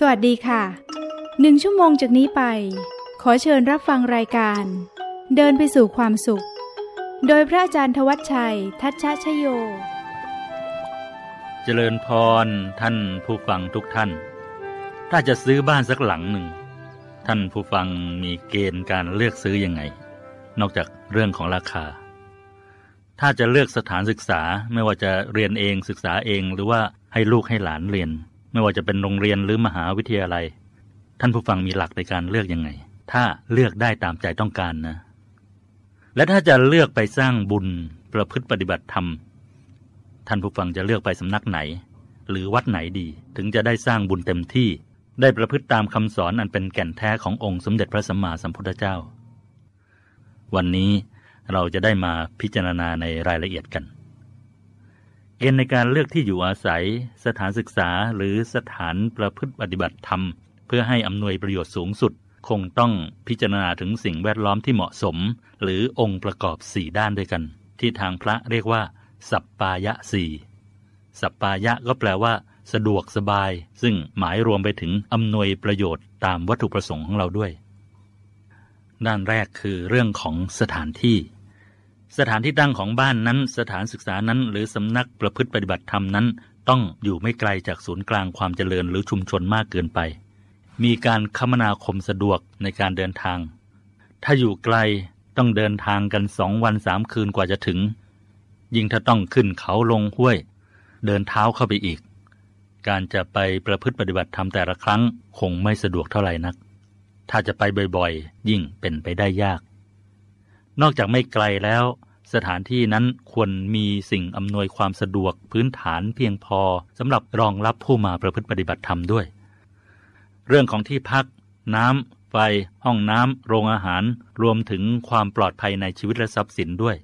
สวัสดีค่ะหนึ่งชั่วโมงจากนี้ไป ขอเชิญรับฟังรายการ เดินไปสู่ความสุข โดยพระอาจารย์ทวัชชัย ทัชชะชโย เจริญพรท่านผู้ฟังทุกท่าน ถ้าจะซื้อบ้านสักหลังหนึ่ง ท่านผู้ฟังมีเกณฑ์การเลือกซื้อยังไง นอกจากเรื่องของราคา ถ้าจะเลือกสถานศึกษาไม่ว่าจะเรียนเองศึกษาเองหรือว่าให้ลูกให้หลานเรียน ไม่ว่าจะเป็นโรงเรียนหรือมหาวิทยาลัย ท่านผู้ฟังมีหลักในการเลือกยังไง ถ้าเลือกได้ตามใจต้องการนะ และถ้าจะเลือกไปสร้างบุญประพฤติปฏิบัติธรรม ท่านผู้ฟังจะเลือกไปสำนักไหน หรือวัดไหนดี ถึงจะได้สร้างบุญเต็มที่ ได้ประพฤติตามคำสอนอันเป็นแก่นแท้ขององค์สมเด็จพระสัมมาสัมพุทธเจ้า วันนี้เราจะได้มาพิจารณาในรายละเอียดกัน เกณฑ์ในการเลือกที่อยู่อาศัย สถานศึกษาหรือสถานประพฤติปฏิบัติธรรม เพื่อให้อำนวยประโยชน์สูงสุด คงต้องพิจารณาถึงสิ่งแวดล้อมที่เหมาะสม หรือองค์ประกอบสี่ด้านด้วยกัน ที่ทางพระเรียกว่า สัปปายะสี่สัปปายะก็แปลว่า สะดวกสบาย ซึ่งหมายรวมไปถึงอำนวยประโยชน์ตามวัตถุประสงค์ของเราด้วย ด้านแรกคือเรื่องของสถานที่ สถานที่ตั้งของบ้านนั้น สถานศึกษานั้น หรือสำนักประพฤติปฏิบัติธรรมนั้น ต้องอยู่ไม่ไกลจากศูนย์กลางความเจริญหรือชุมชนมากเกินไป มีการคมนาคมสะดวกในการเดินทาง ถ้าอยู่ไกลต้องเดินทางกันสองวันสามคืนกว่าจะถึง ยิ่งถ้าต้องขึ้นเขาลงห้วย เดินเท้าเข้าไปอีก การจะไปประพฤติปฏิบัติธรรมแต่ละครั้ง คงไม่สะดวกเท่าไหร่นัก ถ้าจะไปบ่อยๆ ยิ่งเป็นไปได้ยาก นอกจากไม่ไกลแล้ว สถานที่นั้นควรมีสิ่งอำนวยความสะดวกพื้นฐานเพียงพอสำหรับรองรับผู้มาประพฤติปฏิบัติธรรมด้วย เรื่องของที่พัก น้ำไฟ ห้องน้ำโรงอาหาร รวมถึงความปลอดภัยในชีวิตและทรัพย์สินด้วย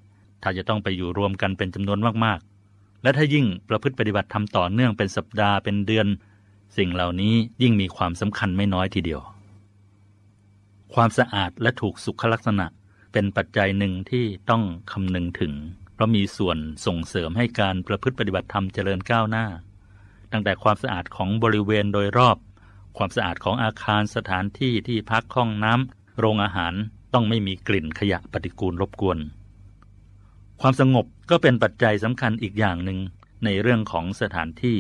ถ้าจะต้องไปอยู่รวมกันเป็นจำนวนมากๆ และถ้ายิ่งประพฤติปฏิบัติธรรมต่อเนื่องเป็นสัปดาห์เป็นเดือน สิ่งเหล่านี้ยิ่งมีความสำคัญไม่น้อยทีเดียว ความสะอาดและถูกสุขลักษณะ เป็นปัจจัยหนึ่งที่ต้องคำนึงถึง เพราะมีส่วนส่งเสริมให้การประพฤติปฏิบัติธรรมเจริญก้าวหน้า ตั้งแต่ความสะอาดของบริเวณโดยรอบ ความสะอาดของอาคารสถานที่ที่พักห้องน้ำโรงอาหารต้องไม่มีกลิ่นขยะปฏิกูลรบกวน ความสงบก็เป็นปัจจัยสำคัญอีกอย่างหนึ่งในเรื่องของสถานที่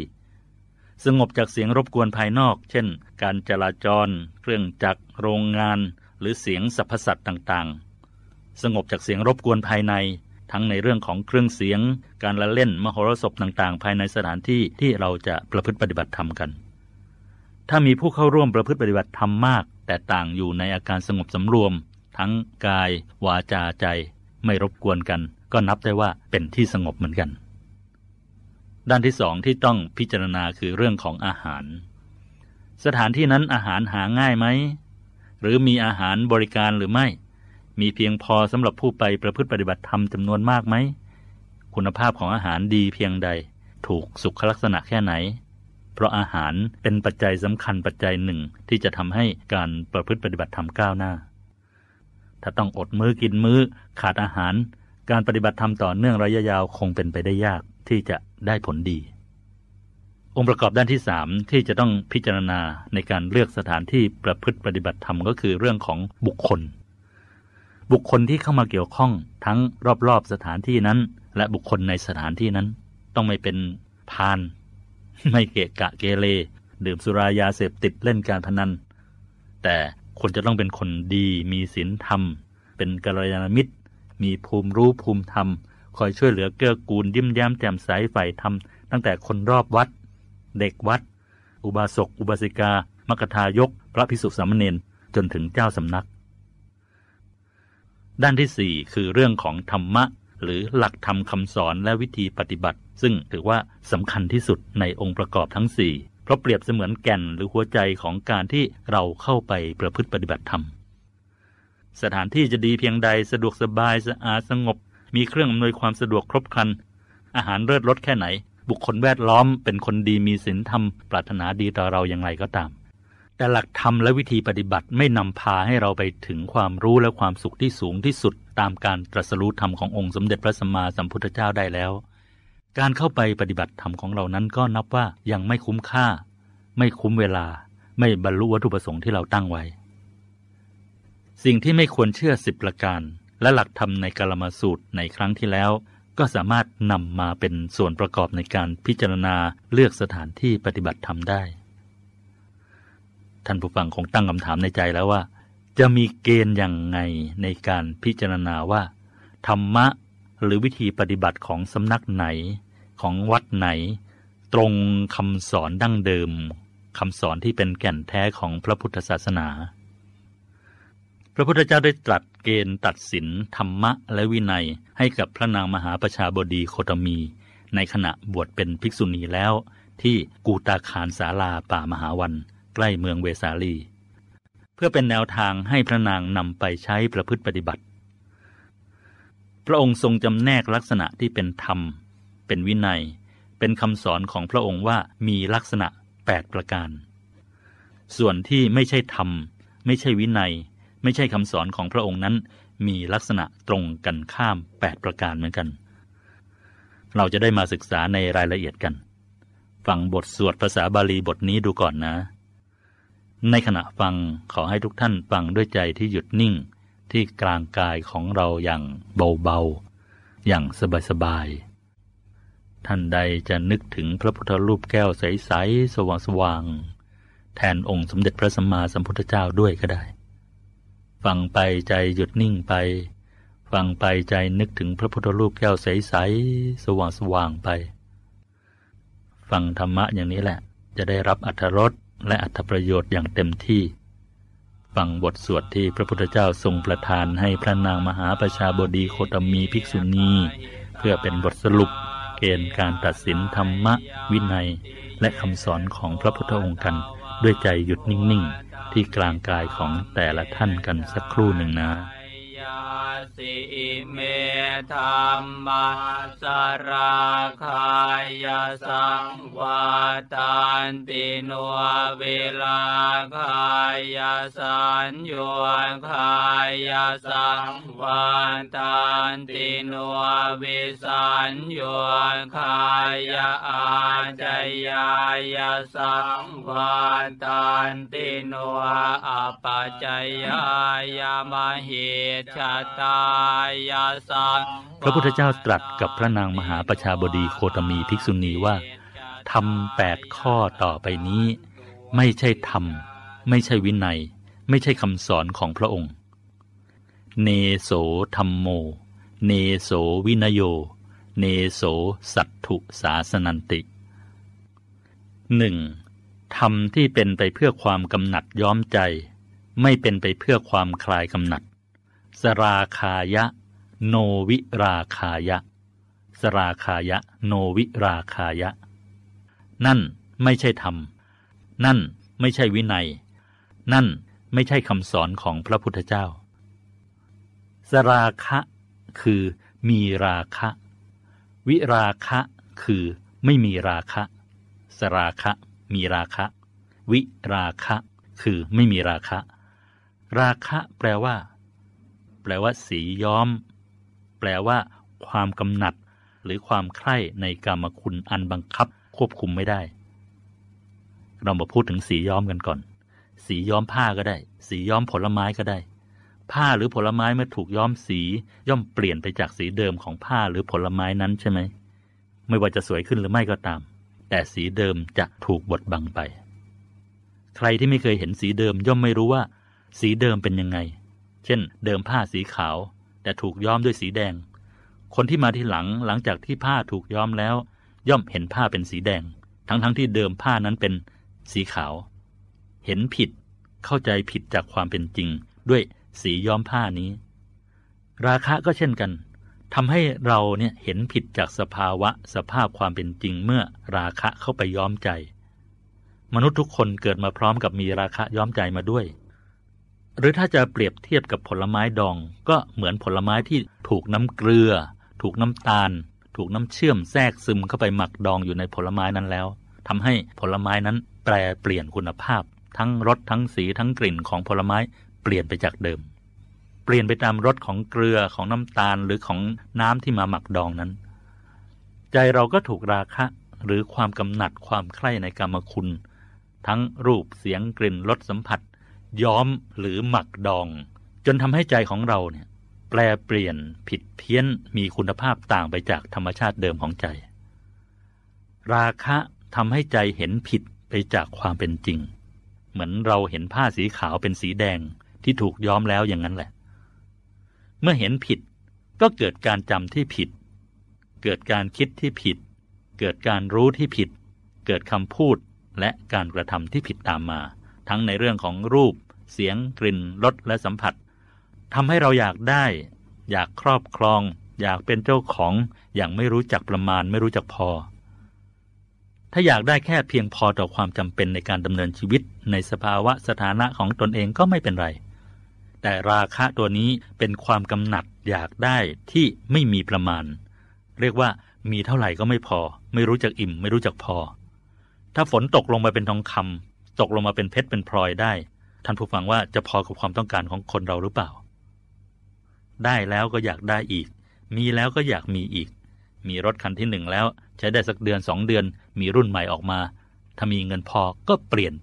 สงบจากเสียงรบกวนภายนอก เช่น การจราจร เครื่องจักร โรงงาน หรือเสียงสรรพสัตว์ต่างๆ สงบจากเสียงรบกวนภายใน ทั้งในเรื่องของเครื่องเสียง การละเล่นมโหรสพต่างๆ ภายในสถานที่ที่เราจะประพฤติปฏิบัติธรรมกัน ถ้ามีผู้เข้าร่วมประพฤติปฏิบัติธรรมมาก แต่ต่างอยู่ในอาการสงบสำรวม ทั้งกาย วาจาใจ ไม่รบกวนกัน ก็นับได้ว่าเป็นที่สงบเหมือนกัน ด้านที่สองที่ต้องพิจารณาคือเรื่องของอาหาร สถานที่นั้นอาหารหาง่ายไหมหรือมีอาหารบริการหรือไม่ มีเพียงพอสำหรับผู้ไปประพฤติปฏิบัติธรรมจำนวนมากไหม คุณภาพของอาหารดีเพียงใด ถูกสุขลักษณะแค่ไหน เพราะอาหารเป็นปัจจัยสำคัญปัจจัยหนึ่งที่จะทำให้การประพฤติปฏิบัติธรรมก้าวหน้า ถ้าต้องอดมื้อกินมื้อ ขาดอาหาร การปฏิบัติธรรมต่อเนื่องระยะยาวคงเป็นไปได้ยากที่จะได้ผลดี องค์ประกอบด้านที่สามที่จะต้องพิจารณาในการเลือกสถานที่ประพฤติปฏิบัติธรรมก็คือเรื่องของบุคคล บุคคลที่เข้ามาเกี่ยวข้องทั้งรอบๆสถานที่นั้น และบุคคลในสถานที่นั้น ต้องไม่เป็นพาน ไม่เกะกะเกเรดื่มสุรายาเสพติดเล่นการพนัน แต่คนจะต้องเป็นคนดีมีศีลธรรม เป็นกัลยาณมิตร มีภูมิรู้ภูมิธรรม คอยช่วยเหลือเกื้อกูลยิ้มแย้มแจ่มใสใฝ่ธรรม ตั้งแต่คนรอบวัด เด็กวัด อุบาสกอุบาสิกามกทายก พระภิกษุสามเณรจนถึงเจ้าสำนัก ด้านที่สี่คือเรื่องของธรรมะ หรือหลักธรรมคำสอนและวิธีปฏิบัติ ซึ่งถือว่าสำคัญที่สุดในองค์ประกอบทั้งสี่เพราะเปรียบเสมือนแก่นหรือหัวใจของการที่เราเข้าไปประพฤติปฏิบัติธรรม สถานที่จะดีเพียงใดสะดวกสบายสะอาดสงบ มีเครื่องอำนวยความสะดวกครบครัน อาหารเลิศรสแค่ไหน บุคคลแวดล้อมเป็นคนดีมีศีลธรรม ปรารถนาดีต่อเราอย่างไรก็ตาม แต่หลักธรรมและวิธีปฏิบัติไม่นำพาให้เราไปถึงความรู้และความสุขที่สูงที่สุด ตามการตรัสรู้ธรรมขององค์สมเด็จพระสัมมาสัมพุทธเจ้าได้แล้ว การเข้าไปปฏิบัติธรรมของเรานั้นก็นับว่ายังไม่คุ้มค่า ไม่คุ้มเวลา ไม่บรรลุวัตถุประสงค์ที่เราตั้งไว้ สิ่งที่ไม่ควรเชื่อสิบประการ และหลักธรรมในกาลมาสูตรในครั้งที่แล้ว ก็สามารถนำมาเป็นส่วนประกอบในการพิจารณาเลือกสถานที่ปฏิบัติธรรมได้ ท่านผู้ฟังคงตั้งคำถามในใจแล้วว่า จะมีเกณฑ์อย่างไงในการพิจารณาว่า ธรรมะหรือวิธีปฏิบัติของสำนักไหนของวัดไหน ตรงคำสอนดั้งเดิมคำสอนที่เป็นแก่นแท้ของพระพุทธศาสนา พระพุทธเจ้าได้ตรัสเกณฑ์ตัดสินธรรมะและวินัยให้กับพระนางมหาประชาบดีโคตมี ในขณะบวชเป็นภิกษุณีแล้วที่กูตาคารสาลาป่ามหาวัน ใกล้เมืองเวสาลี เพื่อเป็นแนวทางให้พระนางนำไปใช้ประพฤติปฏิบัติ พระองค์ทรงจำแนกลักษณะที่เป็นธรรม เป็นวินัย เป็นคำสอนของพระองค์ว่ามีลักษณะ 8 ประการ ส่วนที่ไม่ใช่ธรรม ไม่ใช่วินัย ไม่ใช่คำสอนของพระองค์นั้น มีลักษณะตรงกันข้าม 8 ประการเหมือนกัน เราจะได้มาศึกษาในรายละเอียดกันฟังบทสวดภาษาบาลีบทนี้ดูก่อนนะ ในขณะฟังขอให้ทุกท่านฟังด้วยใจที่หยุดนิ่งที่กลางกายของเราอย่างเบาๆ อย่างสบายๆ ท่านใดจะนึกถึงพระพุทธรูปแก้วใสๆ สว่างๆ แทนองค์สมเด็จพระสัมมาสัมพุทธเจ้าด้วยก็ได้ ฟังไปใจหยุดนิ่งไป ฟังไปใจนึกถึงพระพุทธรูปแก้วใสๆ สว่างๆ ไป ฟังธรรมะอย่างนี้แหละ จะได้รับอัธรส และอัธประโยชน์อย่างเต็มที่ ฟังบทสวดที่พระพุทธเจ้าทรงประทานให้พระนางมหาประชาบดีโคตมีภิกษุณี เพื่อเป็นบทสรุปเกณฑ์การตัดสินธรรมะวินัย และคำสอนของพระพุทธองค์กันด้วยใจหยุดนิ่ง ๆ ที่กลางกายของแต่ละท่านกันสักครู่หนึ่งนะ สิเมธรรมาสราคายสังวาตานติโนเวลาคายสัญโยคายสังวาตานติโนวิสัญโยคายอาจยายสังวาตานติโนอปจยายามหิชาตพระพุทธเจ้าตรัสกับพระนางมหาประชาบดีโคตมีภิกษุณีว่าทำแปดข้อต่อไปนี้ ไม่ใช่ธรรม ไม่ใช่วินัย ไม่ใช่คำสอนของพระองค์ เนโสธรรมโม เนโสวินโย เนโสสัตถุสาสนันติหนึ่งธรรมที่เป็นไปเพื่อความกำหนัดย้อมใจ ไม่เป็นไปเพื่อความคลายกำหนัด ราคายะ โนวิราคายะ สราคายะ โนวิราคายะ นั่นไม่ใช่ธรรม นั่นไม่ใช่วินัย นั่นไม่ใช่คำสอนของพระพุทธเจ้า สราคะคือมีราคะ วิราคะคือไม่มีราคะ สราคะ มีราคะ วิราคะ คือไม่มีราคะ ราคะแปลว่า แปลว่า สีย้อม แปลว่า ความกำหนัด หรือความใคร่ในกรรมคุณอันบังคับควบคุมไม่ได้ เรามาพูดถึงสีย้อมกันก่อน สีย้อมผ้าก็ได้ สีย้อมผลไม้ก็ได้ ผ้าหรือผลไม้เมื่อถูกย้อมสี ย่อมเปลี่ยนไปจากสีเดิมของผ้าหรือผลไม้นั้นใช่ไหมไม่ว่าจะสวยขึ้นหรือไม่ก็ตาม แต่สีเดิมจะถูกบดบังไป ใครที่ไม่เคยเห็นสีเดิมย่อมไม่รู้ว่า สีเดิมเป็นยังไง เช่น เดิมผ้าสีขาว แต่ถูกย้อมด้วยสีแดง คนที่มาที่หลังหลังจากที่ผ้าถูกย้อมแล้ว ย่อมเห็นผ้าเป็นสีแดง ทั้งๆทที่เดิมผ้านั้นเป็นสีขาว เห็นผิดเข้าใจผิดจากความเป็นจริง ด้วยสีย้อมผ้านี้ ราคะก็เช่นกันทำให้เราเนี่ยเห็นผิดจากสภาวะสภาพความเป็นจริงเมื่อราคะเข้าไปย้อมใจ มนุษย์ทุกคนเกิดมาพร้อมกับมีราคะย้อมใจมาด้วย หรือถ้าจะเปรียบเทียบกับผลไม้ดอง ก็เหมือนผลไม้ที่ถูกน้ำเกลือ ถูกน้ำตาล ถูกน้ำเชื่อมแทรกซึมเข้าไปหมักดองอยู่ในผลไม้นั้นแล้วทำให้ผลไม้นั้นแปรเปลี่ยนคุณภาพ ทั้งรสทั้งสีทั้งกลิ่นของผลไม้เปลี่ยนไปจากเดิม เปลี่ยนไปตามรสของเกลือของน้ำตาลหรือของน้ำที่มาหมักดองนั้น ใจเราก็ถูกราคะหรือความกำหนัดความใคร่ในกรรมคุณ ทั้งรูปเสียงกลิ่นรสสัมผัส ย้อมหรือหมักดอง จนทำให้ใจของเราเนี่ย แปลเปลี่ยนผิดเพี้ยนมีคุณภาพต่างไปจากธรรมชาติเดิมของใจ ราคะทำให้ใจเห็นผิดไปจากความเป็นจริง เหมือนเราเห็นผ้าสีขาวเป็นสีแดงที่ถูกย้อมแล้วอย่างนั้นแหละ เมื่อเห็นผิดก็เกิดการจำที่ผิด เกิดการคิดที่ผิด เกิดการรู้ที่ผิด เกิดคำพูดและการกระทำที่ผิดตามมา ทั้งในเรื่องของรูป เสียง กลิ่นรสและสัมผัสทำให้เราอยากได้ อยากครอบครอง อยากเป็นเจ้าของ อย่างไม่รู้จักประมาณ ไม่รู้จักพอ ถ้าอยากได้แค่เพียงพอต่อความจำเป็นในการดำเนินชีวิต ในสภาวะสถานะของตนเองก็ไม่เป็นไร แต่ราคะตัวนี้เป็นความกำหนัดอยากได้ที่ไม่มีประมาณ เรียกว่ามีเท่าไหร่ก็ไม่พอ ไม่รู้จักอิ่ม ไม่รู้จักพอ ถ้าฝนตกลงมาเป็นทองคำ ตกลงมาเป็นเพชรเป็นพลอยได้ ท่านผู้ฟังว่าจะพอกับความต้องการของคนเราหรือเปล่า ได้แล้วก็อยากได้อีก มีแล้วก็อยากมีอีก มีรถคันที่หนึ่งแล้ว ใช้ได้สักเดือนสองเดือน มีรุ่นใหม่ออกมา ถ้ามีเงินพอก็เปลี่ยน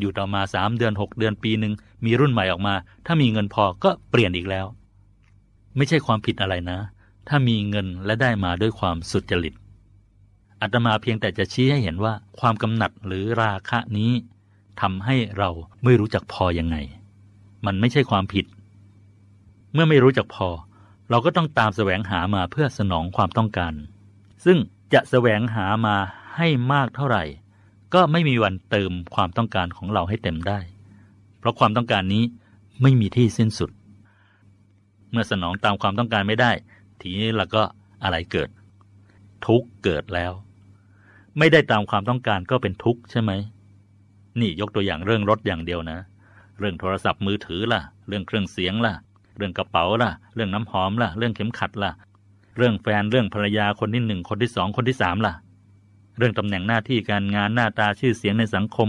อยู่ต่อมาสามเดือนหกเดือนปีหนึ่งมีรุ่นใหม่ออกมา ถ้ามีเงินพอก็เปลี่ยนอีกแล้ว ไม่ใช่ความผิดอะไรนะ ถ้ามีเงินและได้มาด้วยความสุจริตอาตมาเพียงแต่จะชี้ให้เห็นว่าความกำหนัดหรือราคะนี้ ทำให้เราไม่รู้จักพอยังไง มันไม่ใช่ความผิด เมื่อไม่รู้จักพอ เราก็ต้องตามแสวงหามาเพื่อสนองความต้องการ ซึ่งจะแสวงหามาให้มากเท่าไหร่ ก็ไม่มีวันเติมความต้องการของเราให้เต็มได้ เพราะความต้องการนี้ไม่มีที่สิ้นสุด เมื่อสนองตามความต้องการไม่ได้ ทีนี้เราก็อะไรเกิด ทุกเกิดแล้ว ไม่ได้ตามความต้องการก็เป็นทุกข์ใช่ไหม นี่ยกตัวอย่างเรื่องรถอย่างเดียวนะ เรื่องโทรศัพท์มือถือล่ะ เรื่องเครื่องเสียงล่ะ เรื่องกระเป๋าล่ะ เรื่องน้ำหอมล่ะ เรื่องเข็มขัดล่ะ เรื่องแฟน เรื่องภรรยาคนที่หนึ่งคนที่สองคนที่สามล่ะ เรื่องตำแหน่งหน้าที่การงานหน้าตาชื่อเสียงในสังคม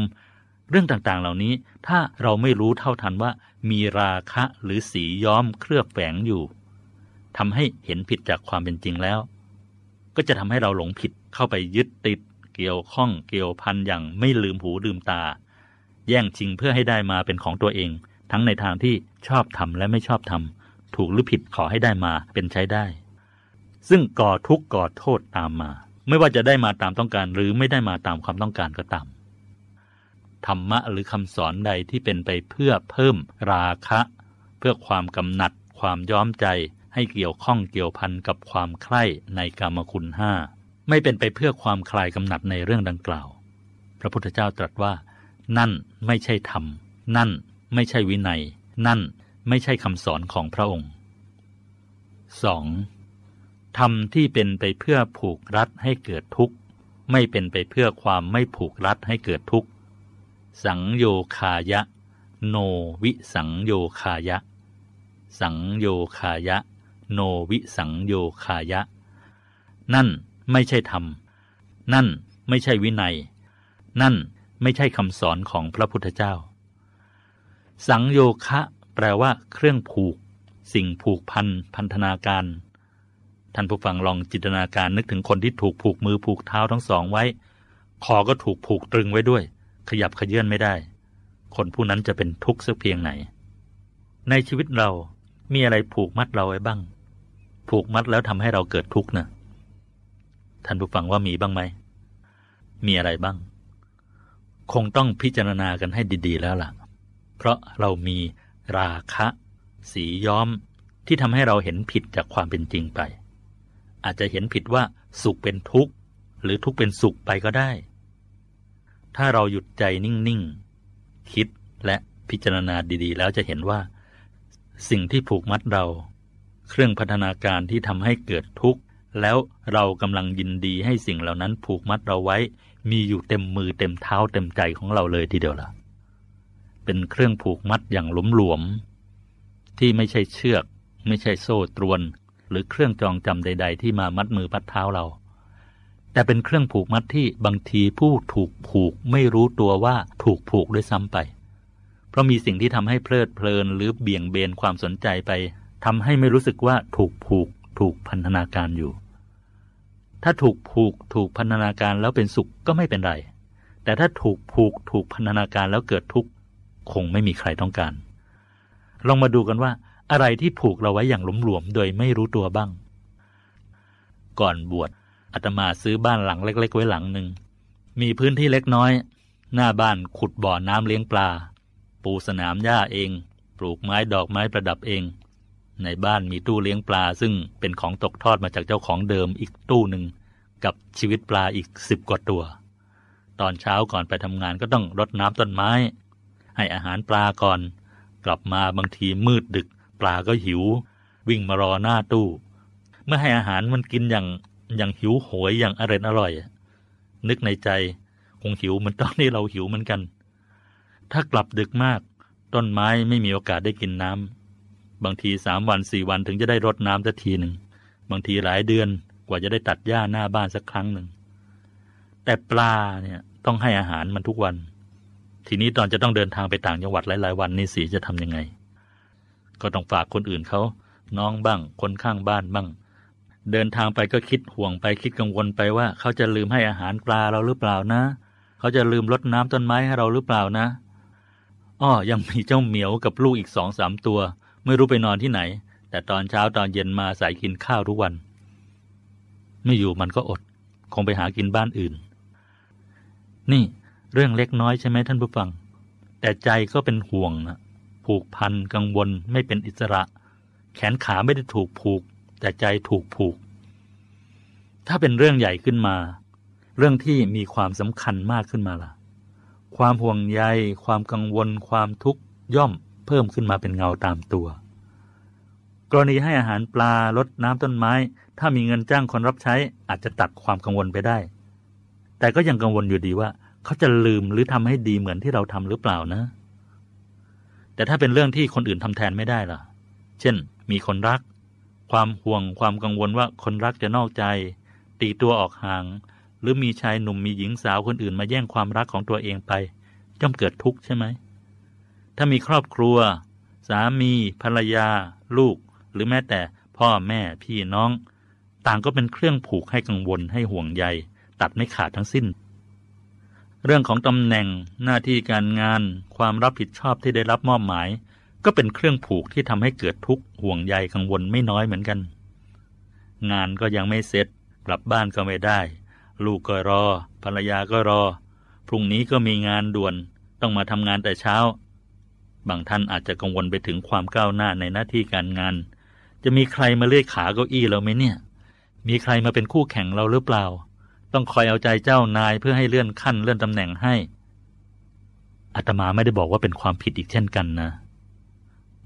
เรื่องต่างๆเหล่านี้ ถ้าเราไม่รู้เท่าทันว่า มีราคะหรือสีย้อมเคลือบแฝงอยู่ทำให้เห็นผิดจากความเป็นจริงแล้ว ก็จะทำให้เราหลงผิดเข้าไปยึดติด เกี่ยวข้องเกี่ยวพันอย่างไม่ลืมหูลืมตา แย่งชิงเพื่อให้ได้มาเป็นของตัวเอง ทั้งในทางที่ชอบทำและไม่ชอบทำถูกหรือผิดขอให้ได้มาเป็นใช้ได้ ซึ่งก่อทุกข์ก่อโทษตามมา ไม่ว่าจะได้มาตามต้องการหรือไม่ได้มาตามความต้องการก็ตามธรรมะหรือคำสอนใดที่เป็นไปเพื่อเพิ่มราคะ เพื่อความกำหนัด ความย้อมใจให้เกี่ยวข้องเกี่ยวพันกับความใคร่ในกามคุณห้า ไม่เป็นไปเพื่อความคลายกำหนัดในเรื่องดังกล่าว พระพุทธเจ้าตรัสว่า นั่นไม่ใช่ธรรม นั่นไม่ใช่วินัย นั่นไม่ใช่คำสอนของพระองค์ 2. ธรรมที่เป็นไปเพื่อผูกรัดให้เกิดทุกข์ ไม่เป็นไปเพื่อความไม่ผูกรัดให้เกิดทุกข์ สังโยคายะ โนวิสังโยคายะ สังโยคายะ โนวิสังโยคายะ นั่น ไม่ใช่ธรรม นั่นไม่ใช่วินัย นั่นไม่ใช่คำสอนของพระพุทธเจ้า สังโยคะ แปลว่า เครื่องผูก สิ่งผูกพันพันธนาการ ท่านผู้ฟังลองจินตนาการนึกถึงคนที่ถูกผูกมือผูกเท้าทั้งสองไว้ คอก็ถูกผูกตรึงไว้ด้วย ขยับขยื่นไม่ได้ คนผู้นั้นจะเป็นทุกข์สักเพียงไหน ในชีวิตเรามีอะไรผูกมัดเราไว้บ้าง ผูกมัดแล้วทำให้เราเกิดทุกข์นะ ท่านผู้ฟังว่ามีบ้างไหม มีอะไรบ้าง คงต้องพิจารณากันให้ดี ๆ แล้วล่ะ เพราะเรามีราคะ สีย้อมที่ทำให้เราเห็นผิดจากความเป็นจริงไป อาจจะเห็นผิดว่าสุขเป็นทุกข์ หรือทุกข์เป็นสุขไปก็ได้ ถ้าเราหยุดใจนิ่ง ๆ คิดและพิจารณาดีๆ แล้วจะเห็นว่า สิ่งที่ผูกมัดเรา เครื่องพัฒนาการที่ทำให้เกิดทุกข์ แล้วเรากำลังยินดีให้สิ่งเหล่านั้นผูกมัดเราไว้ มีอยู่เต็มมือเต็มเท้าเต็มใจของเราเลยทีเดียวล่ะ เป็นเครื่องผูกมัดอย่างหลมหลวม ที่ไม่ใช่เชือก ไม่ใช่โซ่ตรวน หรือเครื่องจองจำใด ๆ ที่มามัดมือมัดเท้าเรา แต่เป็นเครื่องผูกมัดที่บางทีผู้ถูกผูกไม่รู้ตัวว่าถูกผูกด้วยซ้ำไป เพราะมีสิ่งที่ทำให้เพลิดเพลินหรือเบี่ยงเบนความสนใจไปทำให้ไม่รู้สึกว่าถูกผูกถูกพันธนาการอยู่ ถ้าถูกผูกถูกพันธนาการแล้วเป็นสุขก็ไม่เป็นไร แต่ถ้าถูกผูกถูกพันธนาการแล้วเกิดทุกข์คงไม่มีใครต้องการ ลองมาดูกันว่า อะไรที่ผูกเราไว้อย่างหลวมๆโดยไม่รู้ตัวบ้าง ก่อนบวชอาตมาซื้อบ้านหลังเล็ก ๆ ไว้หลังหนึ่ง มีพื้นที่เล็กน้อย หน้าบ้านขุดบ่อน้ำเลี้ยงปลา ปูสนามหญ้าเอง ปลูกไม้ดอกไม้ประดับเอง ในบ้านมีตู้เลี้ยงปลา ซึ่งเป็นของตกทอดมาจากเจ้าของเดิมอีกตู้หนึ่งกับชีวิตปลาอีกสิบกว่าตัว ตอนเช้าก่อนไปทำงานก็ต้องรดน้ำต้นไม้ ให้อาหารปลาก่อน กลับมาบางทีมืดดึก ปลาก็หิว วิ่งมารอหน้าตู้ เมื่อให้อาหารมันกินอย่างอย่างหิวโหยอย่างอร่อยอร่อย นึกในใจ คงหิวเหมันตอนที่เราหิวเหมือนกัน ถ้ากลับดึกมาก ต้นไม้ไม่มีโอกาสได้กินน้ำ บางทีสามวันสี่วันถึงจะได้รดน้ำสักทีหนึ่ง บางทีหลายเดือนกว่าจะได้ตัดหญ้าหน้าบ้านสักครั้งหนึ่ง แต่ปลาเนี่ยต้องให้อาหารมันทุกวัน ทีนี้ตอนจะต้องเดินทางไปต่างจังหวัดหลาย ๆ วันนี่สีจะทำยังไง ก็ต้องฝากคนอื่นเขาน้องบ้าง คนข้างบ้านบ้าง เดินทางไปก็คิดห่วงไปคิดกังวลไปว่าเขาจะลืมให้อาหารปลาเราหรือเปล่านะ เขาจะลืมรดน้ำต้นไม้ให้เราหรือเปล่านะอ้อยังมีเจ้าเหมียวกับลูกอีกสองสามตัว ไม่รู้ไปนอนที่ไหน แต่ตอนเช้าตอนเย็นมาใส่กินข้าวทุกวัน ไม่อยู่มันก็อด คงไปหากินบ้านอื่น นี่เรื่องเล็กน้อยใช่ไหมท่านผู้ฟัง แต่ใจก็เป็นห่วงนะผูกพันกังวลไม่เป็นอิสระ แขนขาไม่ได้ถูกผูก แต่ใจถูกผูก ถ้าเป็นเรื่องใหญ่ขึ้นมา เรื่องที่มีความสำคัญมากขึ้นมาล่ะ ความห่วงใย ความกังวล ความทุกข์ย่อม เพิ่มขึ้นมาเป็นเงาตามตัว กรณีให้อาหารปลาลดน้ำต้นไม้ ถ้ามีเงินจ้างคนรับใช้อาจจะตัดความกังวลไปได้ แต่ก็ยังกังวลอยู่ดีว่า เขาจะลืมหรือทำให้ดีเหมือนที่เราทำหรือเปล่านะ แต่ถ้าเป็นเรื่องที่คนอื่นทำแทนไม่ได้ล่ะ เช่น มีคนรัก ความห่วงความกังวลว่าคนรักจะนอกใจ ตีตัวออกห่าง หรือมีชายหนุ่มมีหญิงสาวคนอื่นมาแย่งความรักของตัวเองไปย่อมเกิดทุกข์ใช่ไหม ถ้ามีครอบครัว สามี ภรรยา ลูก หรือแม้แต่พ่อแม่พี่น้อง ต่างก็เป็นเครื่องผูกให้กังวลให้ห่วงใย ตัดไม่ขาดทั้งสิ้น เรื่องของตำแหน่งหน้าที่การงาน ความรับผิดชอบที่ได้รับมอบหมาย ก็เป็นเครื่องผูกที่ทำให้เกิดทุกข์ห่วงใยกังวลไม่น้อยเหมือนกัน งานก็ยังไม่เสร็จกลับบ้านก็ไม่ได้ ลูกก็รอ ภรรยาก็รอ พรุ่งนี้ก็มีงานด่วน ต้องมาทำงานแต่เช้า บางท่านอาจจะกังวลไปถึงความก้าวหน้าในหน้าที่การงาน จะมีใครมาเลื่อยขาเก้าอี้เราไหมเนี่ย มีใครมาเป็นคู่แข่งเราหรือเปล่า ต้องคอยเอาใจเจ้านายเพื่อให้เลื่อนขั้นเลื่อนตำแหน่งให้อาตมาไม่ได้บอกว่าเป็นความผิดอีกเช่นกันนะ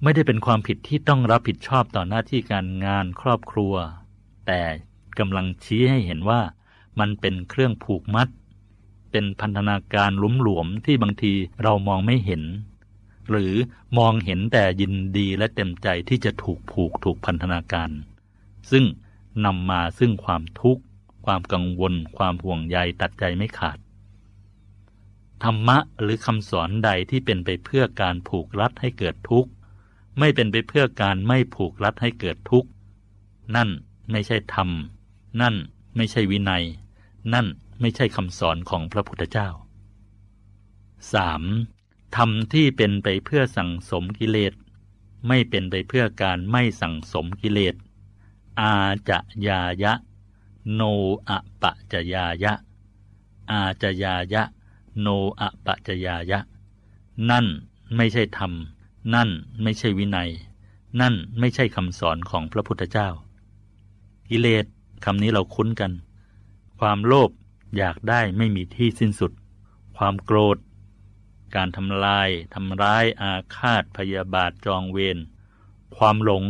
ไม่ได้เป็นความผิดที่ต้องรับผิดชอบต่อหน้าที่การงานครอบครัว แต่กำลังชี้ให้เห็นว่ามันเป็นเครื่องผูกมัด เป็นพันธนาการลุ่มหลวมที่บางทีเรามองไม่เห็น หรือมองเห็นแต่ยินดีและเต็มใจที่จะถูกผูกถูกพันธนาการ ซึ่งนำมาซึ่งความทุกข์ ความกังวล ความห่วงใยตัดใจไม่ขาด ธรรมะหรือคำสอนใดที่เป็นไปเพื่อการผูกรัดให้เกิดทุกข์ ไม่เป็นไปเพื่อการไม่ผูกรัดให้เกิดทุกข์ นั่นไม่ใช่ธรรม นั่นไม่ใช่วินัย นั่นไม่ใช่คำสอนของพระพุทธเจ้า 3. ธรรมที่เป็นไปเพื่อสั่งสมกิเลส ไม่เป็นไปเพื่อการไม่สั่งสมกิเลส อาจะยายะ โนอะปะจะยายะ อาจะยายะ โนอะปะจะยายะ นั่นไม่ใช่ธรรม นั่นไม่ใช่วินัย นั่นไม่ใช่คำสอนของพระพุทธเจ้า กิเลสคำนี้เราคุ้นกัน ความโลภอยากได้ไม่มีที่สิ้นสุด ความโกรธ การทำลาย ทำร้ายอาฆาตพยาบาทจองเวรความหลง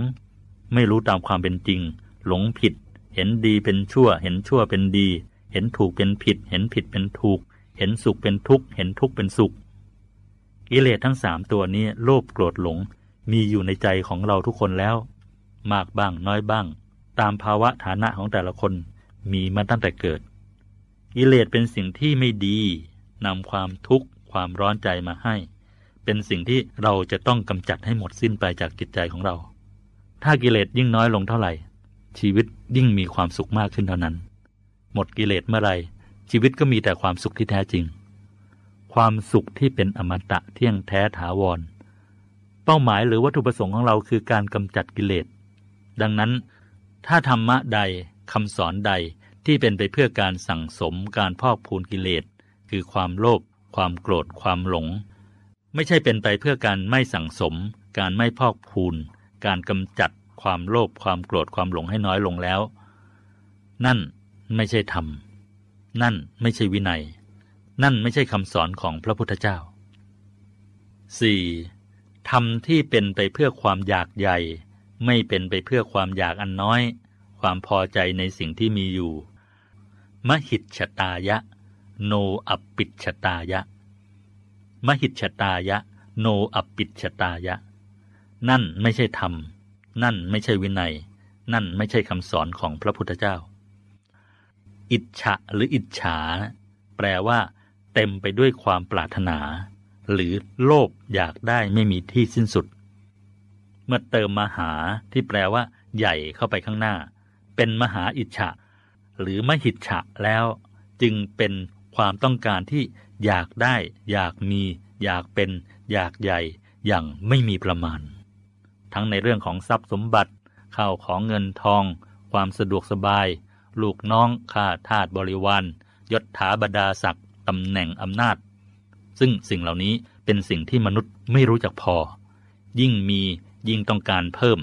ไม่รู้ตามความเป็นจริง หลงผิด เห็นดีเป็นชั่ว เห็นชั่วเป็นดี เห็นถูกเป็นผิด เห็นผิดเป็นถูก เห็นสุขเป็นทุกข์ เห็นทุกข์เป็นสุข กิเลสทั้งสามตัวนี้โลภโกรธหลงมีอยู่ในใจของเราทุกคนแล้ว มากบ้างน้อยบ้าง ตามภาวะฐานะของแต่ละคนมีมาตั้งแต่เกิด กิเลสเป็นสิ่งที่ไม่ดีนำความทุกข์ ความร้อนใจมาให้ เป็นสิ่งที่เราจะต้องกำจัดให้หมดสิ้นไปจากจิตใจของเรา ถ้ากิเลสยิ่งน้อยลงเท่าไหร่ ชีวิตยิ่งมีความสุขมากขึ้นเท่านั้น หมดกิเลสเมื่อไรชีวิตก็มีแต่ความสุขที่แท้จริง ความสุขที่เป็นอมตะเที่ยงแท้ถาวร เป้าหมายหรือวัตถุประสงค์ของเราคือการกำจัดกิเลส ดังนั้น ถ้าธรรมะใดคำสอนใดที่เป็นไปเพื่อการสั่งสมการพอกพูนกิเลส คือความโลภ ความโกรธความหลง ไม่ใช่เป็นไปเพื่อการไม่สั่งสม การไม่พอกพูน การกำจัดความโลภความโกรธความหลงให้น้อยลงแล้ว นั่นไม่ใช่ธรรม นั่นไม่ใช่วินัย นั่นไม่ใช่คำสอนของพระพุทธเจ้า 4. ธรรมที่เป็นไปเพื่อความอยากใหญ่ ไม่เป็นไปเพื่อความอยากอันน้อย ความพอใจในสิ่งที่มีอยู่ มหิตชตายะ โนอัปปิชตายะ มหิตชตายะ โนอัปปิชตายะ นั่นไม่ใช่ธรรม นั่นไม่ใช่วินัย นั่นไม่ใช่คำสอนของพระพุทธเจ้า อิจฉะหรืออิจฉา แปลว่า เต็มไปด้วยความปรารถนา หรือโลภอยากได้ไม่มีที่สิ้นสุด เมื่อเติมมหาที่แปลว่า ใหญ่เข้าไปข้างหน้า เป็นมหาอิจฉะหรือมหิจฉะแล้วจึงเป็น ความต้องการที่อยากได้ อยากมี อยากเป็น อยากใหญ่ อย่างไม่มีประมาณ ทั้งในเรื่องของทรัพย์สมบัติข้าวของเงินทอง ความสะดวกสบาย ลูกน้องข้าทาสบริวารยศถาบรรดาศักดิ์ตำแหน่งอำนาจ ซึ่งสิ่งเหล่านี้เป็นสิ่งที่มนุษย์ไม่รู้จักพอ ยิ่งมียิ่งต้องการเพิ่ม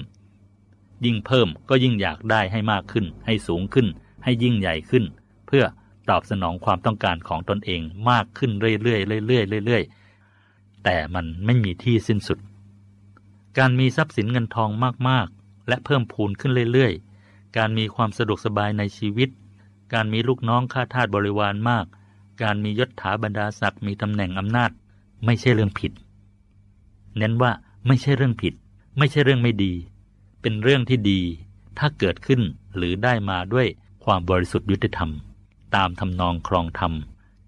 ยิ่งเพิ่มก็ยิ่งอยากได้ให้มากขึ้น ให้สูงขึ้น ให้ยิ่งใหญ่ขึ้น เพื่อ ตอบสนองความต้องการของตนเองมากขึ้นเรื่อยๆเรื่อยๆเรื่อยๆ แต่มันไม่มีที่สิ้นสุด การมีทรัพย์สินเงินทองมากๆ และเพิ่มพูนขึ้นเรื่อยๆ การมีความสะดวกสบายในชีวิต การมีลูกน้องข้าทาสบริวารมาก การมียศถาบรรดาศักดิ์มีตำแหน่งอำนาจ ไม่ใช่เรื่องผิด เน้นว่าไม่ใช่เรื่องผิด ไม่ใช่เรื่องไม่ดี เป็นเรื่องที่ดี ถ้าเกิดขึ้นหรือได้มาด้วยความบริสุทธิ์ยุติธรรม ตามทำนองครองธรรม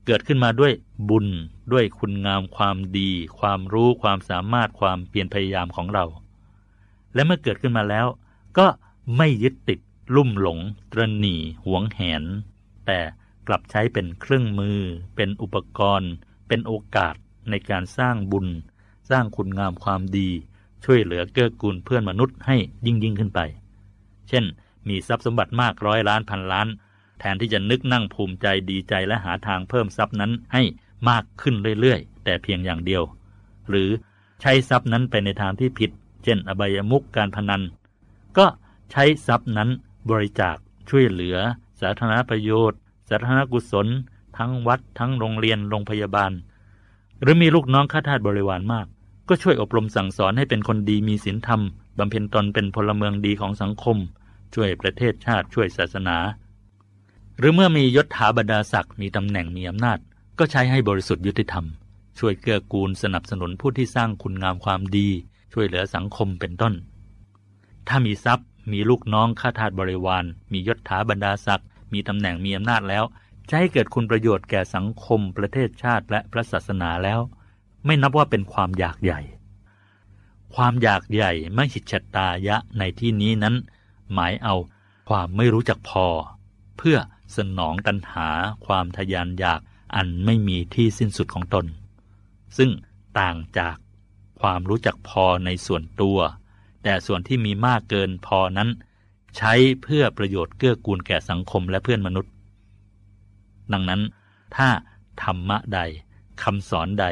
เกิดขึ้นมาด้วยบุญด้วยคุณงามความดี ความรู้ความสามารถความเพียรพยายามของเรา และเมื่อเกิดขึ้นมาแล้ว ก็ไม่ยึดติด ลุ่มหลง ตรหนีหวงแหน แต่กลับใช้เป็นเครื่องมือ เป็นอุปกรณ์ เป็นโอกาสในการสร้างบุญ สร้างคุณงามความดี ช่วยเหลือเกื้อกูลเพื่อนมนุษย์ให้ยิ่งยิ่งขึ้นไป เช่น มีทรัพย์สมบัติมากร้อยล้านพันล้าน แทนที่จะนึกนั่งภูมิใจดีใจและหาทางเพิ่มทรัพย์นั้นให้มากขึ้นเรื่อยๆ แต่เพียงอย่างเดียว หรือใช้ทรัพย์นั้นไปในทางที่ผิด เช่น อบายมุกการพนัน ก็ใช้ทรัพย์นั้นบริจาคช่วยเหลือ สาธารณประโยชน์ สาธารณกุศล ทั้งวัด ทั้งโรงเรียนโรงพยาบาล หรือมีลูกน้องข้าทาสบริวารมาก ก็ช่วยอบรมสั่งสอนให้เป็นคนดีมีศีลธรรมบำเพ็ญตนเป็นพลเมืองดีของสังคม ช่วยประเทศชาติช่วยศาสนา หรือเมื่อมียศถาบรรดาศักดิ์มีตำแหน่งมีอำนาจ ก็ใช้ให้บริสุทธิ์ยุติธรรม ช่วยเกื้อกูลสนับสนุนผู้ที่สร้างคุณงามความดี ช่วยเหลือสังคมเป็นต้น ถ้ามีทรัพย์ มีลูกน้องข้าทาสบริวาร มียศถาบรรดาศักดิ์มีตำแหน่งมีอำนาจแล้วจะให้เกิดคุณประโยชน์แก่สังคม ประเทศชาติและพระศาสนาแล้ว ไม่นับว่าเป็นความอยากใหญ่ ความอยากใหญ่ไม่หิชตายะในที่นี้นั้น หมายเอาความไม่รู้จักพอ เพื่อ สนองตัณหาความทยานอยากอันไม่มีที่สิ้นสุดของตน ซึ่งต่างจากความรู้จักพอในส่วนตัว แต่ส่วนที่มีมากเกินพอนั้น ใช้เพื่อประโยชน์เกื้อกูลแก่สังคมและเพื่อนมนุษย์ ดังนั้นถ้าธรรมะใดคำสอนใด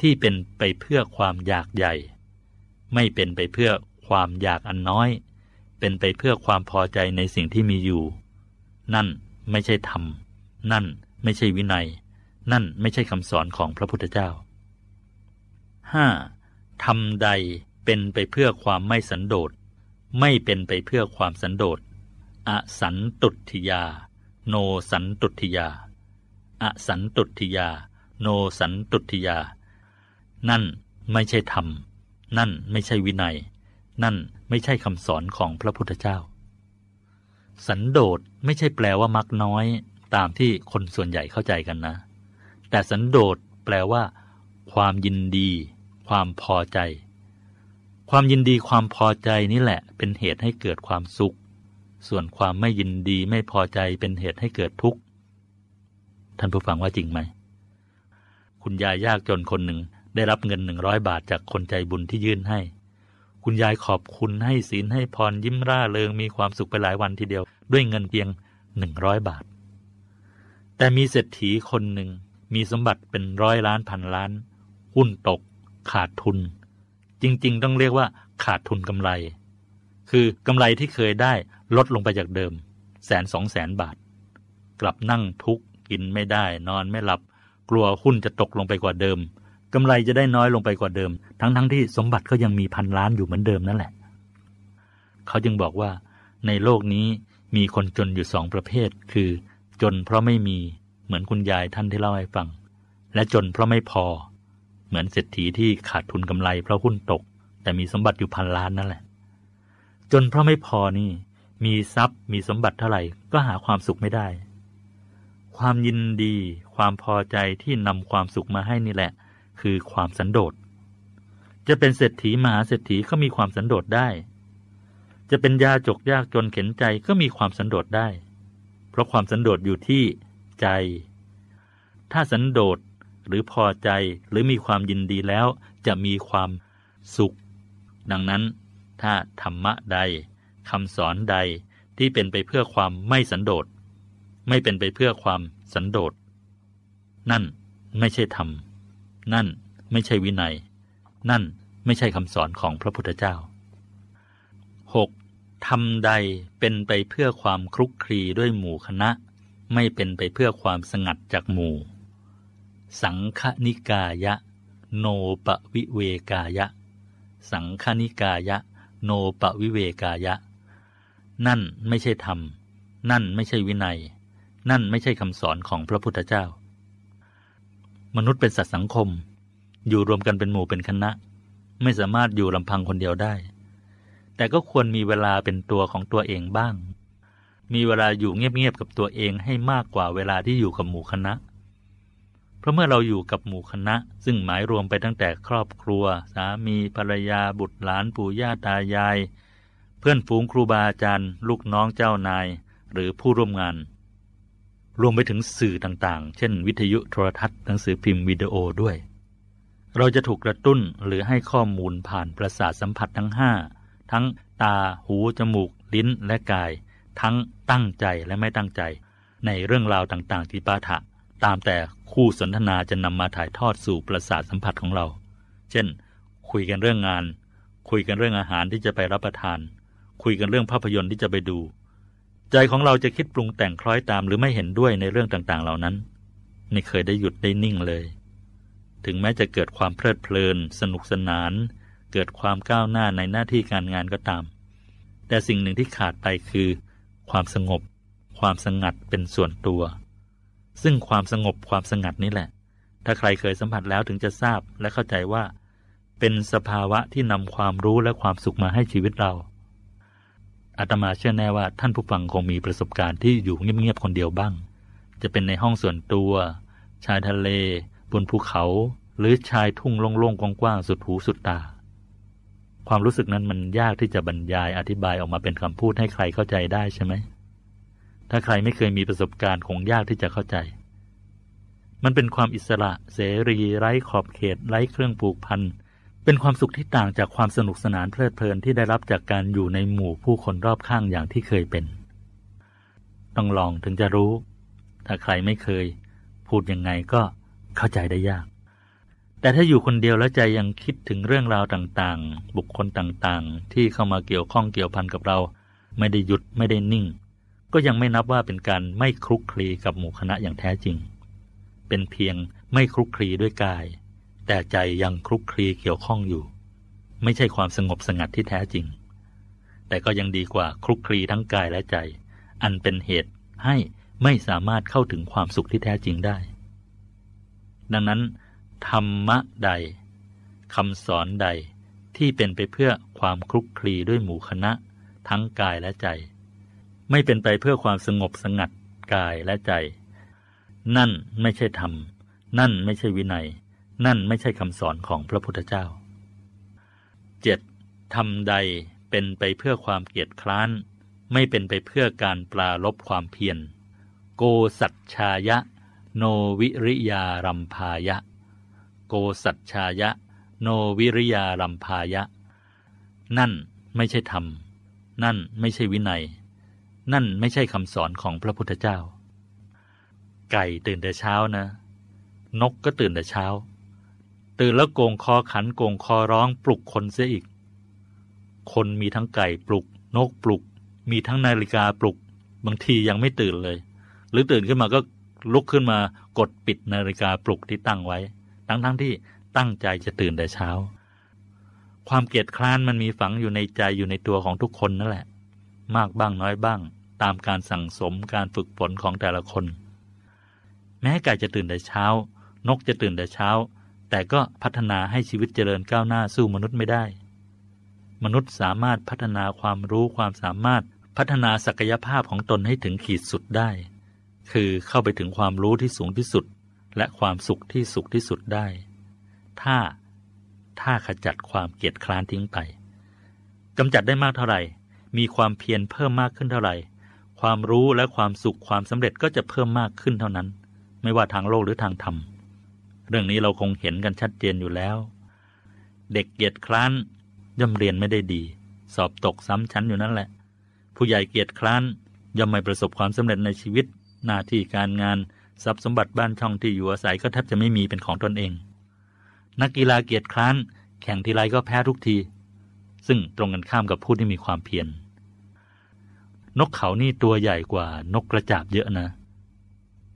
ที่เป็นไปเพื่อความอยากใหญ่ ไม่เป็นไปเพื่อความอยากอันน้อย เป็นไปเพื่อความพอใจในสิ่งที่มีอยู่ นั่น ไม่ใช่ธรรม นั่นไม่ใช่วินัย นั่นไม่ใช่คำสอนของพระพุทธเจ้า 5. ธรรมใดเป็นไปเพื่อความไม่สันโดษ ไม่เป็นไปเพื่อความสันโดษ อสันตุทิยา โนสันตุทิยา อสันตุทิยา โนสันตุทิยา นั่นไม่ใช่ธรรม นั่นไม่ใช่วินัย นั่นไม่ใช่คำสอนของพระพุทธเจ้า สันโดษไม่ใช่แปลว่ามักน้อยตามที่คนส่วนใหญ่เข้าใจกันนะ แต่สันโดษแปลว่า ความยินดี ความพอใจ ความยินดีความพอใจนี่แหละ เป็นเหตุให้เกิดความสุข ส่วนความไม่ยินดีไม่พอใจเป็นเหตุให้เกิดทุกข์ท่านผู้ฟังว่าจริงไหม คุณยายยากจนคนหนึ่งได้รับเงินหนึ่งร้อยบาทจากคนใจบุญที่ยื่นให้ คุณยายขอบคุณให้ศีลให้พรยิ้มร่าเริงมีความสุขไปหลายวันทีเดียว ด้วยเงินเพียงหนึ่งร้อยบาท แต่มีเศรษฐีคนหนึ่งมีสมบัติเป็นร้อยล้านพันล้าน หุ้นตก ขาดทุน จริง ๆ ต้องเรียกว่า ขาดทุนกำไร คือกำไรที่เคยได้ลดลงไปจากเดิมแสนสองแสนบาท กลับนั่งทุกข์กินไม่ได้ นอนไม่หลับ กลัวหุ้นจะตกลงไปกว่าเดิม กำไรจะได้น้อยลงไปกว่าเดิม ทั้งๆทที่สมบัติก็ยังมีพันล้านอยู่เหมือนเดิมนั่นแหละ เขาจึงบอกว่า ในโลกนี้มีคนจนอยู่สองประเภท คือ จนเพราะไม่มีเหมือนคุณยายท่านที่เล่าให้ฟัง และจนเพราะไม่พอ เหมือนเศรษฐีที่ขาดทุนกำไรเพราะหุ้นตก แต่มีสมบัติอยู่พันล้านนั่นแหละ จนเพราะไม่พอนี่ มีทรัพย์มีสมบัติเท่าไหร่ก็หาความสุขไม่ได้ ความยินดี ความพอใจที่นำความสุขมาให้นี่แหละ คือความสันโดษ จะเป็นเศรษฐีมหาเศรษฐีก็มีความสันโดษได้ จะเป็นยาจกยากจนเข็นใจก็มีความสันโดษได้ เพราะความสันโดษอยู่ที่ใจ ถ้าสันโดษหรือพอใจหรือมีความยินดีแล้วจะมีความสุข ดังนั้นถ้าธรรมะใดคำสอนใดที่เป็นไปเพื่อความไม่สันโดษ ไม่เป็นไปเพื่อความสันโดษ นั่นไม่ใช่ธรรม นั่นไม่ใช่วินัย นั่นไม่ใช่คำสอนของพระพุทธเจ้า 6. ทำใดเป็นไปเพื่อความคลุกคลีด้วยหมู่คณะ ไม่เป็นไปเพื่อความสงัดจากหมู่ สังฆนิกายะ โนปวิเวกายะ สังฆนิกายะ โนปวิเวกายะ นั่นไม่ใช่ธรรม นั่นไม่ใช่วินัย นั่นไม่ใช่คำสอนของพระพุทธเจ้า มนุษย์เป็นสัตว์สังคม อยู่รวมกันเป็นหมู่เป็นคณะ ไม่สามารถอยู่ลำพังคนเดียวได้ แต่ก็ควรมีเวลาเป็นตัวของตัวเองบ้าง มีเวลาอยู่เงียบๆกับตัวเองให้มากกว่าเวลาที่อยู่กับหมู่คณะ เพราะเมื่อเราอยู่กับหมู่คณะ ซึ่งหมายรวมไปตั้งแต่ครอบครัว สามีภรรยาบุตรหลานปู่ย่าตายาย เพื่อนฝูงครูบาอาจารย์ ลูกน้องเจ้านาย หรือผู้ร่วมงาน รวมไปถึงสื่อต่างๆ เช่น วิทยุโทรทัศน์หนังสือพิมพ์วิดีโอด้วย เราจะถูกกระตุ้นหรือให้ข้อมูลผ่านประสาทสัมผัสทั้งห้าทั้งตา หู จมูก ลิ้น และกาย ทั้งตั้งใจและไม่ตั้งใจ ในเรื่องราวต่างๆที่ปาฐะตามแต่คู่สนทนาจะนำมาถ่ายทอดสู่ประสาทสัมผัสของเรา เช่น คุยกันเรื่องงาน คุยกันเรื่องอาหารที่จะไปรับประทาน คุยกันเรื่องภาพยนตร์ที่จะไปดู ใจของเราจะคิดปรุงแต่งคล้อยตามหรือไม่เห็นด้วยในเรื่องต่างๆ เหล่านั้น ไม่เคยได้หยุดได้นิ่งเลย ถึงแม้จะเกิดความเพลิดเพลิน สนุกสนาน เกิดความก้าวหน้าในหน้าที่การงานก็ตาม แต่สิ่งหนึ่งที่ขาดไปคือ ความสงบ ความสงัดเป็นส่วนตัว ซึ่งความสงบความสงัดนี่แหละ ถ้าใครเคยสัมผัสแล้วถึงจะทราบและเข้าใจว่า เป็นสภาวะที่นำความรู้และความสุขมาให้ชีวิตเรา อาตมาเชื่อแน่ว่าท่านผู้ฟังคงมีประสบการณ์ที่อยู่เงียบๆคนเดียวบ้าง จะเป็นในห้องส่วนตัว ชายทะเล บนภูเขา หรือชายทุ่งโล่งๆกว้างๆสุดหูสุดตา ความรู้สึกนั้นมันยากที่จะบรรยายอธิบายออกมาเป็นคำพูดให้ใครเข้าใจได้ใช่ไหม ถ้าใครไม่เคยมีประสบการณ์คงยากที่จะเข้าใจ มันเป็นความอิสระ เสรี ไร้ขอบเขต ไร้เครื่องผูกพันเเป็นความสุขที่ต่างจากความสนุกสนานเพลิดเพลินที่ได้รับจากการอยู่ในหมู่ผู้คนรอบข้างอย่างที่เคยเป็น ต้องลองถึงจะรู้ ถ้าใครไม่เคย พูดยังไงก็เข้าใจได้ยาก แต่ถ้าอยู่คนเดียวแล้วใจยังคิดถึงเรื่องราวต่างๆ บุคคลต่างๆ ที่เข้ามาเกี่ยวข้องเกี่ยวพันกับเรา ไม่ได้หยุดไม่ได้นิ่ง ก็ยังไม่นับว่าเป็นการไม่คลุกคลีกับหมู่คณะอย่างแท้จริง เป็นเพียงไม่คลุกคลีด้วยกาย แต่ใจยังคลุกคลีเกี่ยวข้องอยู่ ไม่ใช่ความสงบสงัดที่แท้จริง แต่ก็ยังดีกว่าคลุกคลีทั้งกายและใจ อันเป็นเหตุให้ไม่สามารถเข้าถึงความสุขที่แท้จริงได้ ดังนั้น ธรรมะใดคำสอนใดที่เป็นไปเพื่อความคลุกคลีด้วยหมู่คณะ ทั้งกายและใจ ไม่เป็นไปเพื่อความสงบสงัดกายและใจ นั่นไม่ใช่ธรรม นั่นไม่ใช่วินัย นั่นไม่ใช่คำสอนของพระพุทธเจ้า 7. ทำใดเป็นไปเพื่อความเกียจคร้าน ไม่เป็นไปเพื่อการปลาลบความเพียร โกสัจชายะ โนวิริยารัมพายะ โกสัจชายะ โนวิริยาลัมพายะ นั่นไม่ใช่ธรรม นั่นไม่ใช่วินัย นั่นไม่ใช่คำสอนของพระพุทธเจ้า ไก่ตื่นแต่เช้านะ นกก็ตื่นแต่เช้า ตื่นแล้วโกงคอขันโกงคอร้องปลุกคนเสียอีก คนมีทั้งไก่ปลุก นกปลุก มีทั้งนาฬิกาปลุก บางทียังไม่ตื่นเลย หรือตื่นขึ้นมาก็ลุกขึ้นมากดปิดนาฬิกาปลุกที่ตั้งไว้ ทั้งทั้งที่ตั้งใจจะตื่นแต่เช้า ความเกียจคร้านมันมีฝังอยู่ในใจอยู่ในตัวของทุกคนนั่นแหละ มากบ้างน้อยบ้าง ตามการสั่งสมการฝึกฝนของแต่ละคน แม้ไก่จะตื่นแต่เช้า นกจะตื่นแต่เช้า แต่ก็พัฒนาให้ชีวิตเจริญก้าวหน้าสู้มนุษย์ไม่ได้ มนุษย์สามารถพัฒนาความรู้ความสามารถพัฒนาศักยภาพของตนให้ถึงขีดสุดได้ คือเข้าไปถึงความรู้ที่สูงที่สุด และความสุขที่สุขที่สุดได้ ถ้าถ้าขจัดความเกียจคร้านทิ้งไปกำจัดได้มากเท่าไหร่ มีความเพียรเพิ่มมากขึ้นเท่าไหร่ ความรู้และความสุขความสำเร็จก็จะเพิ่มมากขึ้นเท่านั้น ไม่ว่าทางโลกหรือทางธรรม เรื่องนี้เราคงเห็นกันชัดเจนอยู่แล้ว เด็กเกียจคร้านย่อมเรียนไม่ได้ดี สอบตกซ้ำชั้นอยู่นั่นแหละ ผู้ใหญ่เกียจคร้านย่อมไม่ประสบความสำเร็จในชีวิต หน้าที่การงานทรัพย์สมบัติบ้านช่องที่อยู่อาศัยก็แทบจะไม่มีเป็นของตนเอง นักกีฬาเกียจคร้านแข่งทีไรก็แพ้ทุกที ซึ่งตรงกันข้ามกับผู้ที่มีความเพียรนกเขานี่ตัวใหญ่กว่านกกระจาบเยอะนะ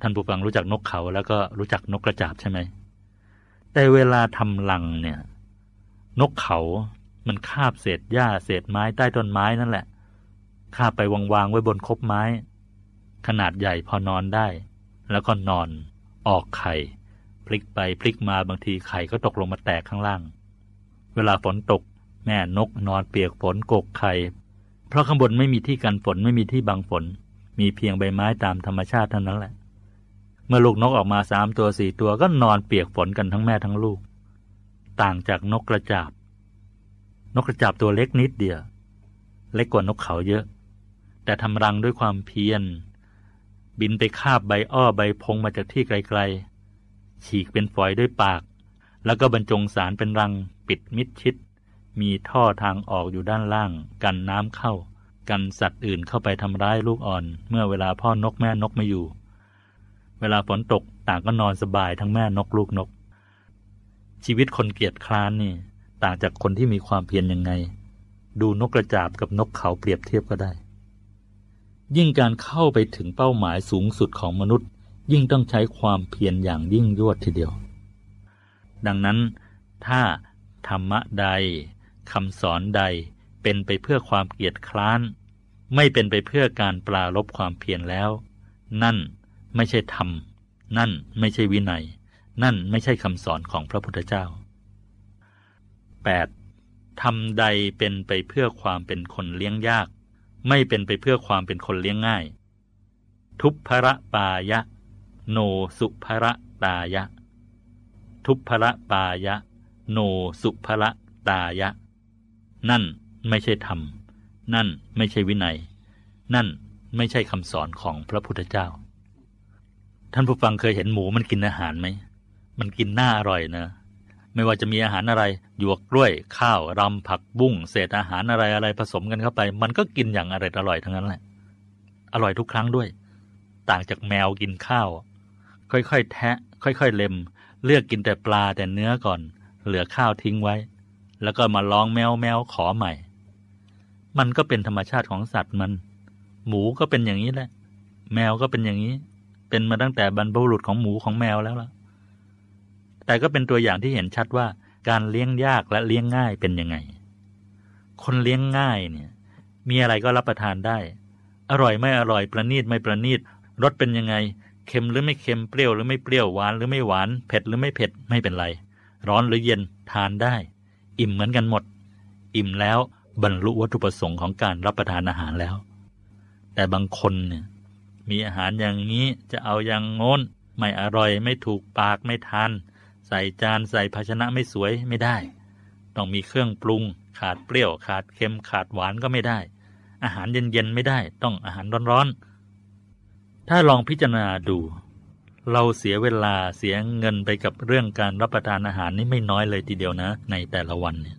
ท่านผู้ฟังรู้จักนกเขาแล้วก็รู้จักนกกระจาบใช่ไหม แต่เวลาทำรังเนี่ย นกเขามันคาบเศษหญ้าเศษไม้ใต้ต้นไม้นั่นแหละ คาบไปวางๆไว้บนคบไม้ ขนาดใหญ่พอนอนได้ แล้วก็นอนออกไข่ พลิกไปพลิกมาบางทีไข่ก็ตกลงมาแตกข้างล่าง เวลาฝนตก แม่นกนอนเปียกฝนกกไข่ เพราะข้างบนไม่มีที่กันฝนไม่มีที่บังฝน มีเพียงใบไม้ตามธรรมชาติเท่านั้นแหละ เมื่อลูกนกออกมาสามตัวสี่ตัวก็นอนเปียกฝนกันทั้งแม่ทั้งลูก ต่างจากนกกระจาบ นกกระจาบตัวเล็กนิดเดียว เล็กกว่านกเขาเยอะ แต่ทำรังด้วยความเพียร บินไปคาบใบอ้อใบพงมาจากที่ไกลๆ ฉีกเป็นฝอยด้วยปาก แล้วก็บรรจงสารเป็นรังปิดมิดชิด มีท่อทางออกอยู่ด้านล่าง กันน้ำเข้า กันสัตว์อื่นเข้าไปทำร้ายลูกอ่อน เมื่อเวลาพ่อนกแม่นกไม่อยู่ เวลาฝนตกต่างก็นอนสบายทั้งแม่นกลูกนก ชีวิตคนเกียจคร้านนี่ ต่างจากคนที่มีความเพียรยังไง ดูนกกระจาบกับนกเขาเปรียบเทียบก็ได้ ยิ่งการเข้าไปถึงเป้าหมายสูงสุดของมนุษย์ ยิ่งต้องใช้ความเพียรอย่างยิ่งยวดทีเดียว ดังนั้นถ้าธรรมะใดคำสอนใดเป็นไปเพื่อความเกียจคร้าน ไม่เป็นไปเพื่อการปลารบความเพียรแล้ว นั่น ไม่ใช่ธรรม นั่นไม่ใช่วินัย นั่นไม่ใช่คำสอนของพระพุทธเจ้า 8. ทำใดเป็นไปเพื่อความเป็นคนเลี้ยงยาก ไม่เป็นไปเพื่อความเป็นคนเลี้ยงง่าย ทุพพระปายะ โนสุภระตายะ ทุพพระปายะ โนสุภระตายะ นั่นไม่ใช่ธรรม นั่นไม่ใช่วินัย นั่นไม่ใช่คำสอนของพระพุทธเจ้า ท่านผู้ฟังเคยเห็นหมูมันกินอาหารไหม มันกินหน้าอร่อยนะ ไม่ว่าจะมีอาหารอะไร หยวกกล้วย ข้าว รำผักบุ้ง เศษอาหารอะไรอะไรผสมกันเข้าไป มันก็กินอย่างอร่อยอร่อยทั้งนั้นแหละ อร่อยทุกครั้งด้วย ต่างจากแมวกินข้าว ค่อยๆ แทะ ค่อยๆ เล็ม เลือกกินแต่ปลาแต่เนื้อก่อน เหลือข้าวทิ้งไว้ แล้วก็มาร้องแมวแมวขอใหม่ มันก็เป็นธรรมชาติของสัตว์มัน หมูก็เป็นอย่างนี้แหละ แมวก็เป็นอย่างนี้ เป็นมาตั้งแต่บรรพบุรุษของหมูของแมวแล้วล่ะ แต่ก็เป็นตัวอย่างที่เห็นชัดว่า การเลี้ยงยากและเลี้ยงง่ายเป็นยังไง คนเลี้ยงง่ายเนี่ย มีอะไรก็รับประทานได้ อร่อยไม่อร่อยประณีตไม่ประณีตรสเป็นยังไง เค็มหรือไม่เค็มเปรี้ยวหรือไม่เปรี้ยวหวานหรือไม่หวาน เผ็ดหรือไม่เผ็ดไม่เป็นไร ร้อนหรือเย็นทานได้ อิ่มเหมือนกันหมด อิ่มแล้วบรรลุวัตถุประสงค์ของการรับประทานอาหารแล้ว แต่บางคนเนี่ย มีอาหารอย่างนี้จะเอาอย่างโน้น ไม่อร่อยไม่ถูกปากไม่ทาน ใส่จานใส่ภาชนะไม่สวยไม่ได้ ต้องมีเครื่องปรุง ขาดเปรี้ยวขาดเค็มขาดหวานก็ไม่ได้ อาหารเย็นๆไม่ได้ ต้องอาหารร้อนๆ ถ้าลองพิจารณาดู เราเสียเวลาเสียเงินไปกับเรื่องการรับประทานอาหารนี่ไม่น้อยเลยทีเดียวนะ ในแต่ละวันเนี่ย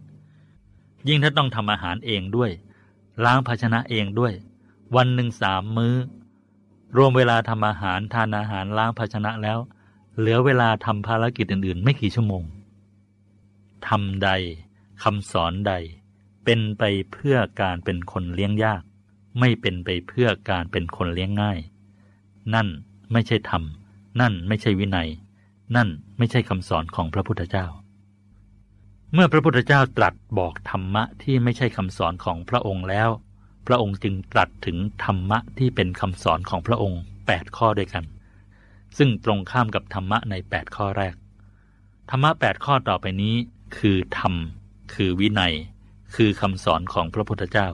ยิ่งถ้าต้องทำอาหารเองด้วย ล้างภาชนะเองด้วย วันหนึ่งสามมื้อ รวมเวลาทำอาหารทานอาหารล้างภาชนะแล้ว เหลือเวลาทำภารกิจอื่น ๆ ไม่กี่ชั่วโมงทำใดคำสอนใด เป็นไปเพื่อการเป็นคนเลี้ยงยาก ไม่เป็นไปเพื่อการเป็นคนเลี้ยงง่าย นั่นไม่ใช่ธรรม นั่นไม่ใช่วินัย นั่นไม่ใช่คำสอนของพระพุทธเจ้า เมื่อพระพุทธเจ้าตรัสบอกธรรมะที่ไม่ใช่คำสอนของพระองค์แล้ว ระองค์จึงตรัสถึงธรรมะที่เป็นคำสอนของพระองค์ 8 ข้อด้วยกัน ซึ่งตรงข้ามกับธรรมะใน 8 ข้อแรก ธรรมะ 8 ข้อต่อไปนี้ คือธรรม คือวินัย คือคำสอนของพระพุทธเจ้า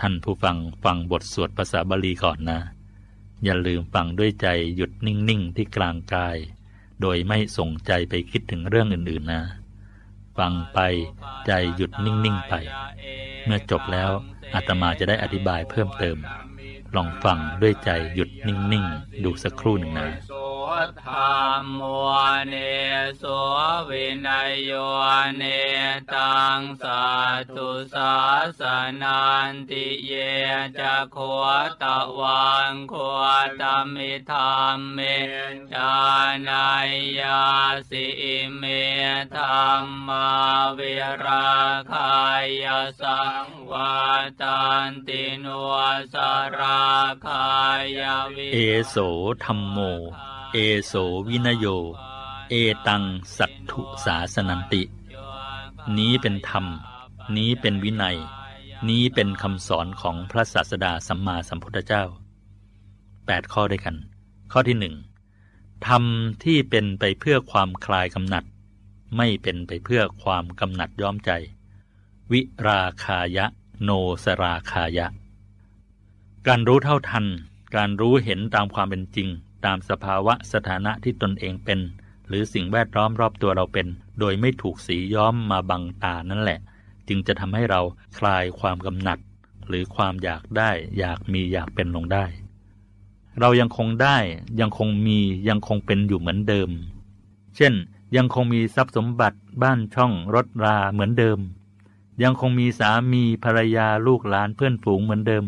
ท่านผู้ฟังฟังบทสวดภาษาบาลีก่อนนะ อย่าลืมฟังด้วยใจหยุดนิ่ง ๆ ที่กลางกาย โดยไม่ส่งใจไปคิดถึงเรื่องอื่น ๆ นะ ฟังไปใจหยุดนิ่ง ๆ ไป เมื่อจบแล้ว อาตมาจะได้อธิบายเพิ่มเติม ลองฟังด้วยใจหยุดนิ่ง ๆ ดูสักครู่หนึ่งนะธรรมโมเนสวินัยโยเนตังสาธุสาสนันติเยจะโคตะวังโคตมิธรรมเมจานายยาสิเมธรรมาเวราคายสังวาตันติโนสราคาเอโสธรรมโม เอโสวินโย เอตังสัตถุสาสนันติ นี้เป็นธรรม นี้เป็นวินัย นี้เป็นคำสอนของพระศาสดาสัมมาสัมพุทธเจ้า 8 ข้อด้วยกัน ข้อที่หนึ่งธรรมที่เป็นไปเพื่อความคลายกำหนัด ไม่เป็นไปเพื่อความกำหนัดย้อมใจ วิราคายะ โนสราคายะ การรู้เท่าทัน การรู้เห็นตามความเป็นจริง ตามสภาวะสถานะที่ตนเองเป็น หรือสิ่งแวดล้อมรอบตัวเราเป็น โดยไม่ถูกสีย้อมมาบังตานั่นแหละ จึงจะทำให้เราคลายความกำหนัด หรือความอยากได้ อยากมีอยากเป็นลงได้ เรายังคงได้ ยังคงมี ยังคงเป็นอยู่เหมือนเดิม เช่น ยังคงมีทรัพย์สมบัติ บ้านช่องรถราเหมือนเดิม ยังคงมีสามีภรรยาลูกหลานเพื่อนฝูงเหมือนเดิม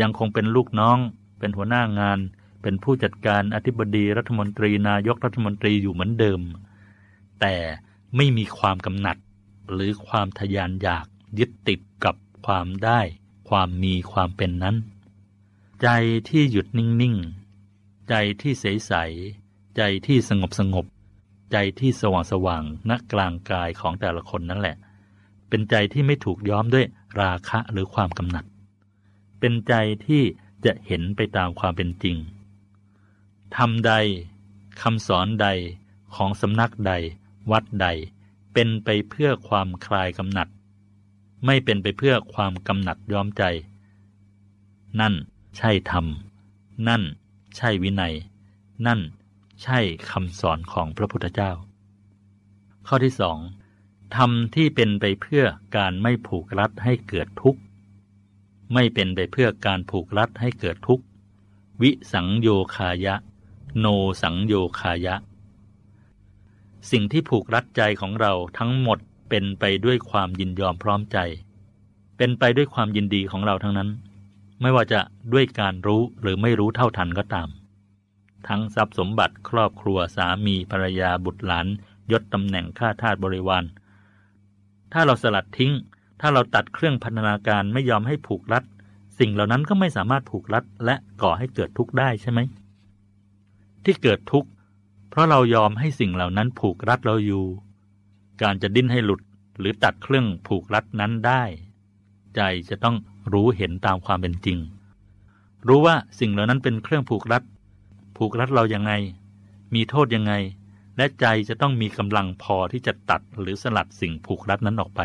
ยังคงเป็นลูกน้อง เป็นหัวหน้างาน เป็นผู้จัดการอธิบดีรัฐมนตรีนายกรัฐมนตรีอยู่เหมือนเดิม แต่ไม่มีความกำหนัด หรือความทยานอยากยึดติดกับความได้ ความมีความเป็นนั้น ใจที่หยุดนิ่ง ๆ ใจที่ใส ๆ ใจที่สงบสงบใจที่สว่างสว่างณกลางกายของแต่ละคนนั่นแหละ เป็นใจที่ไม่ถูกย้อมด้วยราคะหรือความกำหนัด เป็นใจที่จะเห็นไปตามความเป็นจริงทำใดคำสอนใดของสำนักใด วัดใด เป็นไปเพื่อความคลายกำหนัด ไม่เป็นไปเพื่อความกำหนัดย้อมใจ นั่นใช่ธรรม นั่นใช่วินัย นั่นใช่คำสอนของพระพุทธเจ้า ข้อที่สองธรรมที่เป็นไปเพื่อการไม่ผูกรัดให้เกิดทุกข์ ไม่เป็นไปเพื่อการผูกรัดให้เกิดทุกข์ วิสังโยคายะ โนสังโยคายะ สิ่งที่ผูกรัดใจของเราทั้งหมดเป็นไปด้วยความยินยอมพร้อมใจ เป็นไปด้วยความยินดีของเราทั้งนั้น ไม่ว่าจะด้วยการรู้หรือไม่รู้เท่าทันก็ตาม ทั้งทรัพย์สมบัติครอบครัวสามีภรรยาบุตรหลานยศตำแหน่งข้าทาสบริวาร ถ้าเราสลัดทิ้ง ถ้าเราตัดเครื่องพันธนาการไม่ยอมให้ผูกรัด สิ่งเหล่านั้นก็ไม่สามารถผูกรัดและก่อให้เกิดทุกข์ได้ใช่ไหม ที่เกิดทุกข์เพราะเรายอมให้สิ่งเหล่านั้นผูกรัดเราอยู่ การจะดิ้นให้หลุดหรือตัดเครื่องผูกรัดนั้นได้ ใจจะต้องรู้เห็นตามความเป็นจริง รู้ว่าสิ่งเหล่านั้นเป็นเครื่องผูกรัด ผูกรัดเรายังไง มีโทษยังไง และใจจะต้องมีกำลังพอที่จะตัดหรือสลัดสิ่งผูกรัดนั้นออกไป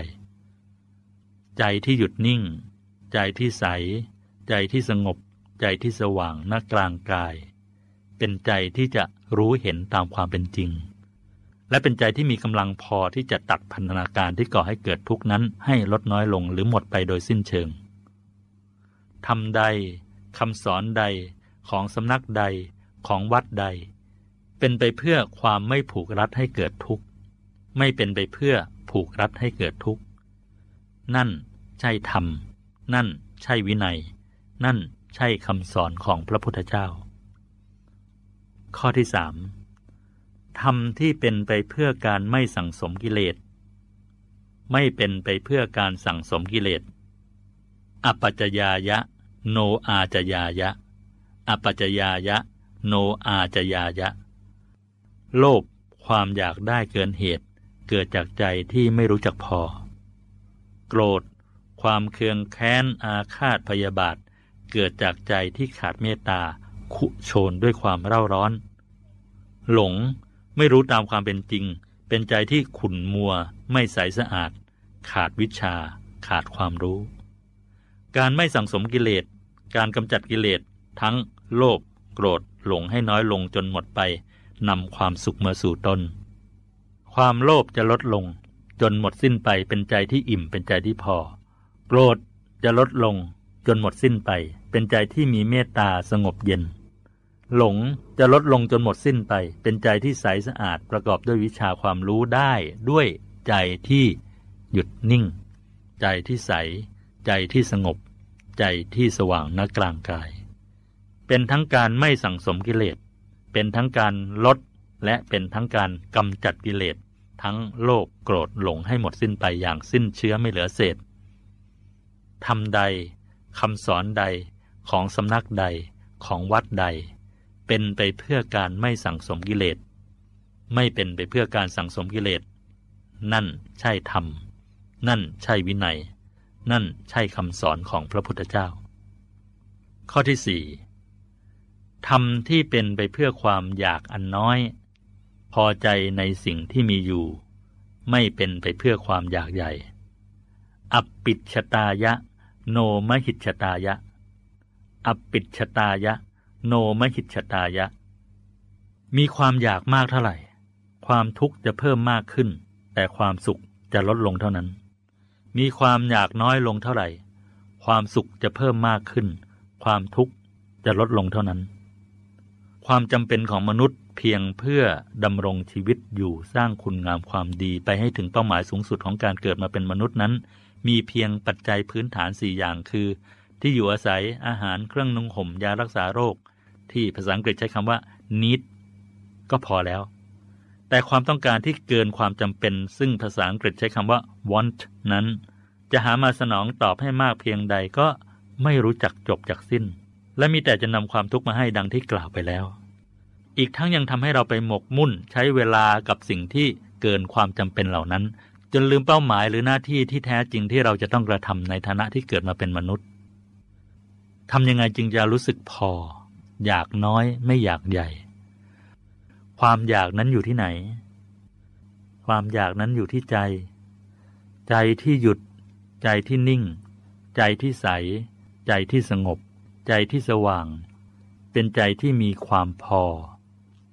ใจที่หยุดนิ่ง ใจที่ใส ใจที่สงบ ใจที่สว่างหน้ากลางกาย เป็นใจที่จะรู้เห็นตามความเป็นจริง และเป็นใจที่มีกำลังพอที่จะตัดพันธนาการที่ก่อให้เกิดทุกข์นั้นให้ลดน้อยลงหรือหมดไปโดยสิ้นเชิงทำใดคำสอนใดของสำนักใดของวัดใด เป็นไปเพื่อความไม่ผูกรัดให้เกิดทุกข์ ไม่เป็นไปเพื่อผูกรัดให้เกิดทุกข์ นั่นใช่ธรรม นั่นใช่วินัย นั่นใช่คำสอนของพระพุทธเจ้า ข้อที่สามธรรมที่เป็นไปเพื่อการไม่สั่งสมกิเลส ไม่เป็นไปเพื่อการสั่งสมกิเลส อปัจจยายะ โนอาจยายะ อปัจจยายะ โนอาจยายะ โลภความอยากได้เกินเหตุ เกิดจากใจที่ไม่รู้จักพอ โกรธ ความเคืองแค้น อาฆาตพยาบาท เกิดจากใจที่ขาดเมตตาคุโชนด้วยความเร่าร้อน หลงไม่รู้ตามความเป็นจริง เป็นใจที่ขุ่นมัว ไม่ใสสะอาด ขาดวิชา ขาดความรู้ การไม่สั่งสมกิเลส การกำจัดกิเลส ทั้งโลภ โกรธ หลงให้น้อยลงจนหมดไป นำความสุขมาสู่ตน ความโลภจะลดลง จนหมดสิ้นไปเป็นใจที่อิ่มเป็นใจที่พอ โกรธจะลดลง จนหมดสิ้นไป เป็นใจที่มีเมตตาสงบเย็น หลงจะลดลงจนหมดสิ้นไป เป็นใจที่ใสสะอาดประกอบด้วยวิชาความรู้ได้ด้วยใจที่หยุดนิ่ง ใจที่ใส ใจที่สงบ ใจที่สว่างณกลางกาย เป็นทั้งการไม่สั่งสมกิเลสเป็นทั้งการลดและเป็นทั้งการกำจัดกิเลส ทั้งโลภโกรธหลงให้หมดสิ้นไปอย่างสิ้นเชื้อไม่เหลือเศษทำใดคำสอนใดของสำนักใดของวัดใด เป็นไปเพื่อการไม่สั่งสมกิเลส ไม่เป็นไปเพื่อการสั่งสมกิเลส นั่นใช่ธรรม นั่นใช่วินัย นั่นใช่คำสอนของพระพุทธเจ้า ข้อที่สี่ทำที่เป็นไปเพื่อความอยากอันน้อย พอใจในสิ่งที่มีอยู่ ไม่เป็นไปเพื่อความอยากใหญ่ อัปปิชตายะ โนมหิชตายะ อัปปิชตายะ โนมหิชตายะ มีความอยากมากเท่าไหร่ ความทุกข์จะเพิ่มมากขึ้น แต่ความสุขจะลดลงเท่านั้น มีความอยากน้อยลงเท่าไหร่ ความสุขจะเพิ่มมากขึ้น ความทุกข์จะลดลงเท่านั้น ความจำเป็นของมนุษย์ เพียงเพื่อดำรงชีวิตอยู่สร้างคุณงามความดีไปให้ถึงเป้าหมายสูงสุดของการเกิดมาเป็นมนุษย์นั้น มีเพียงปัจจัยพื้นฐานสี่อย่างคือ ที่อยู่อาศัยอาหารเครื่องนุ่งห่มยารักษาโรค ที่ภาษาอังกฤษใช้คำว่า need ก็พอแล้ว แต่ความต้องการที่เกินความจำเป็น ซึ่งภาษาอังกฤษใช้คำว่า want นั้น จะหามาสนองตอบให้มากเพียงใดก็ไม่รู้จักจบจากสิ้น และมีแต่จะนำความทุกข์มาให้ดังที่กล่าวไปแล้ว อีกทั้งยังทำให้เราไปหมกมุ่นใช้เวลากับสิ่งที่เกินความจำเป็นเหล่านั้น จนลืมเป้าหมายหรือหน้าที่ที่แท้จริงที่เราจะต้องกระทำในฐานะที่เกิดมาเป็นมนุษย์ทำยังไงจึงจะรู้สึกพอ อยากน้อยไม่อยากใหญ่ ความอยากนั้นอยู่ที่ไหน ความอยากนั้นอยู่ที่ใจ ใจที่หยุด ใจที่นิ่ง ใจที่ใส ใจที่สงบ ใจที่สว่าง เป็นใจที่มีความพอ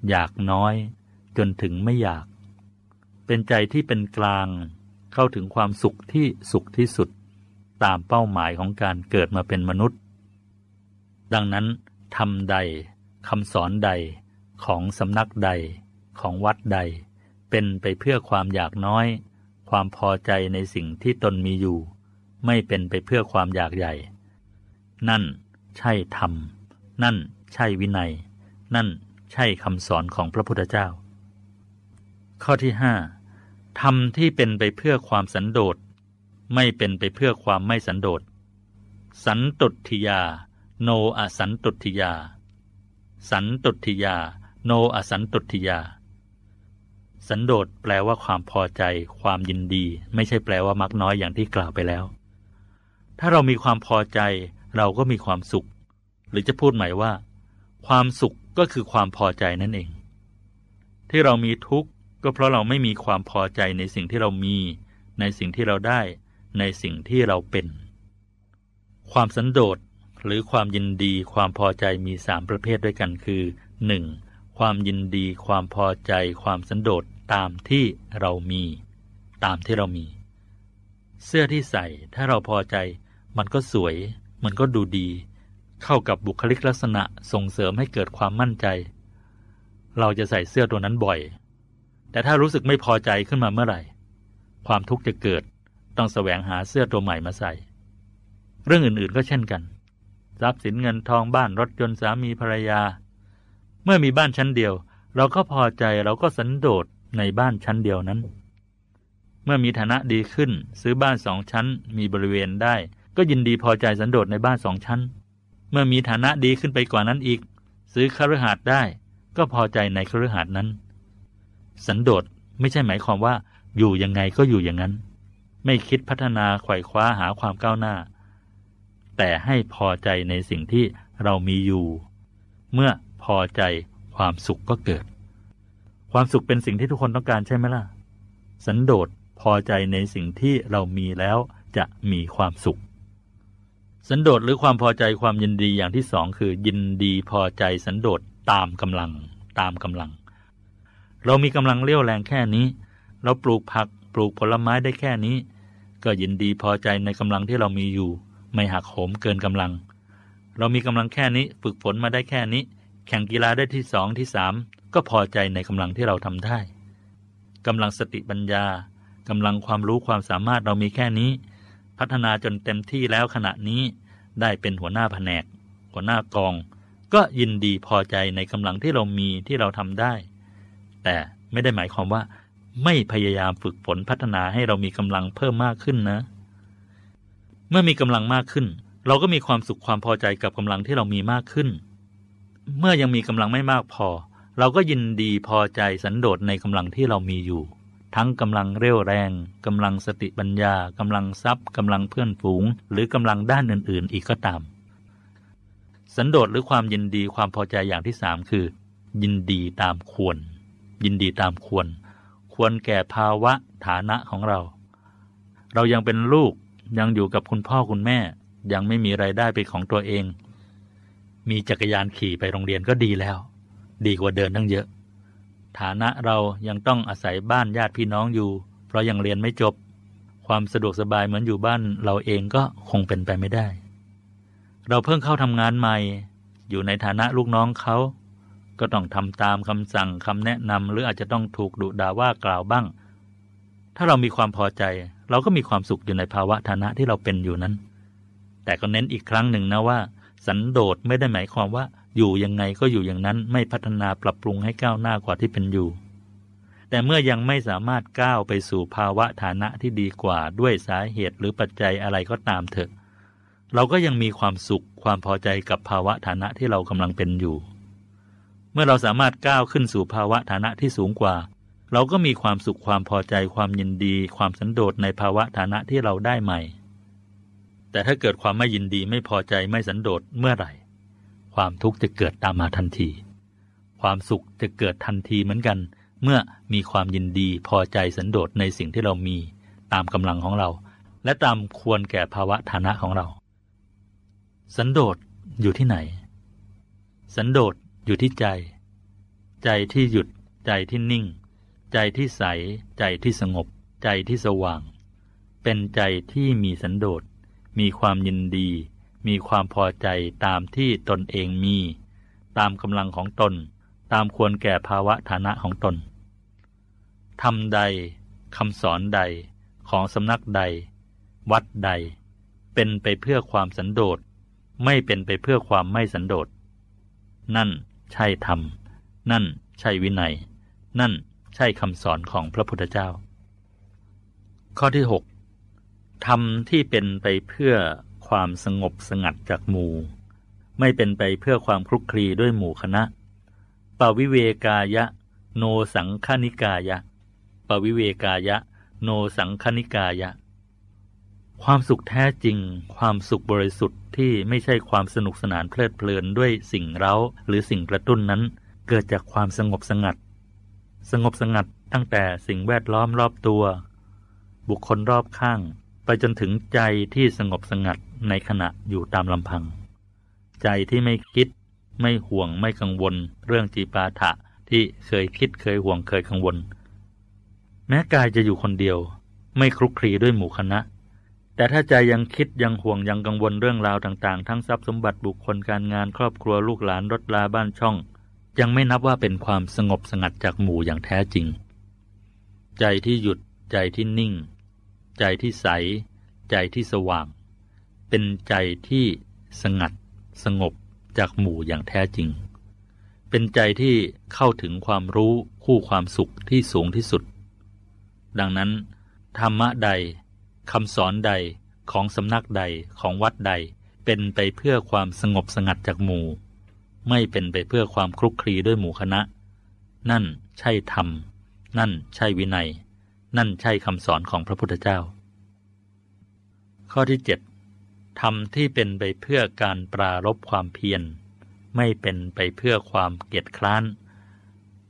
อยากน้อย จนถึงไม่อยาก เป็นใจที่เป็นกลาง เข้าถึงความสุขที่สุขที่สุด ตามเป้าหมายของการเกิดมาเป็นมนุษย์ ดังนั้นทำใดคำสอนใดของสำนักใดของวัดใด เป็นไปเพื่อความอยากน้อย ความพอใจในสิ่งที่ตนมีอยู่ ไม่เป็นไปเพื่อความอยากใหญ่ นั่นใช่ธรรม นั่นใช่วินัย นั่น ใช่คำสอนของพระพุทธเจ้า ข้อที่ห้าธรรมที่เป็นไปเพื่อความสันโดษไม่เป็นไปเพื่อความไม่สันโดษสันตุทิยา โนอสันตุทิยา สันตุทิยา โนอสันตุทิยา สันโดษแปลว่าความพอใจ ความยินดี ไม่ใช่แปลว่ามักน้อยอย่างที่กล่าวไปแล้ว ถ้าเรามีความพอใจ เราก็มีความสุข หรือจะพูดหม่ว่า ความสุข ก็คือความพอใจนั่นเอง ที่เรามีทุกข์ก็เพราะเราไม่มีความพอใจในสิ่งที่เรามี ในสิ่งที่เราได้ ในสิ่งที่เราเป็น ความสันโดษหรือความยินดี ความพอใจมีสามประเภทด้วยกันคือ 1. ความยินดี ความพอใจ ความสันโดษตามที่เรามี ตามที่เรามี เสื้อที่ใส่ถ้าเราพอใจ มันก็สวย มันก็ดูดี เข้ากับบุคลิกลักษณะส่งเสริมให้เกิดความมั่นใจ เราจะใส่เสื้อตัวนั้นบ่อย แต่ถ้ารู้สึกไม่พอใจขึ้นมาเมื่อไหร่ ความทุกข์จะเกิดต้องแสวงหาเสื้อตัวใหม่มาใส่ เรื่องอื่นๆก็เช่นกัน ทรัพย์สินเงินทองบ้านรถยนต์สามีภรรยา เมื่อมีบ้านชั้นเดียว เราก็พอใจเราก็สันโดษในบ้านชั้นเดียวนั้น เมื่อมีฐานะดีขึ้น ซื้อบ้านสองชั้น มีบริเวณได้ ก็ยินดีพอใจสันโดษในบ้านสองชั้น เมื่อมีฐานะดีขึ้นไปกว่านั้นอีก ซื้อคฤหาสน์ได้ ก็พอใจในคฤหาสน์นั้น สันโดษไม่ใช่หมายความว่าอยู่ยังไงก็อยู่อย่างนั้น ไม่คิดพัฒนาไขว่คว้าหาความก้าวหน้า แต่ให้พอใจในสิ่งที่เรามีอยู่ เมื่อพอใจความสุขก็เกิด ความสุขเป็นสิ่งที่ทุกคนต้องการใช่ไหมล่ะ สันโดษพอใจในสิ่งที่เรามีแล้วจะมีความสุข สันโดษหรือความพอใจความยินดีอย่างที่สองคือ ยินดีพอใจสันโดษตามกำลัง ตามกำลัง เรามีกำลังเลี้ยวแรงแค่นี้ เราปลูกผักปลูกผลไม้ได้แค่นี้ ก็ยินดีพอใจในกำลังที่เรามีอยู่ ไม่หักโหมเกินกำลัง เรามีกำลังแค่นี้ฝึกฝนมาได้แค่นี้ แข่งกีฬาได้ที่สองที่สามก็พอใจในกำลังที่เราทำได้กำลังสติปัญญากำลังความรู้ความสามารถเรามีแค่นี้ พัฒนาจนเต็มที่แล้วขณะนี้ได้เป็นหัวหน้าแผนก หัวหน้ากอง ก็ยินดีพอใจในกำลังที่เรามีที่เราทำได้ แต่ไม่ได้หมายความว่า ไม่พยายามฝึกฝนพัฒนาให้เรามีกำลังเพิ่มมากขึ้นนะ เมื่อมีกำลังมากขึ้น เราก็มีความสุขความพอใจกับกำลังที่เรามีมากขึ้น เมื่อยังมีกำลังไม่มากพอ เราก็ยินดีพอใจสันโดษในกำลังที่เรามีอยู่ ทั้งกำลังเรี่ยวแรงกำลังสติปัญญากำลังทรัพย์กำลังเพื่อนฝูง หรือกำลังด้านอื่น ๆ อีกก็ตาม สันโดษหรือความยินดีความพอใจอย่างที่สามคือ ยินดีตามควร ยินดีตามควร ควรแก่ภาวะฐานะของเรา เรายังเป็นลูกยังอยู่กับคุณพ่อคุณแม่ ยังไม่มีไรายได้เป็นของตัวเอง มีจักรยานขี่ไปโรงเรียนก็ดีแล้ว ดีกว่าเดินทั้งเยอะ ฐานะเรายังต้องอาศัยบ้านญาติพี่น้องอยู่ เพราะยังเรียนไม่จบ ความสะดวกสบายเหมือนอยู่บ้านเราเองก็คงเป็นไปไม่ได้ เราเพิ่งเข้าทำงานใหม่ อยู่ในฐานะลูกน้องเขา ก็ต้องทำตามคำสั่งคำแนะนำหรืออาจจะต้องถูกดุด่าว่ากล่าวบ้าง ถ้าเรามีความพอใจ เราก็มีความสุขอยู่ในภาวะฐานะที่เราเป็นอยู่นั้น แต่ก็เน้นอีกครั้งหนึ่งนะว่า สันโดษไม่ได้หมายความว่า อยู่ยังไงก็อยู่อย่างนั้นไม่พัฒนาปรับปรุงให้ก้าวหน้ากว่าที่เป็นอยู่ แต่เมื่อยังไม่สามารถก้าวไปสู่ภาวะฐานะที่ดีกว่าด้วยสาเหตุหรือปัจจัยอะไรก็ตามเถอะ เราก็ยังมีความสุขความพอใจกับภาวะฐานะที่เรากำลังเป็นอยู่ เมื่อเราสามารถก้าวขึ้นสู่ภาวะฐานะที่สูงกว่า เราก็มีความสุขความพอใจความยินดี ความสันโดษในภาวะฐานะที่เราได้ใหม่ แต่ถ้าเกิดความไม่ยินดีไม่พอใจไม่สันโดษเมื่อไหร่ ความทุกข์จะเกิดตามมาทันที ความสุขจะเกิดทันทีเหมือนกัน เมื่อมีความยินดีพอใจสันโดษในสิ่งที่เรามีตามกำลังของเรา และตามควรแก่ภาวะฐานะของเรา สันโดษอยู่ที่ไหน สันโดษอยู่ที่ใจ ใจที่หยุด ใจที่นิ่ง ใจที่ใส ใจที่สงบ ใจที่สว่าง เป็นใจที่มีสันโดษมีความยินดี มีความพอใจตามที่ตนเองมี ตามกำลังของตน ตามควรแก่ภาวะฐานะของตนทำใดคำสอนใดของสำนักใด วัดใด เป็นไปเพื่อความสันโดษไม่เป็นไปเพื่อความไม่สันโดษนั่นใช่ธรรม นั่นใช่วินัย นั่นใช่คำสอนของพระพุทธเจ้า ข้อที่ 6. ธรรมที่เป็นไปเพื่อ ความสงบสงัดจากหมู่ ไม่เป็นไปเพื่อความคลุกคลีด้วยหมู่คณะ ปวิเวกายะ โนสังคณิกายะ ปวิเวกายะ โนสังคณิกายะ ความสุขแท้จริง ความสุขบริสุทธิ์ที่ไม่ใช่ความสนุกสนานเพลิดเพลินด้วยสิ่งเร้า หรือสิ่งกระตุ้นนั้น เกิดจากความสงบสงัด สงบสงัดตั้งแต่สิ่งแวดล้อมรอบตัว บุคคลรอบข้าง ไปจนถึงใจที่สงบสงัด ในขณะอยู่ตามลำพัง ใจที่ไม่คิด ไม่ห่วงไม่กังวล เรื่องจีปาถะที่เคยคิดเคยห่วงเคยกังวล แม้กายจะอยู่คนเดียว ไม่คลุกคลีด้วยหมู่คณะ แต่ถ้าใจยังคิดยังห่วงยังกังวลเรื่องราวต่าง ๆ ทั้งทรัพย์สมบัติบุคคลการงานครอบครัวลูกหลานรถลาบ้านช่อง ยังไม่นับว่าเป็นความสงบสงัดจากหมู่อย่างแท้จริง ใจที่หยุดใจที่นิ่ง ใจที่ใส ใจที่สว่าง เป็นใจที่สงัดสงบจากหมู่อย่างแท้จริง เป็นใจที่เข้าถึงความรู้คู่ความสุขที่สูงที่สุด ดังนั้น ธรรมะใดคำสอนใดของสำนักใดของวัดใดเป็นไปเพื่อความสงบสงัดจากหมู่ ไม่เป็นไปเพื่อความคลุกคลีด้วยหมู่คณะ นั่นใช่ธรรม นั่นใช่วินัย นั่นใช่คำสอนของพระพุทธเจ้า ข้อที่ 7. ธร รมที่เป็นไปเพื่อการปรารบความเพียร ไม่เป็นไปเพื่อความเกียจคร้าน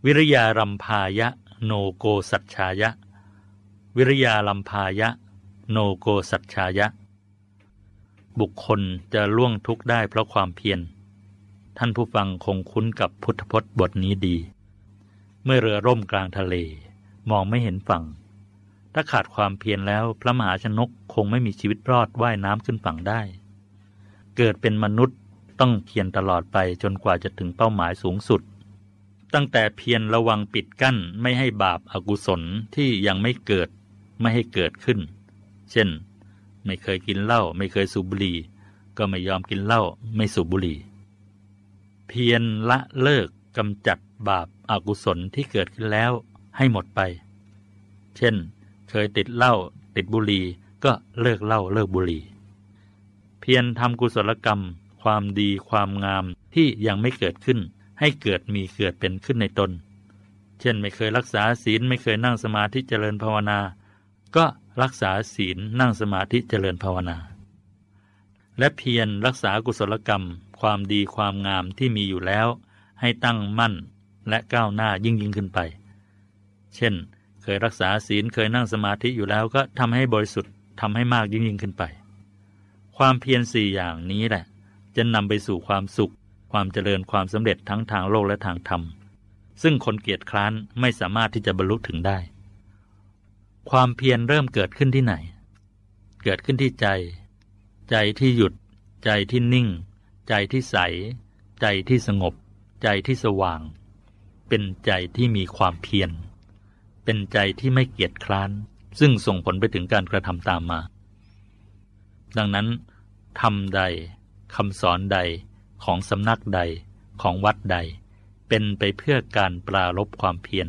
วิริยารัมพายะ โนโกสัจชายะ วิริยาลัมพายะ โนโกสัจชายะ บุคคลจะล่วงทุกข์ได้เพราะความเพียร ท่านผู้ฟังคงคุ้นกับพุทธพจน์บทนี้ดี เมื่อเรือร่มกลางทะเล มองไม่เห็นฝั่ง ถ้าขาดความเพียรแล้ว พระมหาชนกคงไม่มีชีวิตรอดว่ายน้ำขึ้นฝั่งได้ เกิดเป็นมนุษย์ต้องเพียรตลอดไปจนกว่าจะถึงเป้าหมายสูงสุด ตั้งแต่เพียรระวังปิดกั้นไม่ให้บาปอากุศลที่ยังไม่เกิดไม่ให้เกิดขึ้น เช่น ไม่เคยกินเหล้าไม่เคยสูบบุหรี่ ก็ไม่ยอมกินเหล้าไม่สูบบุหรี่ เพียรละเลิกกำจัดบาปอากุศลที่เกิดขึ้นแล้วให้หมดไป เช่น เคยติดเหล้าติดบุหรี่ก็เลิกเหล้าเลิกบุหรี่ เพียรทำกุศลกรรม ความดีความงามที่ยังไม่เกิดขึ้น ให้เกิดมีเกิดเป็นขึ้นในตน เช่นไม่เคยรักษาศีลไม่เคยนั่งสมาธิเจริญภาวนา ก็รักษาศีลนั่งสมาธิเจริญภาวนา และเพียรรักษากุศลกรรม ความดีความงามที่มีอยู่แล้ว ให้ตั้งมั่นและก้าวหน้ายิ่งยิ่งขึ้นไป เช่น เคยรักษาศีลเคยนั่งสมาธิอยู่แล้วก็ทำให้บริสุทธิ์ทำให้มากยิ่งยิ่งขึ้นไป ความเพียรสี่อย่างนี้แหละ จะนำไปสู่ความสุข ความเจริญความสำเร็จทั้งทางโลกและทางธรรม ซึ่งคนเกียจคร้านไม่สามารถที่จะบรรลุถึงได้ ความเพียรเริ่มเกิดขึ้นที่ไหน เกิดขึ้นที่ใจ ใจที่หยุด ใจที่นิ่ง ใจที่ใส ใจที่สงบ ใจที่สว่าง เป็นใจที่มีความเพียร เป็นใจที่ไม่เกียจคร้าน ซึ่งส่งผลไปถึงการกระทำตามมา ดังนั้นทำใดคำสอนใดของสำนักใดของวัดใด เป็นไปเพื่อการปราลบความเพียร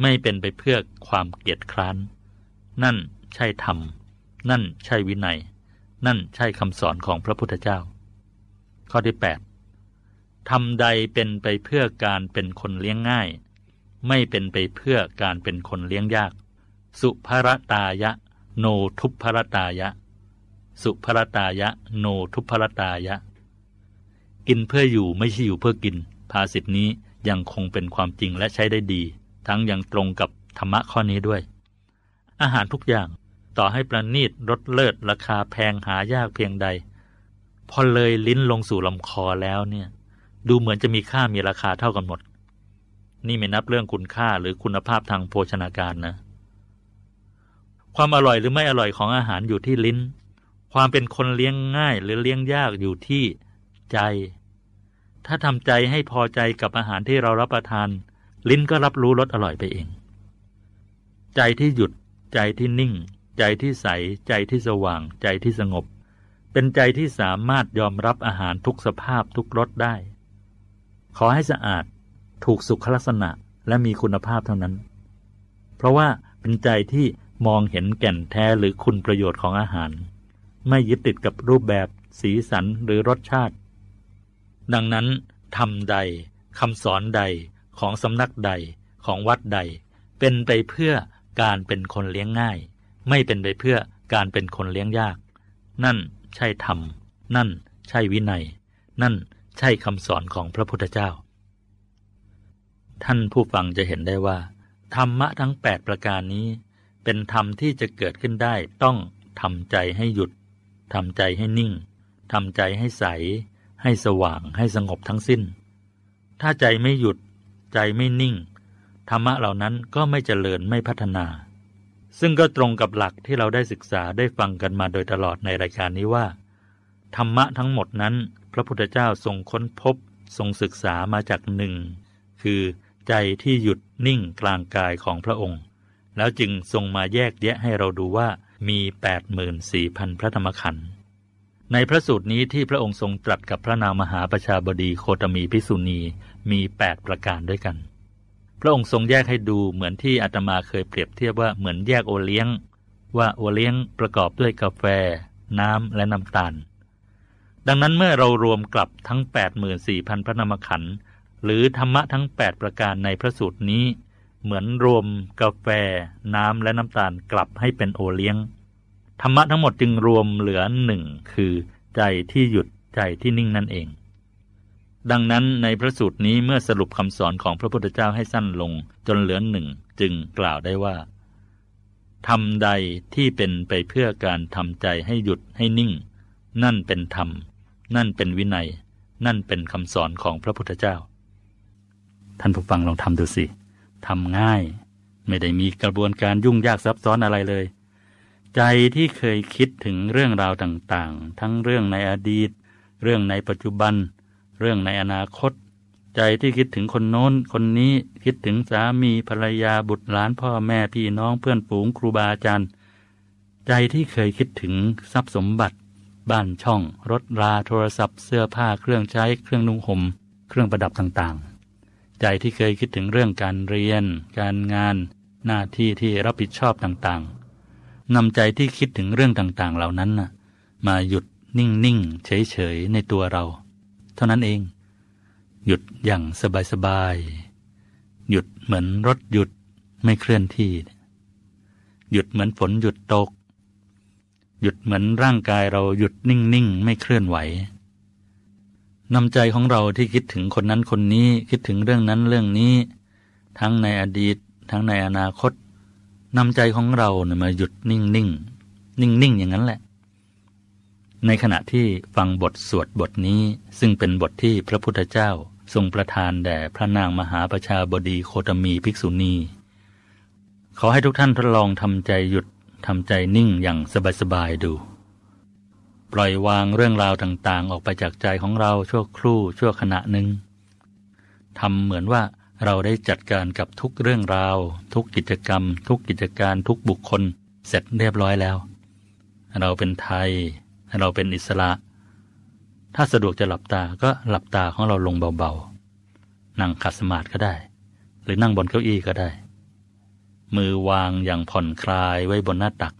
ไม่เป็นไปเพื่อความเกียจคร้าน นั่นใช่ธรรม นั่นใช่วินัย นั่นใช่คำสอนของพระพุทธเจ้า ข้อที่ 8ทำใดเป็นไปเพื่อการเป็นคนเลี้ยงง่าย ไม่เป็นไปเพื่อการเป็นคนเลี้ยงยาก สุภรตายะ โนทุพรตายะ สุภรตายะ โนทุพรตายะ กินเพื่ออยู่ไม่ใช่อยู่เพื่อกิน ภาษิตนี้ยังคงเป็นความจริงและใช้ได้ดี ทั้งยังตรงกับธรรมะข้อนี้ด้วย อาหารทุกอย่างต่อให้ประณีตรสเลิศราคาแพงหายากเพียงใด พอเลยลิ้นลงสู่ลำคอแล้วเนี่ย ดูเหมือนจะมีค่ามีราคาเท่ากันหมด นี่ไม่นับเรื่องคุณค่าหรือคุณภาพทางโภชนาการนะ ความอร่อยหรือไม่อร่อยของอาหารอยู่ที่ลิ้น ความเป็นคนเลี้ยงง่ายหรือเลี้ยงยากอยู่ที่ใจ ถ้าทำใจให้พอใจกับอาหารที่เรารับประทาน ลิ้นก็รับรู้รสอร่อยไปเอง ใจที่หยุด ใจที่นิ่ง ใจที่ใส ใจที่สว่าง ใจที่สงบ เป็นใจที่สามารถยอมรับอาหารทุกสภาพทุกรสได้ ขอให้สะอาด ถูกสุขลักษณะและมีคุณภาพเท่านั้น เพราะว่าเป็นใจที่มองเห็นแก่นแท้หรือคุณประโยชน์ของอาหาร ไม่ยึดติดกับรูปแบบสีสันหรือรสชาติ ดังนั้นทำใดคำสอนใดของสำนักใดของวัดใด เป็นไปเพื่อการเป็นคนเลี้ยงง่าย ไม่เป็นไปเพื่อการเป็นคนเลี้ยงยาก นั่นใช่ธรรม นั่นใช่วินัย นั่นใช่คำสอนของพระพุทธเจ้า ท่านผู้ฟังจะเห็นได้ว่า ธรรมะทั้ง 8 ประการนี้ เป็นธรรมที่จะเกิดขึ้นได้ต้องทำใจให้หยุดทำใจให้นิ่งทำใจให้ใส ให้สว่างให้สงบทั้งสิ้น ถ้าใจไม่หยุด ใจไม่นิ่ง ธรรมะเหล่านั้นก็ไม่เจริญไม่พัฒนา ซึ่งก็ตรงกับหลักที่เราได้ศึกษาได้ฟังกันมาโดยตลอดในรายการนี้ว่า ธรรมะทั้งหมดนั้น พระพุทธเจ้าทรงค้นพบ ทรงศึกษามาจากหนึ่ง คือ ใจที่หยุดนิ่งกลางกายของพระองค์ แล้วจึงทรงมาแยกแยะให้เราดูว่ามี 84,000 พระธรรมขันธ์ในพระสูตรนี้ที่พระองค์ทรงตรัสกับพระนางมหาประชาบดีโคตมีพิสุณีมี 8 ประการด้วยกัน พระองค์ทรงแยกให้ดูเหมือนที่อาตมาเคยเปรียบเทียบว่าเหมือนแยกโอเลี้ยง ว่าโอเลี้ยงประกอบด้วยกาแฟ น้ำและน้ำตาล ดังนั้นเมื่อเรารวมกลับทั้ง 84,000 พระนามขันธ์ หรือธรรมะทั้ง 8 ประการในพระสูตรนี้ เหมือนรวม กาแฟ น้ำและน้ำตาลกลับให้เป็นโอเลี้ยง ธรรมะทั้งหมดจึงรวมเหลือหนึ่งคือใจที่หยุดใจที่นิ่งนั่นเอง ดังนั้นในพระสูตรนี้เมื่อสรุปคำสอนของพระพุทธเจ้าให้สั้นลงจนเหลือหนึ่งจึงกล่าวได้ว่าทำใดที่เป็นไปเพื่อการทำใจให้หยุดให้นิ่ง นั่นเป็นธรรม นั่นเป็นวินัย นั่นเป็นคำสอนของพระพุทธเจ้า ท่านผู้ฟังลองทำดูสิทำง่าย ไม่ได้มีกระบวนการยุ่งยากซับซ้อนอะไรเลย ใจที่เคยคิดถึงเรื่องราวต่างๆ ทั้งเรื่องในอดีต เรื่องในปัจจุบัน เรื่องในอนาคต ใจที่คิดถึงคนโน้น คนนี้คิดถึงสามีภรรยาบุตรหลานพ่อแม่พี่น้องเพื่อนฝูงครูบาอาจารย์ใจที่เคยคิดถึงทรัพย์สมบัติ บ้านช่อง รถราโทรศัพท์เสื้อผ้าเครื่องใช้เครื่องนุ่งห่มเครื่องประดับต่างๆ ใจที่เคยคิดถึงเรื่องการเรียน การงาน หน้าที่ที่รับผิดชอบต่างๆนำใจที่คิดถึงเรื่องต่างๆ เหล่านั้นมาหยุดนิ่งๆเฉยๆในตัวเรา เท่านั้นเอง หยุดอย่างสบายๆหยุดเหมือนรถหยุดไม่เคลื่อนที่ หยุดเหมือนฝนหยุดตก หยุดเหมือนร่างกายเราหยุดนิ่งๆไม่เคลื่อนไหว นำใจของเราที่คิดถึงคนนั้นคนนี้คิดถึงเรื่องนั้นเรื่องนี้ ทั้งในอดีต ทั้งในอนาคตนำใจของเราเนี่ยมาหยุดนิ่งๆนิ่งๆอย่างนั้นแหละ ในขณะที่ฟังบทสวดบทนี้ซึ่งเป็นบทที่พระพุทธเจ้าทรงประทานแด่พระนางมหาประชาบดีโคตมีภิกษุณี ขอให้ทุกท่านทดลองทำใจหยุดทำใจนิ่งอย่างสบายๆดู ปล่อยวางเรื่องราวต่างๆ ออกไปจากใจของเราชั่วครู่ชั่วขณะหนึ่งทำเหมือนว่าเราได้จัดการกับทุกเรื่องราว ทุกกิจกรรม ทุกกิจการทุกบุคคล เสร็จเรียบร้อยแล้ว เราเป็นไทย เราเป็นอิสระ ถ้าสะดวกจะหลับตาก็หลับตาของเราลงเบาๆนั่งขัดสมาธิก็ได้ หรือนั่งบนเก้าอี้ก็ได้ มือวางอย่างผ่อนคลายไว้บนหน้าตัก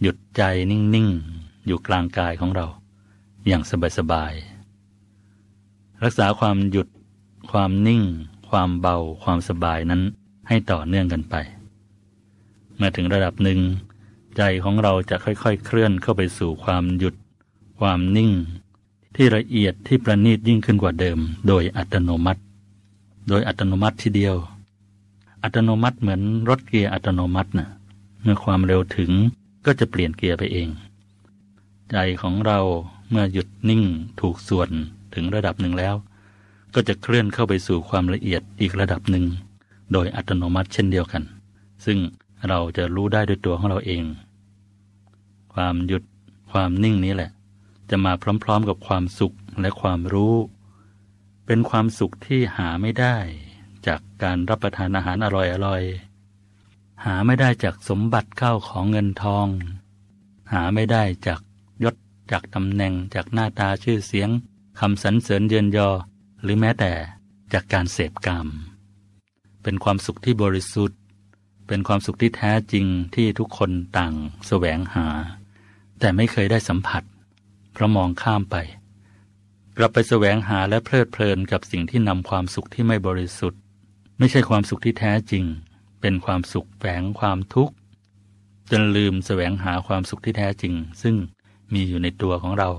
หยุดใจนิ่งๆ อยู่กลางกายของเรา อย่างสบายๆรักษาความหยุด ความนิ่ง ความเบา ความสบายนั้นให้ต่อเนื่องกันไป เมื่อถึงระดับหนึ่ง ใจของเราจะค่อยๆ เคลื่อนเข้าไปสู่ความหยุด ความนิ่ง ที่ละเอียดที่ประณีตยิ่งขึ้นกว่าเดิม โดยอัตโนมัติ โดยอัตโนมัติทีเดียว อัตโนมัติเหมือนรถเกียร์อัตโนมัตินะ่ะเมื่อความเร็วถึงก็จะเปลี่ยนเกียร์ไปเอง ใจของเราเมื่อหยุดนิ่งถูกส่วนถึงระดับหนึ่งแล้ว ก็จะเคลื่อนเข้าไปสู่ความละเอียดอีกระดับหนึ่ง โดยอัตโนมัติเช่นเดียวกัน ซึ่งเราจะรู้ได้ด้วยตัวของเราเอง ความหยุดความนิ่งนี้แหละ จะมาพร้อมๆกับความสุขและความรู้ เป็นความสุขที่หาไม่ได้ จากการรับประทานอาหารอร่อยๆหาไม่ได้จากสมบัติเข้าของเงินทอง หาไม่ได้จาก จากตำแหน่งจากหน้าตาชื่อเสียงคำสรรเสริญเยินยอ หรือแม้แต่จากการเสพกรรม เป็นความสุขที่บริสุทธิ์ เป็นความสุขที่แท้จริงที่ทุกคนต่างแสวงหา แต่ไม่เคยได้สัมผัส เพราะมองข้ามไป กลับไปแสวงหาและเพลิดเพลินกับสิ่งที่นำความสุขที่ไม่บริสุทธิ์ ไม่ใช่ความสุขที่แท้จริง เป็นความสุขแฝงความทุกข์จนลืมแสวงหาความสุขที่แท้จริง ซึ่ง มีอยู่ในตัวของเรา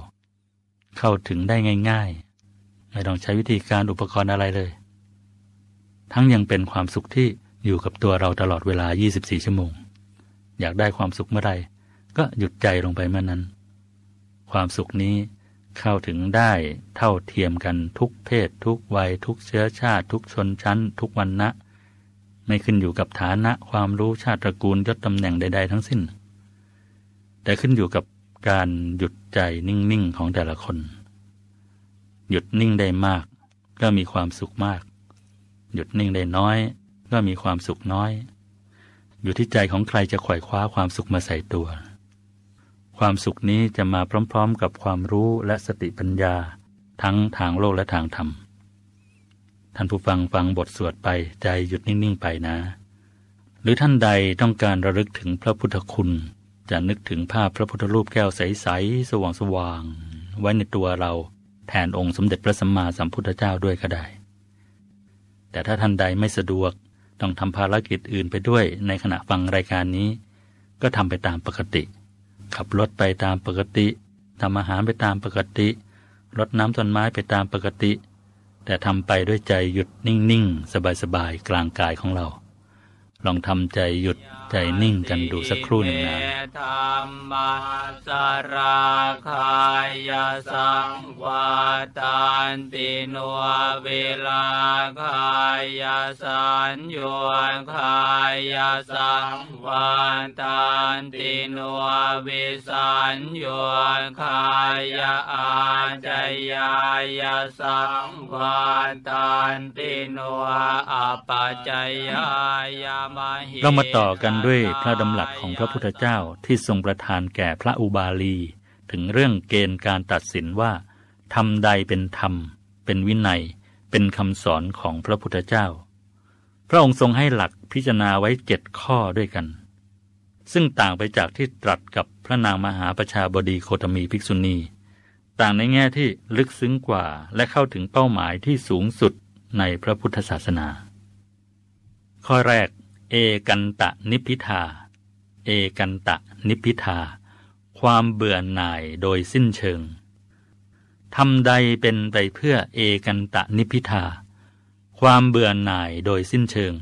เข้าถึงได้ง่าย ๆ ไม่ต้องใช้วิธีการอุปกรณ์อะไรเลย ทั้งยังเป็นความสุขที่อยู่กับตัวเราตลอดเวลา 24 ชั่วโมง อยากได้ความสุขเมื่อไรก็หยุดใจลงไปเมื่อนั้น ความสุขนี้เข้าถึงได้เท่าเทียมกันทุกเพศ ทุกวัย ทุกเชื้อชาติ ทุกชนชั้น ทุกวันนะไม่ขึ้นอยู่กับฐานะความรู้ชาติตระกูลยศตำแหน่งใด ๆ ทั้งสิ้น แต่ขึ้นอยู่กับ การหยุดใจนิ่งๆของแต่ละคน หยุดนิ่งได้มาก ก็มีความสุขมาก หยุดนิ่งได้น้อย ก็มีความสุขน้อย อยู่ที่ใจของใครจะไขว่คว้าความสุขมาใส่ตัว ความสุขนี้จะมาพร้อมๆ กับความรู้และสติปัญญา ทั้งทางโลกและทางธรรมท่านผู้ฟังฟังบทสวดไปใจหยุดนิ่งๆไปนะ หรือท่านใดต้องการระลึกถึงพระพุทธคุณ จะนึกถึงภาพพระพุทธรูปแก้วใส ๆ สว่างๆไว้ในตัวเราแทนองค์สมเด็จพระสัมมาสัมพุทธเจ้าด้วยก็ได้ แต่ถ้าท่านใดไม่สะดวกต้องทำภารกิจอื่นไปด้วยในขณะฟังรายการนี้ ก็ทำไปตามปกติ ขับรถไปตามปกติทำอาหารไปตามปกติรดน้ำต้นไม้ไปตามปกติ แต่ทำไปด้วยใจหยุดนิ่ง ๆ สบาย ๆ กลางกายของเรา ลองทำใจหยุดใจนิ่งกันดูสักครู่หนึ่งนะธรรมสราคายสังวาตานติโนเวลาคายสัญโยคายสังวาตานติโนวิสัญโยคายอาจยายสังวาตานติโนอปัจจยายมหิเรามาต่อกันด้วยพระดำรัสของพระพุทธเจ้าที่ทรงประทานแก่พระอุบาลี ถึงเรื่องเกณฑ์การตัดสินว่าธรรมใดเป็นธรรม เป็นวินัย เป็นคำสอนของพระพุทธเจ้า พระองค์ทรงให้หลักพิจารณาไว้เจ็ดข้อด้วยกัน ซึ่งต่างไปจากที่ตรัสกับพระนางมหาประชาบดีโคตมีภิกษุณี ต่างในแง่ที่ลึกซึ้งกว่าและเข้าถึงเป้าหมายที่สูงสุดในพระพุทธศาสนา ข้อแรก เอกันตะนิพพิทา เอกันตะนิพพิทา ความเบื่อหน่ายโดยสิ้นเชิงทำใดเป็นไปเพื่อเอกันตะนิพพิทา ความเบื่อหน่ายโดยสิ้นเชิง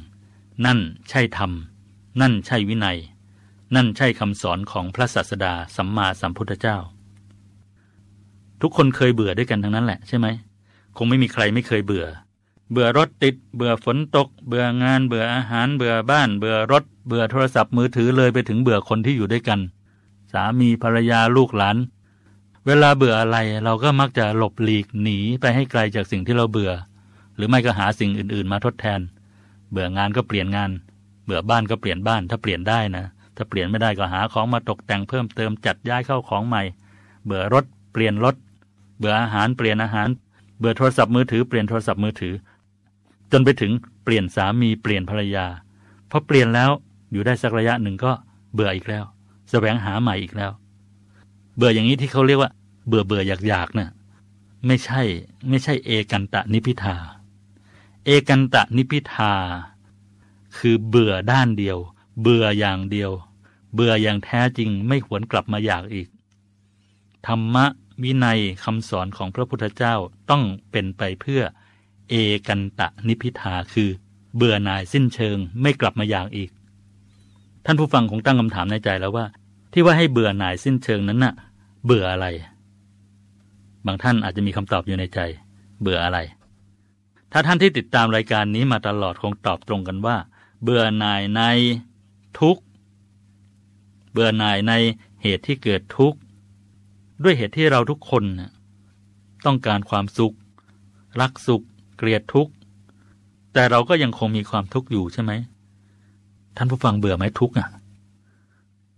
นั่นใช่ธรรม นั่นใช่วินัย นั่นใช่คำสอนของพระศาสดาสัมมาสัมพุทธเจ้า ทุกคนเคยเบื่อด้วยกันทั้งนั้นแหละใช่ไหม คงไม่มีใครไม่เคยเบื่อ เบื่อรถติด เบื่อฝนตก เบื่องาน เบื่ออาหาร เบื่อบ้าน เบื่อรถ เบื่อโทรศัพท์มือถือเลยไปถึงเบื่อคนที่อยู่ด้วยกัน สามีภรรยาลูกหลาน เวลาเบื่ออะไรเราก็มักจะหลบหลีกหนีไปให้ไกลจากสิ่งที่เราเบื่อ หรือไม่ก็หาสิ่งอื่น ๆ มาทดแทน เบื่องานก็เปลี่ยนงาน เบื่อบ้านก็เปลี่ยนบ้าน ถ้าเปลี่ยนได้นะ ถ้าเปลี่ยนไม่ได้ก็หาของมาตกแต่งเพิ่มเติมจัดย้ายเข้าของใหม่ เบื่อรถ เปลี่ยนรถ เบื่ออาหารเปลี่ยนอาหาร เบื่อโทรศัพท์มือถือเปลี่ยนโทรศัพท์มือถือ จนไปถึงเปลี่ยนสามีเปลี่ยนภรรยาพอเปลี่ยนแล้วอยู่ได้สักระยะหนึ่งก็เบื่ออีกแล้วแสวงหาใหม่อีกแล้ว เบื่ออย่างนี้ที่เขาเรียกว่า เบื่อเบื่ออยากอยากๆนะ่ะไม่ใช่ไม่ใช่เอกันตะนิพิทา เอกันตะนิพิทา คือเบื่อด้านเดียว เบื่ออย่างเดียว เบื่ออย่างแท้จริงไม่หวนกลับมาอยากอีก ธรรมะวินัยคำสอนของพระพุทธเจ้าต้องเป็นไปเพื่อ เอกันตะนิพิทาคือ เบื่อหน่ายสิ้นเชิงไม่กลับมาอยากอีก ท่านผู้ฟังคงตั้งคำถามในใจแล้วว่า ที่ว่าให้เบื่อหน่ายสิ้นเชิงนั้นน่ะ เบื่ออะไร บางท่านอาจจะมีคำตอบอยู่ในใจ เบื่ออะไร ถ้าท่านที่ติดตามรายการนี้มาตลอดคงตอบตรงกันว่า เบื่อหน่ายในทุกเบื่อหน่ายในเหตุที่เกิดทุกข์ ด้วยเหตุที่เราทุกคน ต้องการความสุข รักสุข กลียดทุกข์แต่เราก็ยังคงมีความทุกข์อยู่ใช่ไหมท่านผู้ฟังเบื่อไหมทุกข์อะ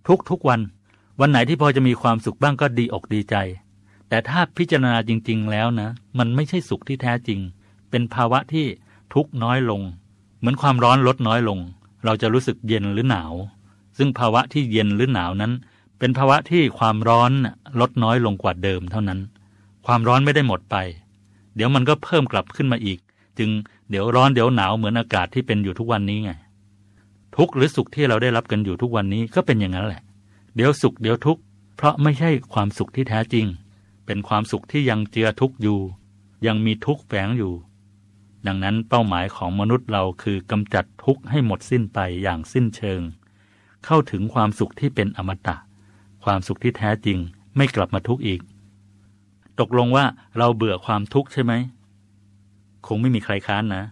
ทุกทุกวัน วันไหนที่พอจะมีความสุขบ้างก็ดีอกดีใจ แต่ถ้าพิจารณาจริง ๆ แล้วนะ มันไม่ใช่สุขที่แท้จริง เป็นภาวะที่ทุกข์น้อยลง เหมือนความร้อนลดน้อยลง เราจะรู้สึกเย็นหรือหนาว ซึ่งภาวะที่เย็นหรือหนาวนั้น เป็นภาวะที่ความร้อนลดน้อยลงกว่าเดิมเท่านั้น ความร้อนไม่ได้หมดไป เดี๋ยวมันก็เพิ่มกลับขึ้นมาอีก จึงเดี๋ยวร้อนเดี๋ยวหนาวเหมือนอากาศที่เป็นอยู่ทุกวันนี้ไง ทุกหรือสุขที่เราได้รับกันอยู่ทุกวันนี้ก็เป็นอย่างนั้นแหละ เดี๋ยวสุขเดี๋ยวทุกข์เพราะไม่ใช่ความสุขที่แท้จริง เป็นความสุขที่ยังเจือทุกข์อยู่ ยังมีทุกข์แฝงอยู่ ดังนั้นเป้าหมายของมนุษย์เราคือกำจัดทุกข์ให้หมดสิ้นไปอย่างสิ้นเชิง เข้าถึงความสุขที่เป็นอมตะ ความสุขที่แท้จริงไม่กลับมาทุกข์อีก ตกลงว่าเราเบื่อความทุกข์ใช่ไหม คงไม่มีใครค้านนะ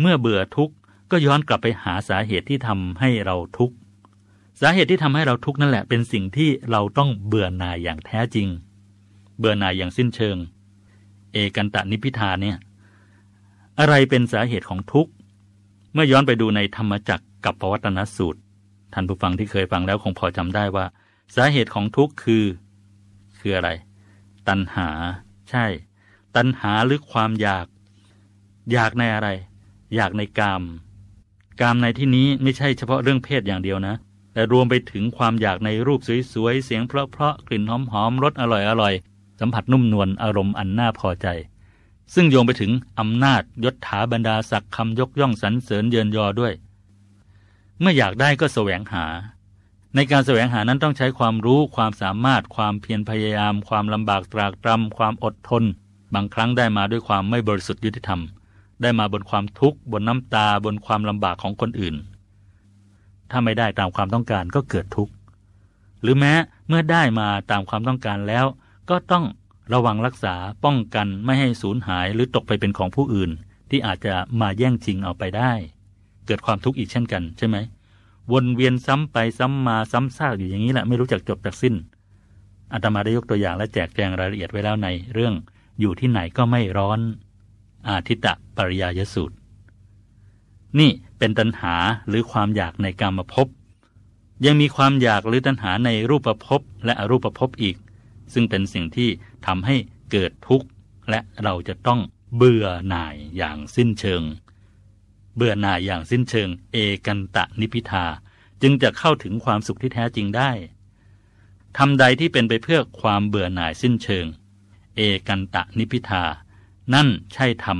เมื่อเบื่อทุกข์ก็ย้อนกลับไปหาสาเหตุที่ทำให้เราทุกข์ สาเหตุที่ทำให้เราทุกข์นั่นแหละ เป็นสิ่งที่เราต้องเบื่อหน่ายอย่างแท้จริง เบื่อหน่ายอย่างสิ้นเชิง เอกันตะนิพิทาเนี่ย อะไรเป็นสาเหตุของทุกข์ เมื่อย้อนไปดูในธรรมจักรกับปวัตนสูตร ท่านผู้ฟังที่เคยฟังแล้วคงพอจำได้ว่า สาเหตุของทุกข์คือ คืออะไร ตัณหา ใช่ ตัณหาหรือความอยาก อยากในอะไร อยากในกาม กามในที่นี้ไม่ใช่เฉพาะเรื่องเพศอย่างเดียวนะ แต่รวมไปถึงความอยากในรูปสวยๆ เสียงเพราะๆ กลิ่นหอมๆ รสอร่อยๆ สัมผัสนุ่มนวล อารมณ์อันน่าพอใจ ซึ่งโยงไปถึงอำนาจยศถาบรรดาศักดิ์คำยกย่องสรรเสริญเยินยอด้วย เมื่ออยากได้ก็แสวงหา ในการแสวงหานั้นต้องใช้ความรู้ความสามารถ ความเพียรพยายาม ความลำบากตรากตรำความอดทน บางครั้งได้มาด้วยความไม่บริสุทธิ์ยุติธรรม ได้มาบนความทุกข์ บนน้ำตาบนความลำบากของคนอื่น ถ้าไม่ได้ตามความต้องการก็เกิดทุกข์ หรือแม้เมื่อได้มาตามความต้องการแล้ว ก็ต้องระวังรักษาป้องกันไม่ให้สูญหายหรือตกไปเป็นของผู้อื่น ที่อาจจะมาแย่งชิงเอาไปได้ เกิดความทุกข์อีกเช่นกันใช่ไหม วนเวียนซ้ำไปซ้ำมาซ้ำซากอยู่อย่างนี้แหละไม่รู้จักจบจากสิ้นอาตมาได้ยกตัวอย่างและแจกแจงรายละเอียดไว้แล้วในเรื่องอยู่ที่ไหนก็ไม่ร้อน อาทิตะปริยายสูตร นี่เป็นตัณหาหรือความอยากในกามภพยังมีความอยากหรือตัณหาในรูปภพและอรูปภพอีก ซึ่งเป็นสิ่งที่ทำให้เกิดทุกข์ และเราจะต้องเบื่อหน่ายอย่างสิ้นเชิง เบื่อหน่ายอย่างสิ้นเชิง เอกันตะนิพิทา จึงจะเข้าถึงความสุขที่แท้จริงได้ทำใดที่เป็นไปเพื่อความเบื่อหน่ายสิ้นเชิง เอกันตะนิพิทา นั่นใช่ธรรม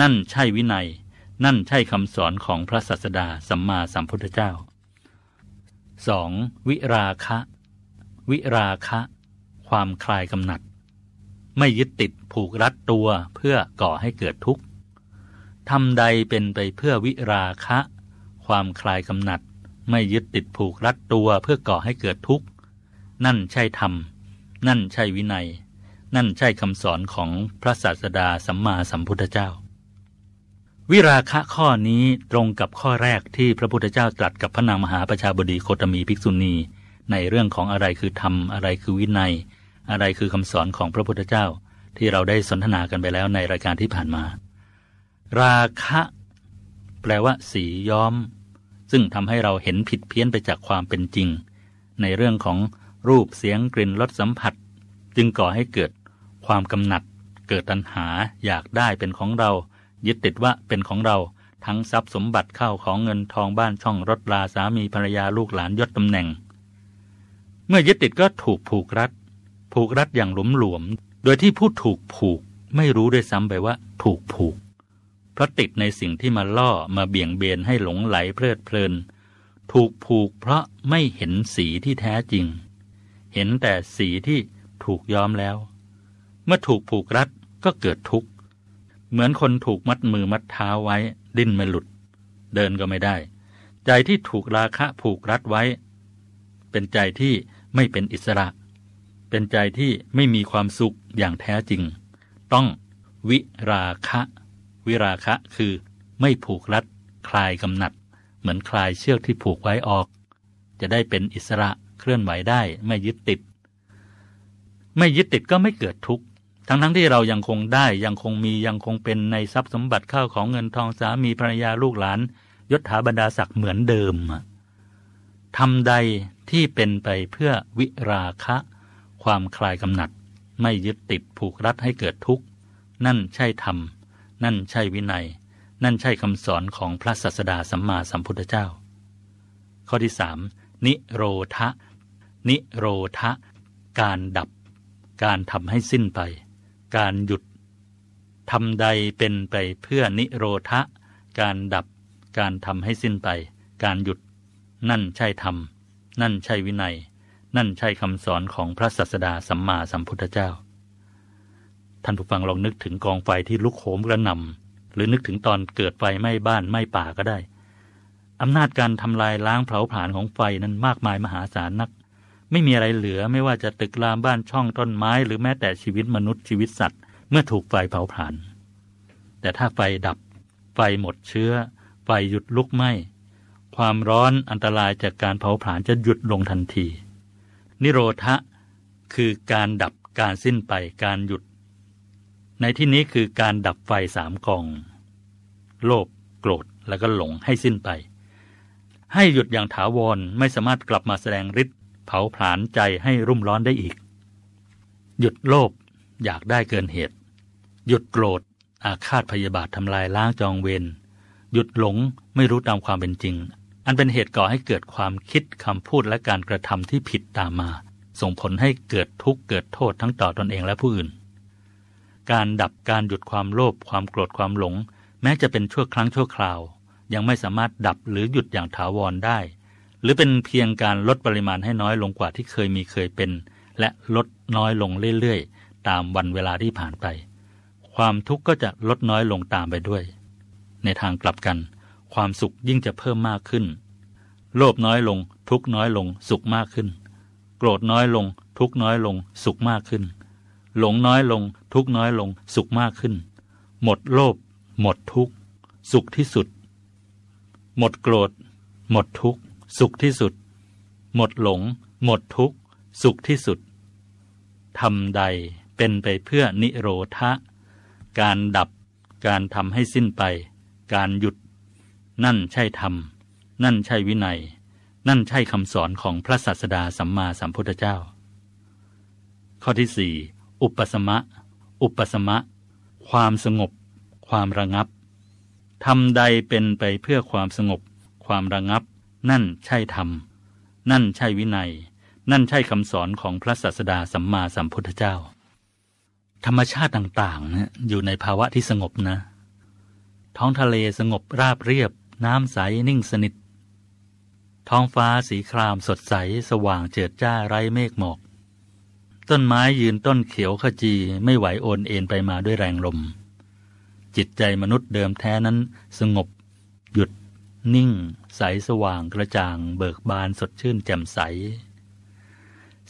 นั่นใช่วินัย นั่นใช่คำสอนของพระศาสดาสัมมาสัมพุทธเจ้า 2. วิราคะ วิราคะ ความคลายกำหนัด ไม่ยึดติดผูกรัดตัวเพื่อก่อให้เกิดทุกข์ ทำใดเป็นไปเพื่อวิราคะ ความคลายกำหนัด ไม่ยึดติดผูกรัดตัวเพื่อก่อให้เกิดทุกข์ นั่นใช่ธรรม นั่นใช่วินัย นั่นใช่คำสอนของพระศาสดาสัมมาสัมพุทธเจ้า วิราคะข้อนี้ตรงกับข้อแรกที่พระพุทธเจ้าตรัสกับพระนางมหาประชาบดีโคตมีภิกษุณี ในเรื่องของอะไรคือธรรมอะไรคือวินัย อะไรคือคำสอนของพระพุทธเจ้า ที่เราได้สนทนากันไปแล้วในรายการที่ผ่านมา ราคะ แปลว่า สีย้อม ซึ่งทำให้เราเห็นผิดเพี้ยนไปจากความเป็นจริง ในเรื่องของรูปเสียงกลิ่นรสสัมผัส จึงก่อให้เกิดความกำหนัด เกิดตัณหาอยากได้เป็นของเรา ยึดติดว่าเป็นของเราทั้งทรัพย์สมบัติเข้าของเงินทองบ้านช่องรถลาสามีภรรยาลูกหลานยศตำแหน่ง เมื่อยึดติดก็ถูกผูกรัด ผูกรัดอย่างหลวมหลวม โดยที่ผู้ถูกผูกไม่รู้ด้วยซ้ำไปว่า ถูกผูก ราะติดในสิ่งที่มาล่อมาเบี่ยงเบนให้หลงไหลเพลิดเพลิน ถูกผูกเพราะไม่เห็นสีที่แท้จริง เห็นแต่สีที่ถูกย้อมแล้ว เมื่อถูกผูกรัดก็เกิดทุกข์ เหมือนคนถูกมัดมือมัดเท้าไว้ ดิ้นไม่หลุด เดินก็ไม่ได้ ใจที่ถูกราคะผูกรัดไว้ เป็นใจที่ไม่เป็นอิสระ เป็นใจที่ไม่มีความสุขอย่างแท้จริง ต้องวิราคะ วิราคะคือไม่ผูกรัด คลายกำหนัด เหมือนคลายเชือกที่ผูกไว้ออก จะได้เป็นอิสระเคลื่อนไหวได้ไม่ยึดติด ไม่ยึดติดก็ไม่เกิดทุกข์ทั้งทั้งที่เรายังคงได้ยังคงมียังคงเป็นในทรัพย์สมบัติข้าวของเงินทองสามีภรรยาลูกหลานยศถาบรรดาศักดิ์เหมือนเดิมทำใดที่เป็นไปเพื่อวิราคะ ความคลายกำหนัด ไม่ยึดติดผูกรัดให้เกิดทุกข์ นั่นใช่ธรรม นั่นใช่วินัย นั่นใช่คำสอนของพระศาสดาสัมมาสัมพุทธเจ้า ข้อที่สามนิโรธะนิโรธะการดับ การทำให้สิ้นไป การหยุดทำใดเป็นไปเพื่อนิโรธะการดับ การทำให้สิ้นไป การหยุด นั่นใช่ธรรม นั่นใช่วินัย นั่นใช่คำสอนของพระศาสดาสัมมาสัมพุทธเจ้า ท่านผู้ฟังลองนึกถึงกองไฟที่ลุกโหมกระหน่ำหรือนึกถึงตอนเกิดไฟไหม้บ้านไหม้ป่าก็ได้อำนาจการทำลายล้างเผาผลาญของไฟนั้นมากมายมหาศาลนัก ไม่มีอะไรเหลือไม่ว่าจะตึกรามบ้านช่องต้นไม้ หรือแม้แต่ชีวิตมนุษย์ชีวิตสัตว์ เมื่อถูกไฟเผาผลาญแต่ถ้าไฟดับ ไฟหมดเชื้อ ไฟหยุดลุกไหม้ความร้อนอันตรายจากการเผาผลาญจะหยุดลงทันที นิโรธะคือการดับการสิ้นไปการหยุด ในที่นี้คือการดับไฟสามกอง โลภโกรธแล้วก็หลงให้สิ้นไป ให้หยุดอย่างถาวรไม่สามารถกลับมาแสดงฤทธิ์เผาผลาญใจให้รุ่มร้อนได้อีก หยุดโลภอยากได้เกินเหตุ หยุดโกรธอาฆาตพยาบาททำลายล้างจองเวรหยุดหลงไม่รู้ตามความเป็นจริง อันเป็นเหตุก่อให้เกิดความคิดคำพูดและการกระทำที่ผิดตามมา ส่งผลให้เกิดทุกข์เกิดโทษทั้งต่อตอนเองและผู้อื่น การดับการหยุดความโลภความโกรธความหลง แม้จะเป็นชั่วครั้งชั่วคราว ยังไม่สามารถดับหรือหยุดอย่างถาวรได้ หรือเป็นเพียงการลดปริมาณให้น้อยลงกว่าที่เคยมีเคยเป็น และลดน้อยลงเรื่อยๆ ตามวันเวลาที่ผ่านไป ความทุกข์ก็จะลดน้อยลงตามไปด้วย ในทางกลับกัน ความสุขยิ่งจะเพิ่มมากขึ้น โลภน้อยลง ทุกน้อยลง สุขมากขึ้น โกรธน้อยลง ทุกน้อยลง สุขมากขึ้น หลงน้อยลง ทุกน้อยลงสุขมากขึ้น หมดโลภหมดทุกข์สุขที่สุด หมดโกรธ หมดทุกข์สุขที่สุด หมดหลง หมดทุกข์สุขที่สุดทำใดเป็นไปเพื่อนิโรธะการดับการทำให้สิ้นไป การหยุด นั่นใช่ธรรม นั่นใช่วินัย นั่นใช่คำสอนของพระศาสดาสัมมาสัมพุทธเจ้า ข้อที่สี่อุปสมะ อุปสมะ ความสงบ ความระงับทำใดเป็นไปเพื่อความสงบ ความระงับ นั่นใช่ธรรม นั่นใช่วินัย นั่นใช่คำสอนของพระศาสดาสัมมาสัมพุทธเจ้า ธรรมชาติต่างๆนะอยู่ในภาวะที่สงบนะ ท้องทะเลสงบราบเรียบ น้ำใสนิ่งสนิท ท้องฟ้าสีครามสดใส สว่างเจิดจ้าไร้เมฆหมอก ต้นไม้ยืนต้นเขียวขจีไม่ไหวโอนเอ็นไปมาด้วยแรงลม จิตใจมนุษย์เดิมแท้นั้นสงบ หยุด นิ่ง ใสสว่างกระจ่าง เบิกบานสดชื่นแจ่มใส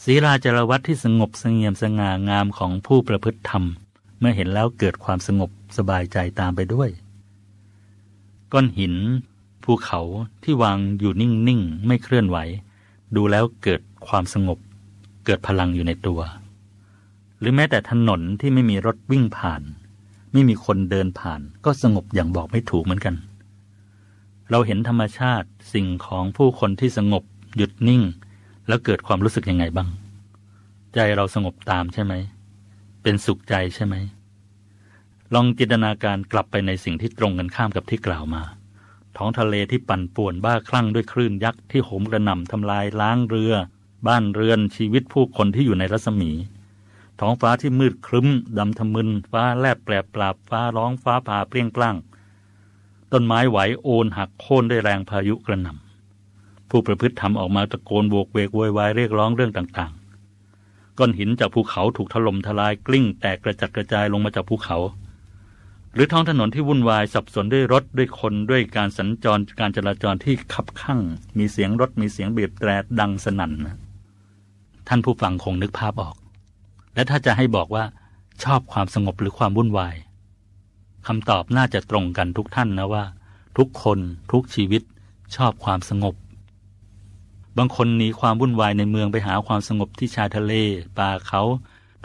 ศีลาจารวัตที่สงบสงี่ยมสง่างามของผู้ประพฤติธรรม เมื่อเห็นแล้วเกิดความสงบสบายใจตามไปด้วย ก้อนหิน ภูเขาที่วางอยู่นิ่ง ๆ ไม่เคลื่อนไหว ดูแล้วเกิดความสงบ เกิดพลังอยู่ในตัว หรือแม้แต่ถนนที่ไม่มีรถวิ่งผ่าน ไม่มีคนเดินผ่าน ก็สงบอย่างบอกไม่ถูกเหมือนกัน เราเห็นธรรมชาติสิ่งของผู้คนที่สงบ หยุดนิ่ง แล้วเกิดความรู้สึกยังไงบ้าง ใจเราสงบตามใช่ไหม เป็นสุขใจใช่ไหมลองจินตนาการกลับไปในสิ่งที่ตรงกันข้ามกับที่กล่าวมา ท้องทะเลที่ปั่นป่วนบ้าคลั่งด้วยคลื่นยักษ์ที่โหมกระหน่ำทำลายล้างเรือ บ้านเรือนชีวิตผู้คนที่อยู่ในรัศมี ท้องฟ้าที่มืดครึ้มดำทะมึน ฟ้าแลบแปรปราบฟ้าร้องฟ้าผ่าเปรี้ยงปลั่งต้นไม้ไหวโอนหักโค่นด้วยแรงพายุกระหน่ำผู้ประพฤติธรรมออกมาตะโกนโวกเวกโวยวายเรียกร้องเรื่องต่างๆ ก้อนหินจากภูเขาถูกถล่มทลายกลิ้ง แตกกระจัดกระจายลงมาจากภูเขา หรือท้องถนนที่วุ่นวายสับสนด้วยรถด้วยคนด้วยการสัญจรการจราจรที่ขับข้างมีเสียงรถมีเสียงบีบแตรดังสนั่นนะ ท่านผู้ฟังคงนึกภาพออก และถ้าจะให้บอกว่า ชอบความสงบหรือความวุ่นวายคำตอบน่าจะตรงกันทุกท่านนะว่า ทุกคนทุกชีวิตชอบความสงบ บางคนหนีความวุ่นวายในเมืองไปหาความสงบที่ชายทะเลป่าเขา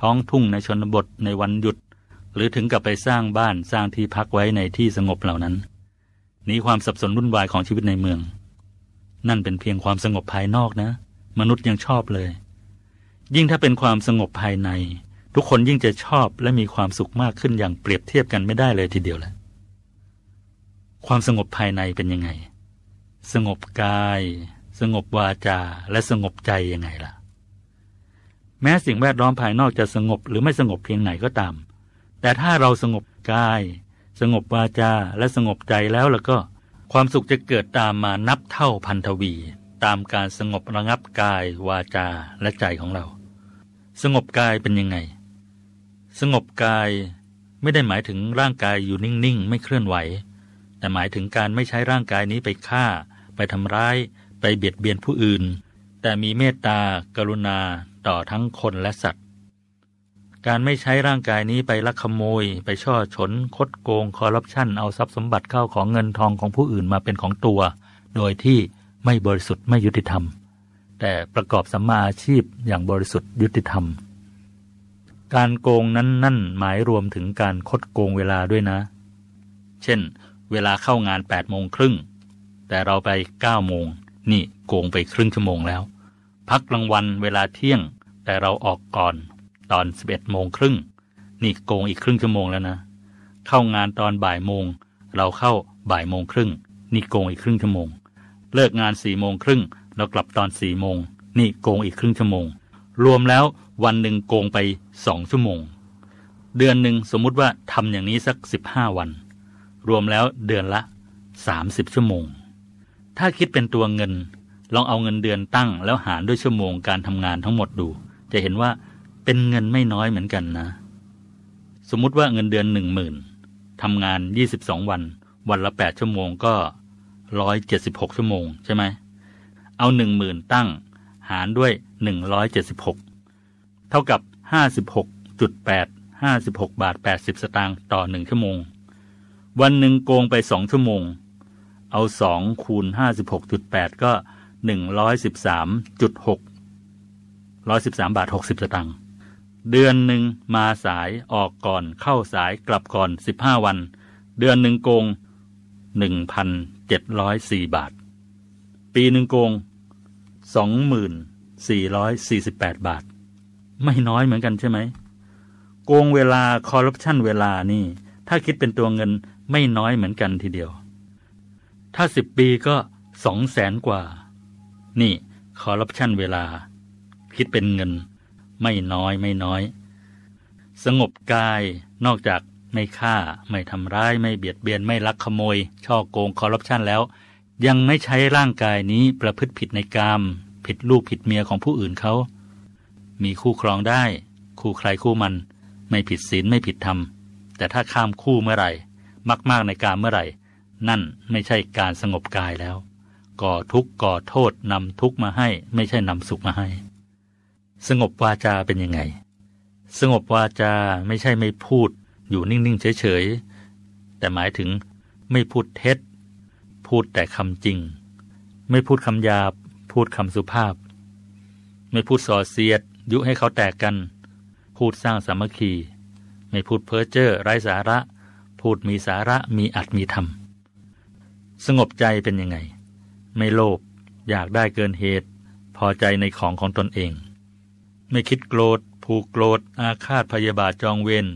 ท้องทุ่งในชนบทในวันหยุด หรือถึงกับไปสร้างบ้านสร้างที่พักไว้ในที่สงบเหล่านั้นหนีความสับสนวุ่นวายของชีวิตในเมือง นั่นเป็นเพียงความสงบภายนอกนะ มนุษย์ยังชอบเลย ยิ่งถ้าเป็นความสงบภายใน ทุกคนยิ่งจะชอบและมีความสุขมากขึ้นอย่างเปรียบเทียบกันไม่ได้เลยทีเดียวแหละความสงบภายในเป็นยังไง สงบกาย สงบวาจา และสงบใจยังไงล่ะ แม้สิ่งแวดล้อมภายนอกจะสงบหรือไม่สงบเพียงไหนก็ตาม แต่ถ้าเราสงบกาย สงบวาจา และสงบใจแล้วแล้วก็ ความสุขจะเกิดตามมานับเท่าพันทวี ตามการสงบระงับกายวาจาและใจของเรา สงบกายเป็นยังไง สงบกายไม่ได้หมายถึงร่างกายอยู่นิ่งๆ ไม่เคลื่อนไหว แต่หมายถึงการไม่ใช้ร่างกายนี้ไปฆ่า ไปทำร้าย ไปเบียดเบียนผู้อื่น แต่มีเมตตากรุณาต่อทั้งคนและสัตว์ การไม่ใช้ร่างกายนี้ไปลักขโมย ไปช่อฉน คดโกง คอร์รัปชัน เอาทรัพย์สมบัติเข้าของเงินทองของผู้อื่นมาเป็นของตัว โดยที่ไม่บริสุทธิ์ไม่ยุติธรรม แต่ประกอบสัมมาอาชีพอย่างบริสุทธิ์ยุติธรรม การโกงนั้นนั่นหมายรวมถึงการคดโกงเวลาด้วยนะ เช่น เวลาเข้างาน8ปดโมงครึ่ง แต่เราไป9โมง นี่โกงไปครึ่งชั่วโมงแล้ว พักกลางวันเวลาเที่ยง แต่เราออกก่อน ตอน 11โมงครึ่ง นี่โกงอีกครึ่งชั่วโมงแล้วนะ เข้างานตอนบ่ายโมง เราเข้าบ่ายโมงครึ่ง นี่โกงอีกครึ่งชั่วโมง เลิกงานสี่โมงครึ่ง เรากลับตอนสี่โมง นี่โกงอีกครึ่งชั่วโมง รวมแล้ววันหนึ่งโกงไปสองชั่วโมง เดือนหนึ่งสมมุติว่าทำอย่างนี้สักสิบห้าวัน รวมแล้วเดือนละสามสิบชั่วโมง ถ้าคิดเป็นตัวเงิน ลองเอาเงินเดือนตั้ง แล้วหารด้วยชั่วโมงการทำงานทั้งหมดดู จะเห็นว่าเป็นเงินไม่น้อยเหมือนกันนะ สมมุติว่าเงินเดือนหนึ่งหมื่นทำงานยี่สิบสองวัน วันละแปดชั่วโมงก็ร้อยเจ็ดสิบหกชั่วโมงใช่ไหม เอาหนึ่งหมื่นตั้ง หารด้วยหนึ่งร้อยเจ็ดสิบหกเท่ากับห้าสิบหกจุดแปดห้าสิบหกบาทแปดสิบสตางค์ต่อหนึ่งชั่วโมง วันหนึ่งโกงไปสองชั่วโมง เอาสองคูณห้าสิบหกจุดแปดก็หนึ่งร้อยสิบสามจุดหกร้อยสิบสามบาทหกสิบสตางค์เดือนหนึ่งมาสายออกก่อนเข้าสายกลับก่อนสิบห้าวัน เดือนหนึ่งโกงหนึ่งพันเจ็ดร้อยสี่บาท ปีหนึ่งโกงสองหมื่นสี่ร้อยสี่สิบแปดบาท ไม่น้อยเหมือนกันใช่ไหม โกงเวลาคอร์รัปชันเวลานี่ ถ้าคิดเป็นตัวเงินไม่น้อยเหมือนกันทีเดียว ถ้าสิบปีก็สองแสนกว่า นี่คอร์รัปชันเวลา คิดเป็นเงิน ไม่น้อยไม่น้อย สงบกายนอกจากไม่ฆ่า ไม่ทำร้าย ไม่เบียดเบียน ไม่ลักขโมย ช่อโกงคอร์รัปชันแล้ว ยังไม่ใช้ร่างกายนี้ประพฤติผิดในกาม ผิดลูกผิดเมียของผู้อื่นเขา มีคู่ครองได้ คู่ใครคู่มัน ไม่ผิดศีลไม่ผิดธรรม แต่ถ้าข้ามคู่เมื่อไหร่ มาก ๆในการเมื่อไหร่ นั่นไม่ใช่การสงบกายแล้ว ก่อทุกข์ก่อโทษนำทุกข์มาให้ไม่ใช่นำสุขมาให้ สงบวาจาเป็นยังไง สงบวาจาไม่ใช่ไม่พูดอยู่นิ่งๆเฉยๆแต่หมายถึงไม่พูดเท็จ พูดแต่คำจริง ไม่พูดคำหยาบ พูดคำสุภาพ ไม่พูดส่อเสียด ยุให้เขาแตกกัน พูดสร้างสามัคคี ไม่พูดเพ้อเจ้อไร้สาระ พูดมีสาระมีอัตมีธรรม สงบใจเป็นยังไง ไม่โลภอยากได้เกินเหตุ พอใจในของของตนเอง ไม่คิดโกรธ ผูกโกรธ อาฆาตพยาบาทจองเวร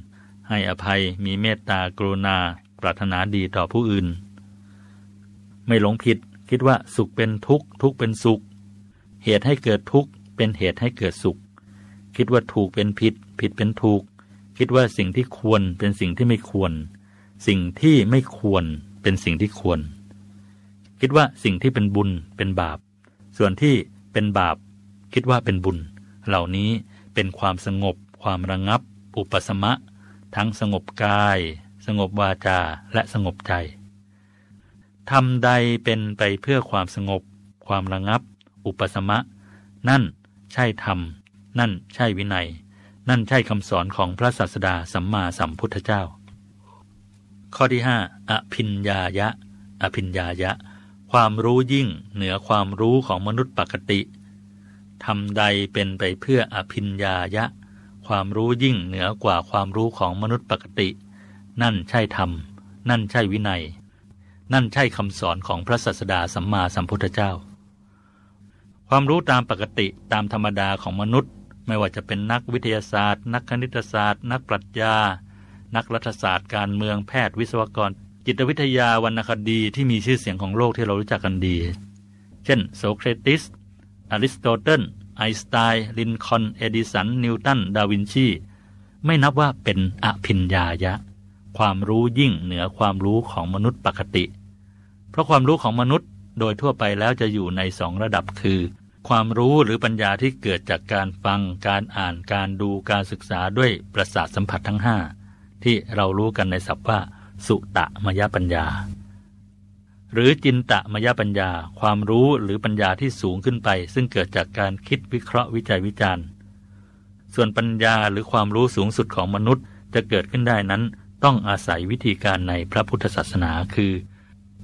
ให้อภัยมีเมตตากรุณา ปรารถนาดีต่อผู้อื่น ไม่หลงผิด คิดว่าสุขเป็นทุกข์ ทุกข์เป็นสุข เหตุให้เกิดทุกข์เป็นเหตุให้เกิดสุข คิดว่าถูกเป็นผิด ผิดเป็นถูก คิดว่าสิ่งที่ควรเป็นสิ่งที่ไม่ควร สิ่งที่ไม่ควรเป็นสิ่งที่ควร คิดว่าสิ่งที่เป็นบุญเป็นบาป ส่วนที่เป็นบาป คิดว่าเป็นบุญ เหล่านี้เป็นความสงบ ความระงับ อุปสมะ ทั้งสงบกาย สงบวาจาและสงบใจ ทำใดเป็นไปเพื่อความสงบ ความระงับ อุปสมะ นั่นใช่ธรรม นั่นใช่วินัย นั่นใช่คำสอนของพระศาสดาสัมมาสัมพุทธเจ้า ข้อที่ห้าอภิญญายะ อภิญญายะ ความรู้ยิ่งเหนือความรู้ของมนุษย์ปกติทำใดเป็นไปเพื่ออภิญญายะ ความรู้ยิ่งเหนือกว่าความรู้ของมนุษย์ปกติ นั่นใช่ธรรม นั่นใช่วินัย นั่นใช่คำสอนของพระศาสดาสัมมาสัมพุทธเจ้า ความรู้ตามปกติตามธรรมดาของมนุษย์ ไม่ว่าจะเป็นนักวิทยาศาสตร์ นักคณิตศาสตร์ นักปรัชญา นักรัฐศาสตร์ การเมืองแพทย์วิศวกร จิตวิทยาวรรณคดีที่มีชื่อเสียงของโลกที่เรารู้จักกันดี เช่นโสเครตีส อริสโตเติลไอน์สไตน์ลินคอล์นเอดิสัน นิวตัน ดาวินชี ไม่นับว่าเป็นอภิญญายะ ความรู้ยิ่งเหนือความรู้ของมนุษย์ปกติ เพราะความรู้ของมนุษย์โดยทั่วไปแล้วจะอยู่ในสองระดับคือ ความรู้หรือปัญญาที่เกิดจากการฟัง การอ่าน การดูการศึกษาด้วยประสาทสัมผัสทั้งห้าที่เรารู้กันในศัพท์ว่า สุตะมยปัญญา หรือจินตะมยปัญญา ความรู้หรือปัญญาที่สูงขึ้นไป ซึ่งเกิดจากการคิดวิเคราะห์วิจัยวิจารณ์ ส่วนปัญญาหรือความรู้สูงสุดของมนุษย์จะเกิดขึ้นได้นั้น ต้องอาศัยวิธีการในพระพุทธศาสนาคือ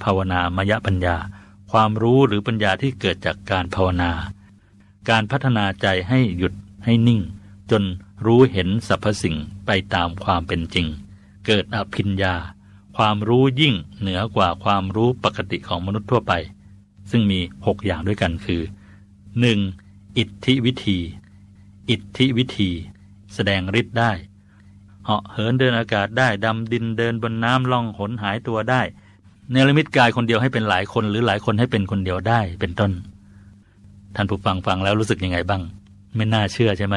ภาวนามยปัญญา ความรู้หรือปัญญาที่เกิดจากการภาวนา การพัฒนาใจให้หยุดให้นิ่ง จนรู้เห็นสรรพสิ่งไปตามความเป็นจริง เกิดอภิญญา ความรู้ยิ่งเหนือกว่าความรู้ปกติของมนุษย์ทั่วไป ซึ่งมีหกอย่างด้วยกันคือ 1. อิทธิวิธี อิทธิวิธี แสดงฤทธิ์ได้เหาะเหินเดินอากาศได้ ดำดินเดินบนน้ำล่องหนหายตัวได้ เนรมิตกายคนเดียวให้เป็นหลายคนหรือหลายคนให้เป็นคนเดียวได้เป็นต้น ท่านผู้ฟังฟังแล้วรู้สึกยังไงบ้าง ไม่น่าเชื่อใช่ไหม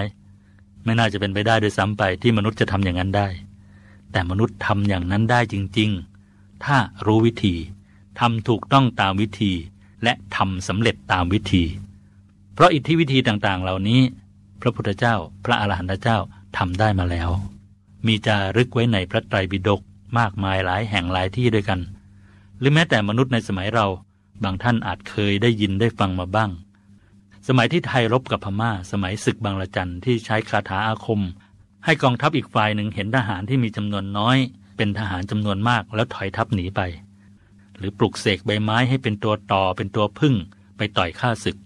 ไม่น่าจะเป็นไปได้โดยซ้ำไปที่มนุษย์จะทำอย่างนั้นได้ แต่มนุษย์ทำอย่างนั้นได้จริง ๆ ถ้ารู้วิธีทำถูกต้องตามวิธี และทำสำเร็จตามวิธี เพราะอิทธิวิธีต่างๆ เหล่านี้ พระพุทธเจ้า พระอรหันตเจ้าทำได้มาแล้ว มีจารึกไว้ในพระไตรปิฎกมากมายหลายแห่งหลายที่ด้วยกัน หรือแม้แต่มนุษย์ในสมัยเรา บางท่านอาจเคยได้ยินได้ฟังมาบ้าง สมัยที่ไทยรบกับพม่า สมัยศึกบางละจันที่ใช้คาถาอาคม ให้กองทัพอีกฝ่ายหนึ่งเห็นทหารที่มีจำนวนน้อย เป็นทหารจำนวนมากแล้วถอยทัพหนีไป หรือปลุกเสกใบไม้ให้เป็นตัวต่อเป็นตัวพึ่งไปต่อยข้าศึก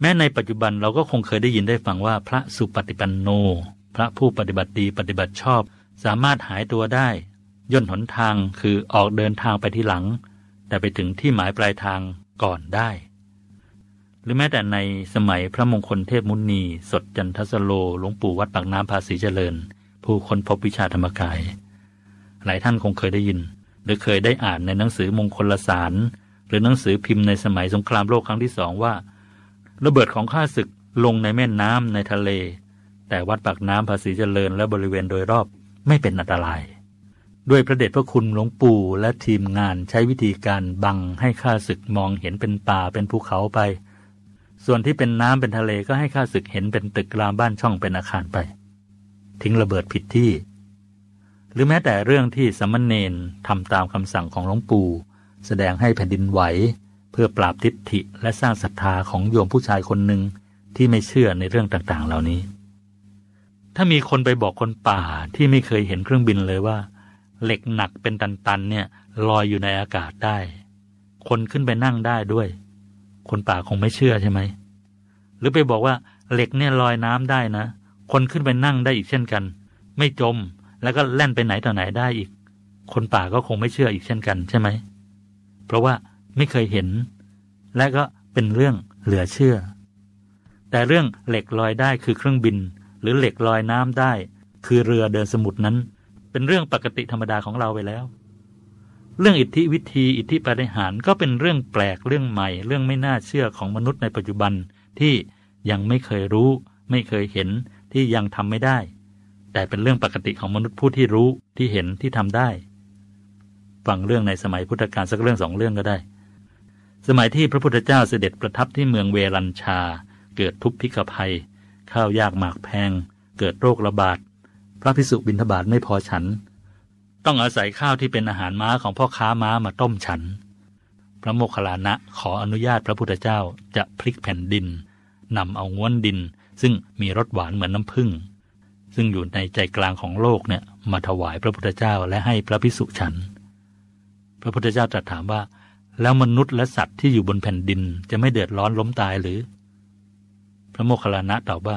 แม้ในปัจจุบันเราก็คงเคยได้ยินได้ฟังว่าพระสุปฏิปันโน พระผู้ปฏิบัติดีปฏิบัติชอบ สามารถหายตัวได้ ย่นหนทางคือออกเดินทางไปที่หลัง แต่ไปถึงที่หมายปลายทางก่อนได้ หรือแม้แต่ในสมัยพระมงคลเทพมุนี สดจันทสโลหลวงปู่วัดปากน้ำภาษีเจริญ ผู้คนพบวิชาธรรมกาย หลายท่านคงเคยได้ยิน หรือเคยได้อ่านในหนังสือมงคลสาร หรือหนังสือพิมพ์ในสมัยสงครามโลกครั้งที่สองว่า ระเบิดของข้าศึกลงในแม่น้ำในทะเล แต่วัดปากน้ำภาษีเจริญและบริเวณโดยรอบไม่เป็นอันตราย ด้วยพระเดชพระคุณหลวงปู่และทีมงานใช้วิธีการบังให้ข้าศึกมองเห็นเป็นป่าเป็นภูเขาไป ส่วนที่เป็นน้ำเป็นทะเลก็ให้ข้าศึกเห็นเป็นตึกรามบ้านช่องเป็นอาคารไป ทิ้งระเบิดผิดที่ หรือแม้แต่เรื่องที่สมณเณรทำตามคำสั่งของหลวงปู่ แสดงให้แผ่นดินไหว เพื่อปราบทิฏฐิและสร้างศรัทธาของโยมผู้ชายคนหนึ่งที่ไม่เชื่อในเรื่องต่างๆ เหล่านี้ ถ้ามีคนไปบอกคนป่าที่ไม่เคยเห็นเครื่องบินเลยว่า เหล็กหนักเป็นตันๆเนี่ยลอยอยู่ในอากาศได้ คนขึ้นไปนั่งได้ด้วย คนป่าคงไม่เชื่อใช่ไหม หรือไปบอกว่าเหล็กเนี่ยลอยน้ำได้นะ คนขึ้นไปนั่งได้อีกเช่นกัน ไม่จมแล้วก็แล่นไปไหนต่อไหนได้อีก คนป่าก็คงไม่เชื่ออีกเช่นกันใช่ไหม เพราะว่าไม่เคยเห็น และก็เป็นเรื่องเหลือเชื่อ แต่เรื่องเหล็กลอยได้คือเครื่องบิน หรือเหล็กลอยน้ำได้ คือเรือเดินสมุทรนั้น เป็นเรื่องปกติธรรมดาของเราไปแล้ว เรื่องอิทธิวิธีอิทธิปาฏิหารก็เป็นเรื่องแปลกเรื่องใหม่ เรื่องไม่น่าเชื่อของมนุษย์ในปัจจุบันที่ยังไม่เคยรู้ ไม่เคยเห็นที่ยังทำไม่ได้ แต่เป็นเรื่องปกติของมนุษย์ผู้ที่รู้ที่เห็นที่ทำได้ฟังเรื่องในสมัยพุทธกาลสักเรื่องสองเรื่องก็ได้ สมัยที่พระพุทธเจ้าเสด็จประทับที่เมืองเวรัญชา เกิดทุพพิกภัย ข้าวยากหมากแพง เกิดโรคระบาด พระพิสุบิณฑบาตไม่พอฉัน ต้องอาศัยข้าวที่เป็นอาหารม้าของพ่อค้าม้ามาต้มฉัน พระโมคคัลลานะขออนุญาตพระพุทธเจ้าจะพลิกแผ่นดินนำเอาง้วนดิน ซึ่งมีรสหวานเหมือนน้ำผึ้งซึ่งอยู่ในใจกลางของโลกเนี่ยมาถวายพระพุทธเจ้าและให้พระพิสุฉัน พระพุทธเจ้าตรัสถามว่า แล้วมนุษย์และสัตว์ที่อยู่บนแผ่นดินจะไม่เดือดร้อนล้มตายหรือ พระโมคคัลลานะตอบว่า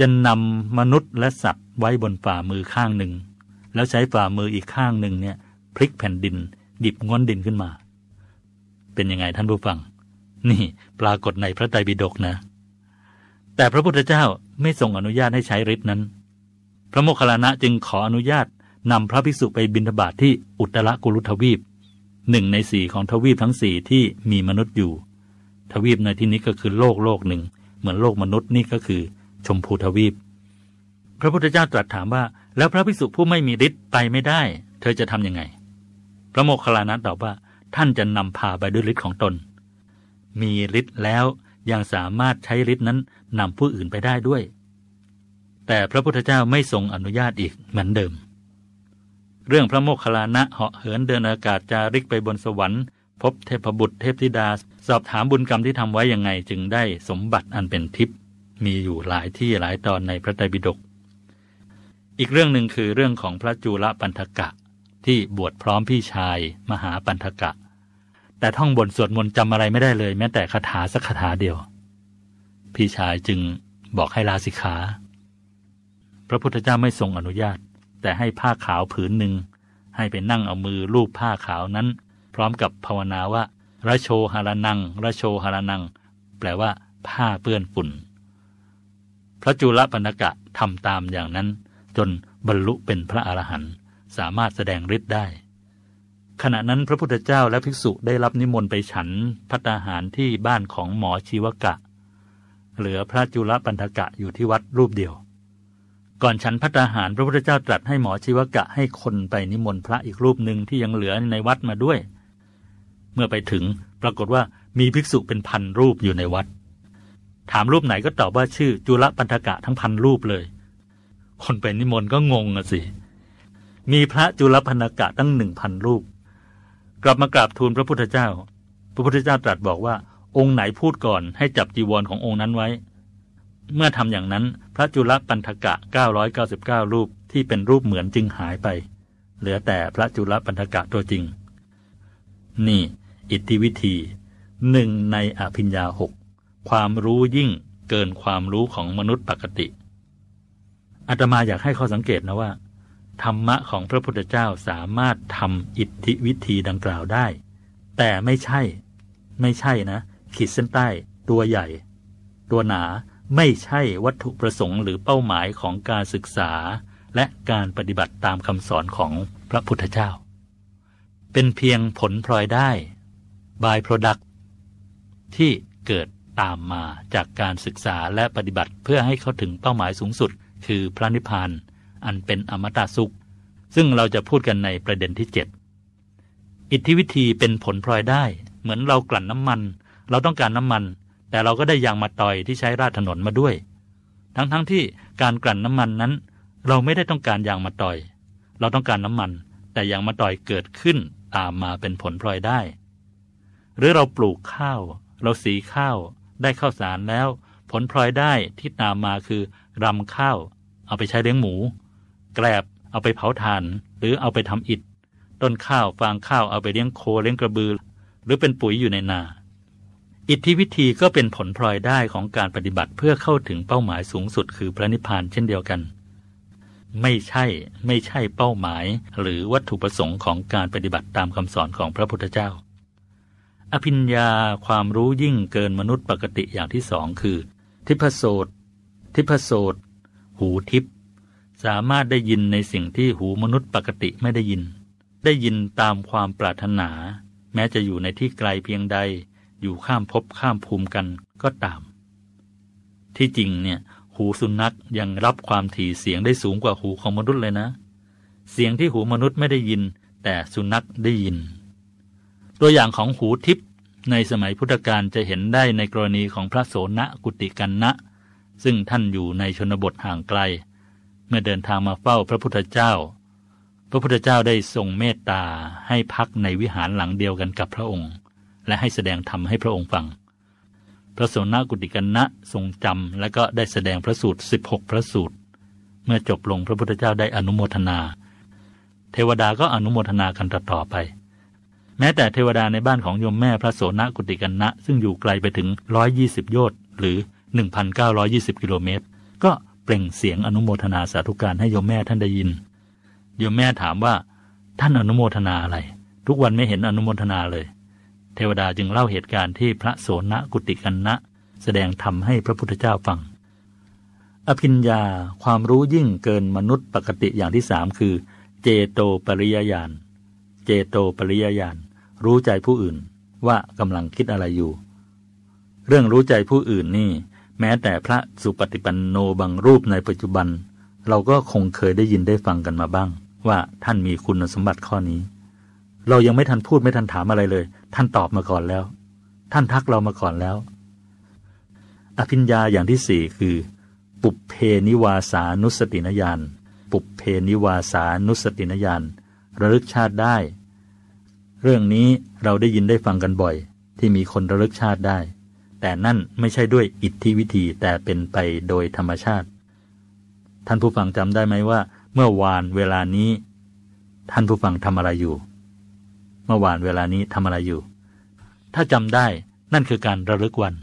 จะนำมนุษย์และสัตว์ไว้บนฝ่ามือข้างหนึ่ง แล้วใช้ฝ่ามืออีกข้างหนึ่งเนี่ยพลิกแผ่นดิน หยิบง้นดินขึ้นมา เป็นยังไงท่านผู้ฟัง นี่ปรากฏในพระไตรปิฎกนะ แต่พระพุทธเจ้าไม่ทรงอนุญาตให้ใช้ฤทธินั้น พระโมคคัลลานะจึงขออนุญาตนำพระภิกษุไปบิณฑบาตทที่อุตรกุลุทวีปหนึ่งในสี่ของทวีปทั้งสี่ที่มีมนุษย์อยู่ ทวีปในที่นี้ก็คือโลกโลกหนึ่ง เหมือนโลกมนุษย์นี่ก็คือ ชมพูทวีป พระพุทธเจ้าตรัสถามว่า แล้วพระภิกษุผู้ไม่มีฤทธิ์ไปไม่ได้ เธอจะทำยังไง พระโมคคัลลานะตอบว่า ท่านจะนำพาไปด้วยฤทธิ์ของตน มีฤทธิ์แล้วยังสามารถใช้ฤทธิ์นั้นนำผู้อื่นไปได้ด้วย แต่พระพุทธเจ้าไม่ทรงอนุญาตอีกเหมือนเดิม เรื่องพระโมคคัลลานะเหาะเหินเดินอากาศจาริกไปบนสวรรค์พบเทพบุตรเทพธิดา สอบถามบุญกรรมที่ทำไว้ยังไงจึงได้สมบัติอันเป็นทิพย์ มีอยู่หลายที่หลายตอนในพระไตรปิฎกอีกเรื่องหนึ่งคือเรื่องของพระจุลปันธกะที่บวชพร้อมพี่ชายมหาปันธกะ แต่ท่องบนสวดมนต์จำอะไรไม่ได้เลย แม้แต่คาถาสักคาถาเดียว พี่ชายจึงบอกให้ลาสิกขา พระพุทธเจ้าไม่ทรงอนุญาต แต่ให้ผ้าขาวผืนหนึ่ง ให้ไปนั่งเอามือลูบผ้าขาวนั้น พร้อมกับภาวนาว่าระโชหารนังระโชหารนัง แปลว่าผ้าเปื้อนฝุ่น พระจุลปันกะทำตามอย่างนั้น จนบรรลุเป็นพระอรหันต์สามารถแสดงฤทธิ์ได้ ขณะนั้นพระพุทธเจ้าและภิกษุได้รับนิมนต์ไปฉันพัตาหารที่บ้านของหมอชีวกะ เหลือพระจุลปันธกะอยู่ที่วัดรูปเดียว ก่อนฉันพัตาหารพระพุทธเจ้าตรัสให้หมอชีวกะให้คนไปนิมนต์พระอีกรูปหนึ่งที่ยังเหลือในวัดมาด้วย เมื่อไปถึงปรากฏว่ามีภิกษุเป็นพันรูปอยู่ในวัด ถามรูปไหนก็ตอบว่าชื่อจุลปันธกะทั้งพันรูปเลย คนไปนิมนต์ก็งงอะสิ มีพระจุลปันธกะตั้งหนึ่งพันรูป กลับมากราบทูลพระพุทธเจ้า พระพุทธเจ้าตรัสบอกว่า องค์ไหนพูดก่อนให้จับจีวรขององค์นั้นไว้ เมื่อทำอย่างนั้นพระจุลปันธกะ 999 รูปที่เป็นรูปเหมือนจึงหายไป เหลือแต่พระจุลปันธกะตัวจริง นี่ อิทธิวิธีหนึ่งในอภิญญาหก ความรู้ยิ่งเกินความรู้ของมนุษย์ปกติอาตมาอยากให้ข้อสังเกตนะว่า ธรรมะของพระพุทธเจ้าสามารถทำอิทธิวิธีดังกล่าวได้ แต่ไม่ใช่ ไม่ใช่นะ ขีดเส้นใต้ ตัวใหญ่ ตัวหนาไม่ใช่วัตถุประสงค์หรือเป้าหมายของการศึกษา และการปฏิบัติตามคำสอนของพระพุทธเจ้า เป็นเพียงผลพลอยได้ by product ที่เกิด ตามมาจากการศึกษาและปฏิบัติเพื่อให้เข้าถึงเป้าหมายสูงสุด คือพระนิพพานอันเป็นอมตะสุข ซึ่งเราจะพูดกันในประเด็นที่ 7 อิทธิวิธีเป็นผลพลอยได้ เหมือนเรากลั่นน้ำมัน เราต้องการน้ำมัน แต่เราก็ได้ยางมาตอยที่ใช้ราดถนนมาด้วย ทั้งๆทที่การกลั่นน้ำมันนั้น เราไม่ได้ต้องการยางมาตอย เราต้องการน้ำมัน แต่ยางมาตอยเกิดขึ้นตามมาเป็นผลพลอยได้ หรือเราปลูกข้าว เราสีข้าว ได้ข้าวสารแล้ว ผลพลอยได้ที่ตามมาคือรำข้าว เอาไปใช้เลี้ยงหมู แกลบเอาไปเผาถ่าน หรือเอาไปทำอิฐ ต้นข้าวฟางข้าวเอาไปเลี้ยงโคเลี้ยงกระบือ หรือเป็นปุ๋ยอยู่ในนา อิทธิวิธีก็เป็นผลพลอยได้ของการปฏิบัติเพื่อเข้าถึงเป้าหมายสูงสุดคือพระนิพพานเช่นเดียวกัน ไม่ใช่ไม่ใช่เป้าหมาย หรือวัตถุประสงค์ของการปฏิบัติตามคำสอนของพระพุทธเจ้า อภิญญาความรู้ยิ่งเกินมนุษย์ปกติอย่างที่สองคือ ทิพโสตทิพโสตหูทิพสามารถได้ยินในสิ่งที่หูมนุษย์ปกติไม่ได้ยิน ได้ยินตามความปรารถนา แม้จะอยู่ในที่ไกลเพียงใด อยู่ข้ามภพข้ามภูมิกันก็ตาม ที่จริงเนี่ย หูสุนัขยังรับความถี่เสียงได้สูงกว่าหูของมนุษย์เลยนะ เสียงที่หูมนุษย์ไม่ได้ยิน แต่สุนัขได้ยิน ตัวอย่างของหูทิพย์ในสมัยพุทธกาลจะเห็นได้ในกรณีของพระโสนกุติกันนะ ซึ่งท่านอยู่ในชนบทห่างไกล เมื่อเดินทางมาเฝ้าพระพุทธเจ้า พระพุทธเจ้าได้ทรงเมตตาให้พักในวิหารหลังเดียวกันกับพระองค์ และให้แสดงธรรมให้พระองค์ฟัง พระโสนกุติกันนะทรงจำและก็ได้แสดงพระสูตร 16 พระสูตร เมื่อจบลงพระพุทธเจ้าได้อนุโมทนา เทวดาก็อนุโมทนากันต่อไป แม้แต่เทวดาในบ้านของโยมแม่พระโสนกุติกันนะ ซึ่งอยู่ไกลไปถึง 120 โยชน์หรือ 1,920 กิโลเมตร ก็เปล่งเสียงอนุโมทนาสาธุการให้โยมแม่ท่านได้ยิน โยมแม่ถามว่า ท่านอนุโมทนาอะไร ทุกวันไม่เห็นอนุโมทนาเลย เทวดาจึงเล่าเหตุการณ์ที่พระโสนกุติกันนะ แสดงธรรมให้พระพุทธเจ้าฟัง อภิญญาความรู้ยิ่งเกินมนุษย์ปกติอย่างที่สามคือ เจโตปริยญาณ เจโตปริยญาณ รู้ใจผู้อื่นว่ากำลังคิดอะไรอยู่ เรื่องรู้ใจผู้อื่นนี่ แม้แต่พระสุปฏิปันโนบางรูปในปัจจุบัน เราก็คงเคยได้ยินได้ฟังกันมาบ้าง ว่าท่านมีคุณสมบัติข้อนี้ เรายังไม่ทันพูดไม่ทันถามอะไรเลย ท่านตอบมาก่อนแล้ว ท่านทักเรามาก่อนแล้ว อภิญญาอย่างที่สี่คือ ปุเพนิวาสานุสตินญาณปุเพนิวาสานุสตินญาณระลึกชาติได้ เรื่องนี้เราได้ยินได้ฟังกันบ่อย ที่มีคนระลึกชาติได้ แต่นั่นไม่ใช่ด้วยอิทธิวิธีแต่เป็นไปโดยธรรมชาติ ท่านผู้ฟังจำได้ไหมว่า เมื่อวานเวลานี้ ท่านผู้ฟังทำอะไรอยู่ เมื่อวานเวลานี้ทำอะไรอยู่ ถ้าจำได้นั่นคือการระลึกวัน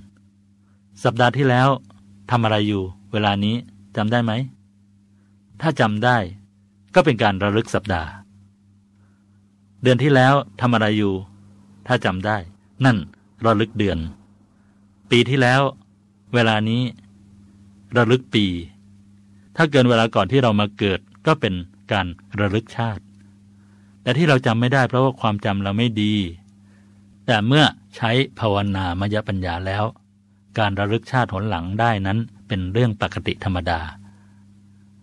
สัปดาห์ที่แล้วทำอะไรอยู่ เวลานี้จำได้ไหม ถ้าจำได้ ก็เป็นการระลึกสัปดาห์ เดือนที่แล้วทำอะไรอยู่ ถ้าจำได้ นั่นระลึกเดือน ปีที่แล้ว เวลานี้ ระลึกปี ถ้าเกินเวลาก่อนที่เรามาเกิดก็เป็นการระลึกชาติ แต่ที่เราจำไม่ได้เพราะว่าความจำเราไม่ดี แต่เมื่อใช้ภาวนามยปัญญาแล้ว การระลึกชาติหนหลังได้นั้นเป็นเรื่องปกติธรรมดา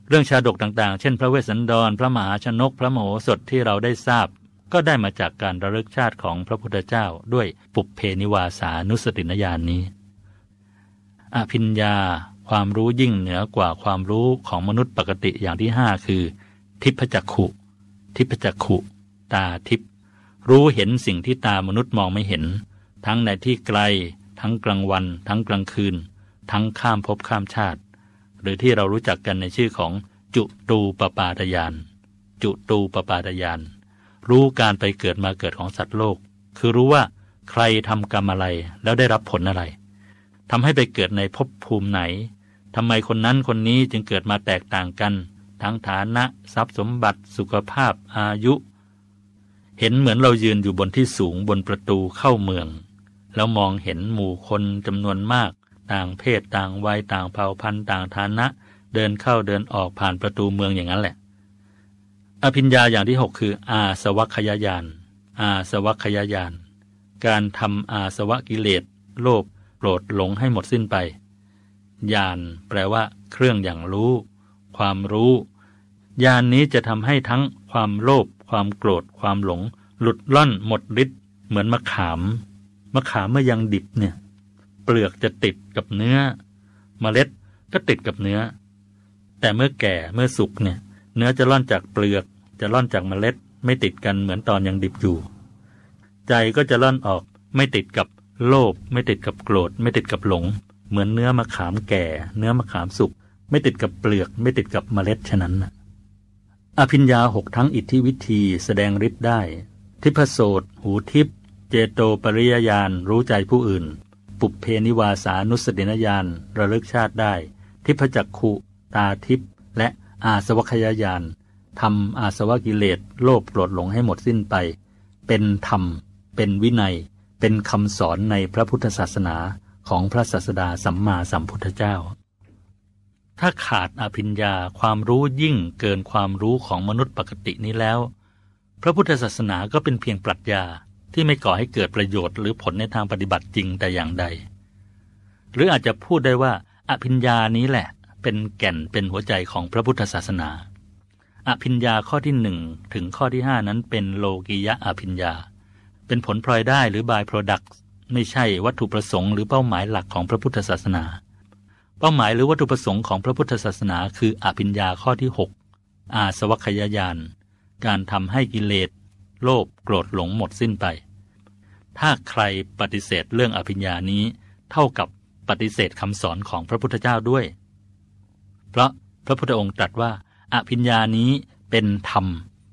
เรื่องชาดกต่างๆ เช่น พระเวสสันดร พระมหาชนก พระโมโหสถที่เราได้ทราบ ก็ได้มาจากการระลึกชาติของพระพุทธเจ้าด้วยปุเพนิวาสานุสตินญาณนนี้ อภิญญาความรู้ยิ่งเหนือกว่าความรู้ของมนุษย์ปกติอย่างที่ห้าคือ ทิพจักขุ ทิพจักขุ ตาทิพรู้เห็นสิ่งที่ตามนุษย์มองไม่เห็น ทั้งในที่ไกล ทั้งกลางวัน ทั้งกลางคืน ทั้งข้ามภพข้ามชาติ หรือที่เรารู้จักกันในชื่อของจุตูปปาตยาน จุตูปปาตยาน รู้การไปเกิดมาเกิดของสัตว์โลก คือรู้ว่าใครทำกรรมอะไรแล้วได้รับผลอะไรทำให้ไปเกิดในภพภูมิไหนทำไมคนนั้นคนนี้จึงเกิดมาแตกต่างกัน ทั้งฐานะทรัพย์สมบัติ สุขภาพอายุ เห็นเหมือนเรายืนอยู่บนที่สูงบนประตูเข้าเมือง แล้วมองเห็นหมู่คนจำนวนมาก ต่างเพศต่างวัยต่างเผ่าพันธุ์ต่างฐานะ เดินเข้าเดินออกผ่านประตูเมืองอย่างนั้นแหละ อภิญญาอย่างที่หกคือ อาสวัคยายาน อาสวัคยายาน การทำอาสวะกิเลสโลภโกรธหลงให้หมดสิ้นไปญาณแปลว่า เครื่องอย่างรู้ ความรู้ญาณนนี้จะทำให้ทั้งความโลภความโกรธความหลง หลุดล่อนหมดฤทธิ์เหมือนมะขามมะขามเมื่อยังดิบเนี่ย เปลือกจะติดกับเนื้อเมล็ดก็ติดกับเนื้อ แต่เมื่อแก่เมื่อสุกเนี่ย เนื้อจะล่อนจากเปลือก จะล่อนจากเมล็ดไม่ติดกันเหมือนตอนยังดิบอยู่ ใจก็จะล่อนออกไม่ติดกับโลภไม่ติดกับโกรธ ไม่ติดกับหลง เหมือนเนื้อมะขามแก่ เนื้อมะขามสุกไม่ติดกับเปลือก ไม่ติดกับเมล็ดฉะนั้นอภิญญาหกทั้งอิทธิวิธีแสดงฤทธิ์ได้ ทิพโสตหูทิพเจโตปริยญาณรู้ใจผู้อื่น ปุเพนิวาสานุสตินญาณระลึกชาติได้ ทิพจักขุ ตาทิพและอาสวัคยญาณ ทำอาสวะกิเลสโลภโกรธหลงให้หมดสิ้นไป เป็นธรรม เป็นวินัย เป็นคำสอนในพระพุทธศาสนาของพระศาสดาสัมมาสัมพุทธเจ้า ถ้าขาดอภิญญาความรู้ยิ่งเกินความรู้ของมนุษย์ปกตินี้แล้ว พระพุทธศาสนาก็เป็นเพียงปรัชญาที่ไม่ก่อให้เกิดประโยชน์หรือผลในทางปฏิบัติจริงแต่อย่างใด หรืออาจจะพูดได้ว่า อภิญญานี้แหละ เป็นแก่นเป็นหัวใจของพระพุทธศาสนา อภิญญาข้อที่หนึ่งถึงข้อที่ห้านั้นเป็นโลกิยะอภิญญา เป็นผลพลอยได้หรือบายโปรดักไม่ใช่วัตถุประสงค์หรือเป้าหมายหลักของพระพุทธศาสนา เป้าหมายหรือวัตถุประสงค์ของพระพุทธศาสนา คืออภิญญาข้อที่ 6 อาสวัคยายาน การทำให้กิเลส โลภโกรธหลงหมดสิ้นไป ถ้าใครปฏิเสธเรื่องอภิญญานี้ เท่ากับปฏิเสธคำสอนของพระพุทธเจ้าด้วย เพราะพระพุทธองค์ตรัสว่า อภิญญานี้เป็นธรรม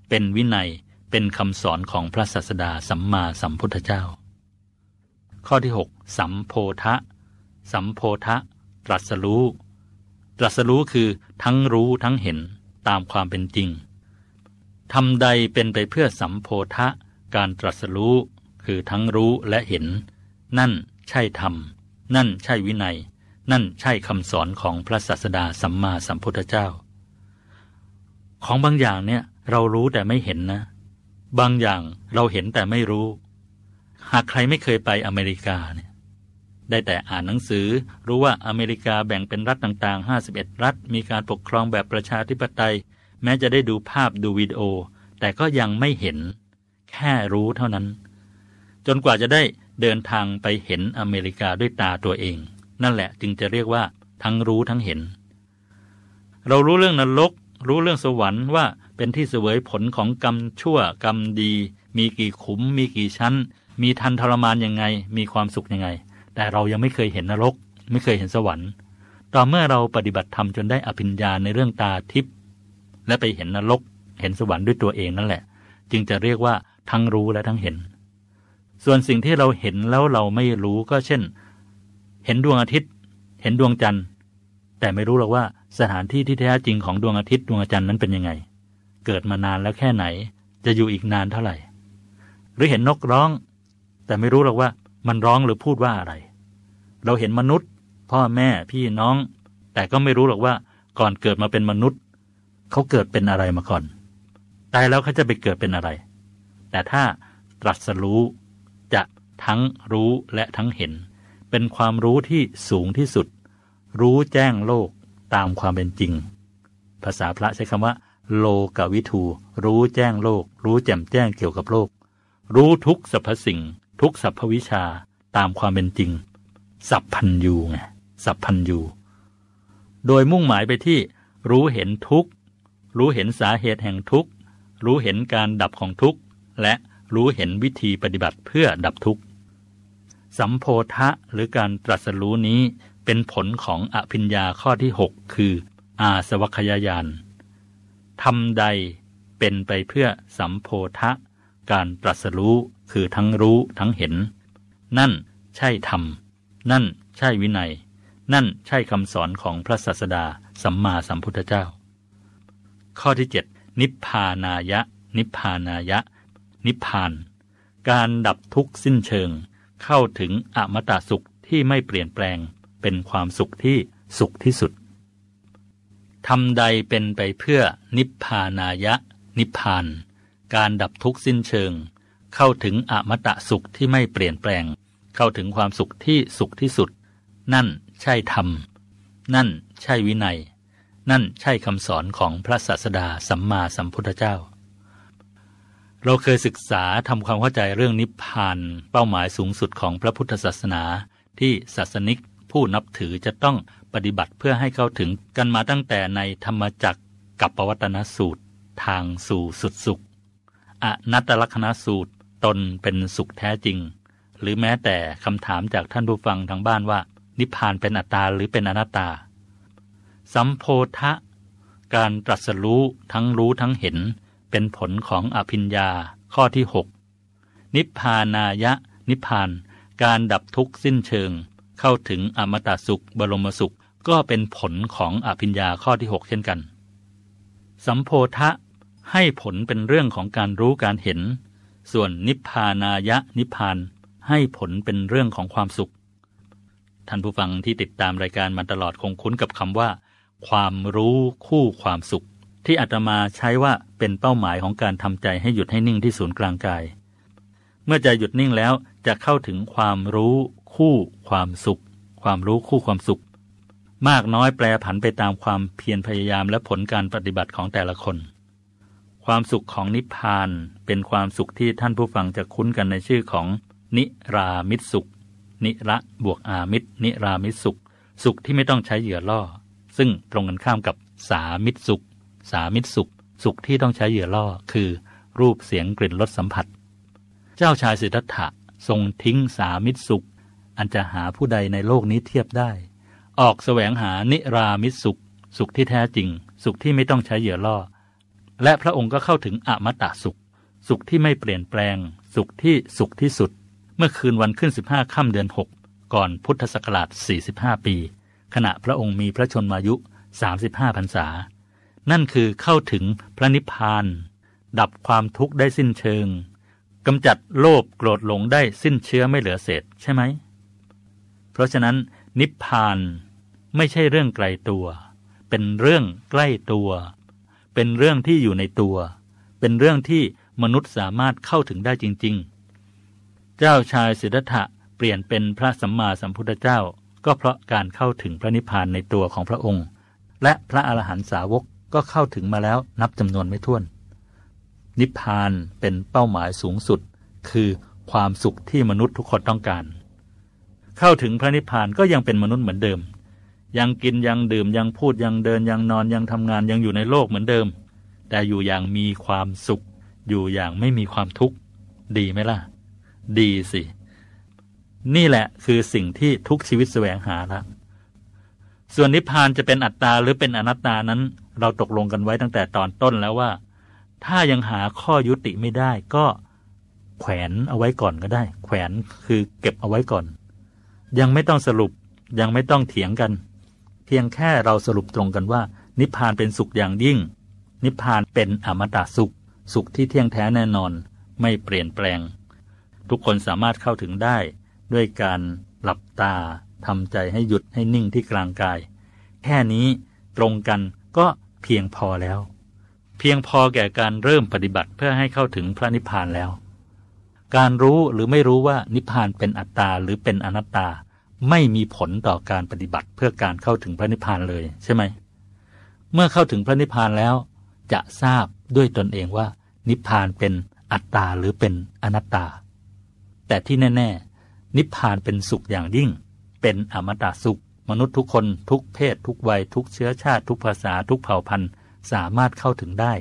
เป็นวินัย เป็นคำสอนของพระศาสดาสัมมาสัมพุทธเจ้า ข้อที่ 6 สัมโพธะ สัมโพธะ ตรัสรู้ ตรัสรู้คือทั้งรู้ทั้งเห็นตามความเป็นจริงทำใดเป็นไปเพื่อสัมโพธะ การตรัสรู้คือทั้งรู้และเห็น นั่นใช่ธรรม นั่นใช่วินัย นั่นใช่คำสอนของพระศาสดาสัมมาสัมพุทธเจ้า ของบางอย่างเนี่ยเรารู้แต่ไม่เห็นนะ บางอย่างเราเห็นแต่ไม่รู้ หากใครไม่เคยไปอเมริกาเนี่ยได้แต่อ่านหนังสือรู้ว่าอเมริกาแบ่งเป็นรัฐต่างๆ 51 รัฐ มีการปกครองแบบประชาธิปไตย แม้จะได้ดูภาพดูวิดีโอ แต่ก็ยังไม่เห็น แค่รู้เท่านั้น จนกว่าจะได้เดินทางไปเห็นอเมริกาด้วยตาตัวเอง นั่นแหละจึงจะเรียกว่าทั้งรู้ทั้งเห็น เรารู้เรื่องนรก รู้เรื่องสวรรค์ว่าเป็นที่เสวยผลของกรรมชั่วกรรมดี มีกี่ขุม มีกี่ชั้น มีทันทรมานยังไง มีความสุขยังไง แต่เรายังไม่เคยเห็นนรก ไม่เคยเห็นสวรรค์ ต่อเมื่อเราปฏิบัติธรรมจนได้อภิญญาในเรื่องตาทิพย์และไปเห็นนรก เห็นสวรรค์ด้วยตัวเองนั่นแหละ จึงจะเรียกว่าทั้งรู้และทั้งเห็น ส่วนสิ่งที่เราเห็นแล้วเราไม่รู้ก็เช่น เห็นดวงอาทิตย์ เห็นดวงจันทร์ แต่ไม่รู้หรอกว่า สถานที่ที่แท้จริงของดวงอาทิตย์ดวงอาจารย์นั้นเป็นยังไง เกิดมานานแล้วแค่ไหน จะอยู่อีกนานเท่าไหร่ หรือเห็นนกร้อง แต่ไม่รู้หรอกว่ามันร้องหรือพูดว่าอะไร เราเห็นมนุษย์ พ่อแม่พี่น้อง แต่ก็ไม่รู้หรอกว่าก่อนเกิดมาเป็นมนุษย์ เขาเกิดเป็นอะไรมาก่อนตายแล้วเขาจะไปเกิดเป็นอะไร แต่ถ้าตรัสรู้จะทั้งรู้และทั้งเห็น เป็นความรู้ที่สูงที่สุด รู้แจ้งโลก ตามความเป็นจริง ภาษาพระใช้คำว่า โลกวิทู รู้แจ้งโลก รู้แจ่มแจ้งเกี่ยวกับโลก รู้ทุกสรรพสิ่ง ทุกสรรพวิชาตามความเป็นจริง สัพพัญยูไงสัพพัญยูโดยมุ่งหมายไปที่ รู้เห็นทุก์รู้เห็นสาเหตุแห่งทุก์รู้เห็นการดับของทุกและรู้เห็นวิธีปฏิบัติเพื่อดับทุกสัมโพธะหรือการตรัสรู้นี้ เป็นผลของอภิญญาข้อที่ 6 คือ อาสวัคยายานทำใดเป็นไปเพื่อสัมโพธะการตรัสรู้คือทั้งรู้ทั้งเห็น นั่นใช่ธรรม นั่นใช่วินัย นั่นใช่คำสอนของพระศาสดาสัมมาสัมพุทธเจ้า ข้อที่ 7 นิพพานายะ นิพพานายะ นิพพาน การดับทุกข์สิ้นเชิง เข้าถึงอมตะสุขที่ไม่เปลี่ยนแปลง เป็นความสุขที่สุขที่สุดทำใดเป็นไปเพื่อนิพพานายะ นิพพาน การดับทุกข์สิ้นเชิง เข้าถึงอมตะสุขที่ไม่เปลี่ยนแปลง เข้าถึงความสุขที่สุขที่สุด นั่นใช่ธรรม นั่นใช่วินัย นั่นใช่คำสอนของพระศาสดาสัมมาสัมพุทธเจ้า เราเคยศึกษาทำความเข้าใจเรื่องนิพพาน เป้าหมายสูงสุดของพระพุทธศาสนาที่ศาสนิก ผู้นับถือจะต้องปฏิบัติเพื่อให้เข้าถึงกันมาตั้งแต่ในธรรมจักรกับปวัตนสูตร ทางสู่สุดสุข อนัตตลกษณสูตรตนเป็นสุขแท้จริง หรือแม้แต่คำถามจากท่านผู้ฟังทางบ้านว่า นิพพานเป็นอัตตาหรือเป็นอนัตตา สัมโพธะการตรัสรู้ทั้งรู้ทั้งเห็น เป็นผลของอภิญญาข้อที่ 6 นิพพานายะ นิพพาน การดับทุกข์สิ้นเชิง เข้าถึงอมตะสุข บรมสุข ก็เป็นผลของอภิญญาข้อที่ 6 เช่นกัน สัมโพธะให้ผลเป็นเรื่องของการรู้การเห็น ส่วนนิพพานายะนิพพานให้ผลเป็นเรื่องของความสุข ท่านผู้ฟังที่ติดตามรายการมาตลอดคงคุ้นกับคำว่า ความรู้คู่ความสุข ที่อาตมาใช้ว่าเป็นเป้าหมายของการทำใจให้หยุดให้นิ่งที่ศูนย์กลางกาย เมื่อใจหยุดนิ่งแล้วจะเข้าถึงความรู้ คู่ความสุข ความรู้คู่ความสุข มากน้อยแปรผันไปตามความเพียรพยายามและผลการปฏิบัติของแต่ละคน ความสุขของนิพพานเป็นความสุขที่ท่านผู้ฟังจะคุ้นกันในชื่อของ นิรามิตสุข นิระบวกอามิตรนิรามิตสุข สุขที่ไม่ต้องใช้เหยื่อล่อ ซึ่งตรงกันข้ามกับสามิตสุข สามิตสุข สุขที่ต้องใช้เหยื่อล่อ คือ รูปเสียงกลิ่นรสสัมผัส เจ้าชายสิทธัตถะทรงทิ้งสามิตสุข อันจะหาผู้ใดในโลกนี้เทียบได้ ออกแสวงหานิรามิสุข สุขที่แท้จริง สุขที่ไม่ต้องใช้เหยื่อล่อ และพระองค์ก็เข้าถึงอมตะสุข สุขที่ไม่เปลี่ยนแปลง สุขที่สุขที่สุด เมื่อคืนวันขึ้น 15ค่ำเดือน 6 ก่อนพุทธศักราช 45 ปี ขณะพระองค์มีพระชนมายุ 35พรรษา นั่นคือเข้าถึงพระนิพพาน ดับความทุกข์ได้สิ้นเชิงกำจัดโลภโกรธหลงได้สิ้นเชื้อไม่เหลือเศษใช่ไหม เพราะฉะนั้นนิพพานไม่ใช่เรื่องไกลตัว เป็นเรื่องใกล้ตัว เป็นเรื่องที่อยู่ในตัว เป็นเรื่องที่มนุษย์สามารถเข้าถึงได้จริง ๆ เจ้าชายสิทธัตถะเปลี่ยนเป็นพระสัมมาสัมพุทธเจ้า ก็เพราะการเข้าถึงพระนิพพานในตัวของพระองค์ และพระอรหันตสาวกก็เข้าถึงมาแล้วนับจำนวนไม่ถ้วน นิพพานเป็นเป้าหมายสูงสุด คือความสุขที่มนุษย์ทุกคนต้องการ เข้าถึงพระนิพพานก็ยังเป็นมนุษย์เหมือนเดิม ยังกินยังดื่มยังพูดยังเดินยังนอนยังทำงานยังอยู่ในโลกเหมือนเดิม แต่อยู่อย่างมีความสุข อยู่อย่างไม่มีความทุกข์ดีไหมล่ะ ดีสิ นี่แหละคือสิ่งที่ทุกชีวิตแสวงหาละส่วนนิพพานจะเป็นอัตตาหรือเป็นอนัตตานั้น เราตกลงกันไว้ตั้งแต่ตอนต้นแล้วว่า ถ้ายังหาข้อยุติไม่ได้ก็แขวนเอาไว้ก่อนก็ได้ แขวนคือเก็บเอาไว้ก่อน ยังไม่ต้องสรุปยังไม่ต้องเถียงกัน เพียงแค่เราสรุปตรงกันว่า นิพพานเป็นสุขอย่างยิ่ง นิพพานเป็นอมตะสุข สุขที่เที่ยงแท้แน่นอน ไม่เปลี่ยนแปลง ทุกคนสามารถเข้าถึงได้ ด้วยการหลับตาทำใจให้หยุดให้นิ่งที่กลางกาย แค่นี้ตรงกันก็เพียงพอแล้ว เพียงพอแก่การเริ่มปฏิบัติเพื่อให้เข้าถึงพระนิพพานแล้ว การรู้หรือไม่รู้ว่านิพพานเป็นอัตตาหรือเป็นอนัตตา ไม่มีผลต่อการปฏิบัติเพื่อการเข้าถึงพระนิพพานเลยใช่ไหม เมื่อเข้าถึงพระนิพพานแล้ว จะทราบด้วยตนเองว่า นิพพานเป็นอัตตาหรือเป็นอนัตตา แต่ที่แน่ ๆ นิพพานเป็นสุขอย่างยิ่ง เป็นอมตะสุข มนุษย์ทุกคนทุกเพศ ทุกวัย ทุกเชื้อชาติ ทุกภาษาทุกเผ่าพันธุ์ สามารถเข้าถึงได้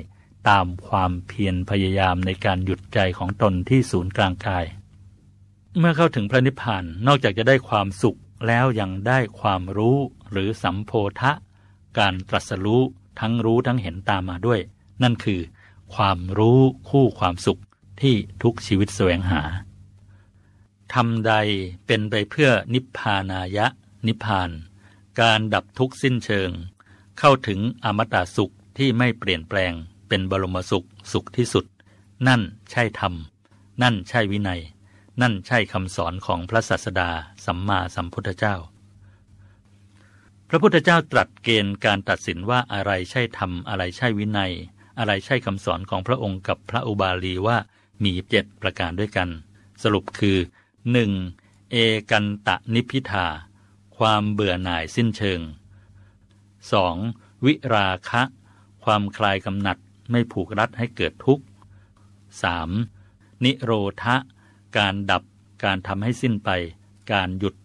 ตามความเพียรพยายามในการหยุดใจของตนที่ศูนย์กลางกาย เมื่อเข้าถึงพระนิพพานนอกจากจะได้ความสุขแล้วยังได้ความรู้หรือสัมโพธะการตรัสรู้ทั้งรู้ทั้งเห็นตามมาด้วย นั่นคือ ความรู้คู่ความสุขที่ทุกชีวิตแสวงหาทำใดเป็นไปเพื่อนิพพานายะ นิพพาน การดับทุกข์สิ้นเชิง เข้าถึงอมตะสุขที่ไม่เปลี่ยนแปลง เป็นบรมสุขสุขที่สุด นั่นใช่ธรรม นั่นใช่วินัย นั่นใช่คำสอนของพระศาสดาสัมมาสัมพุทธเจ้า พระพุทธเจ้าตรัสเกณฑ์การตัดสินว่าอะไรใช่ธรรม อะไรใช่วินัย อะไรใช่คำสอนของพระองค์กับพระอุบาลีว่ามีเจ็ดประการด้วยกัน สรุปคือ 1. เอกันตะนิพิทาความเบื่อหน่ายสิ้นเชิง 2. วิราคะ ความคลายกำหนัด ไม่ผูกรัดให้เกิดทุกข์ 3. นิโรธะ การดับ การทำให้สิ้นไป การหยุด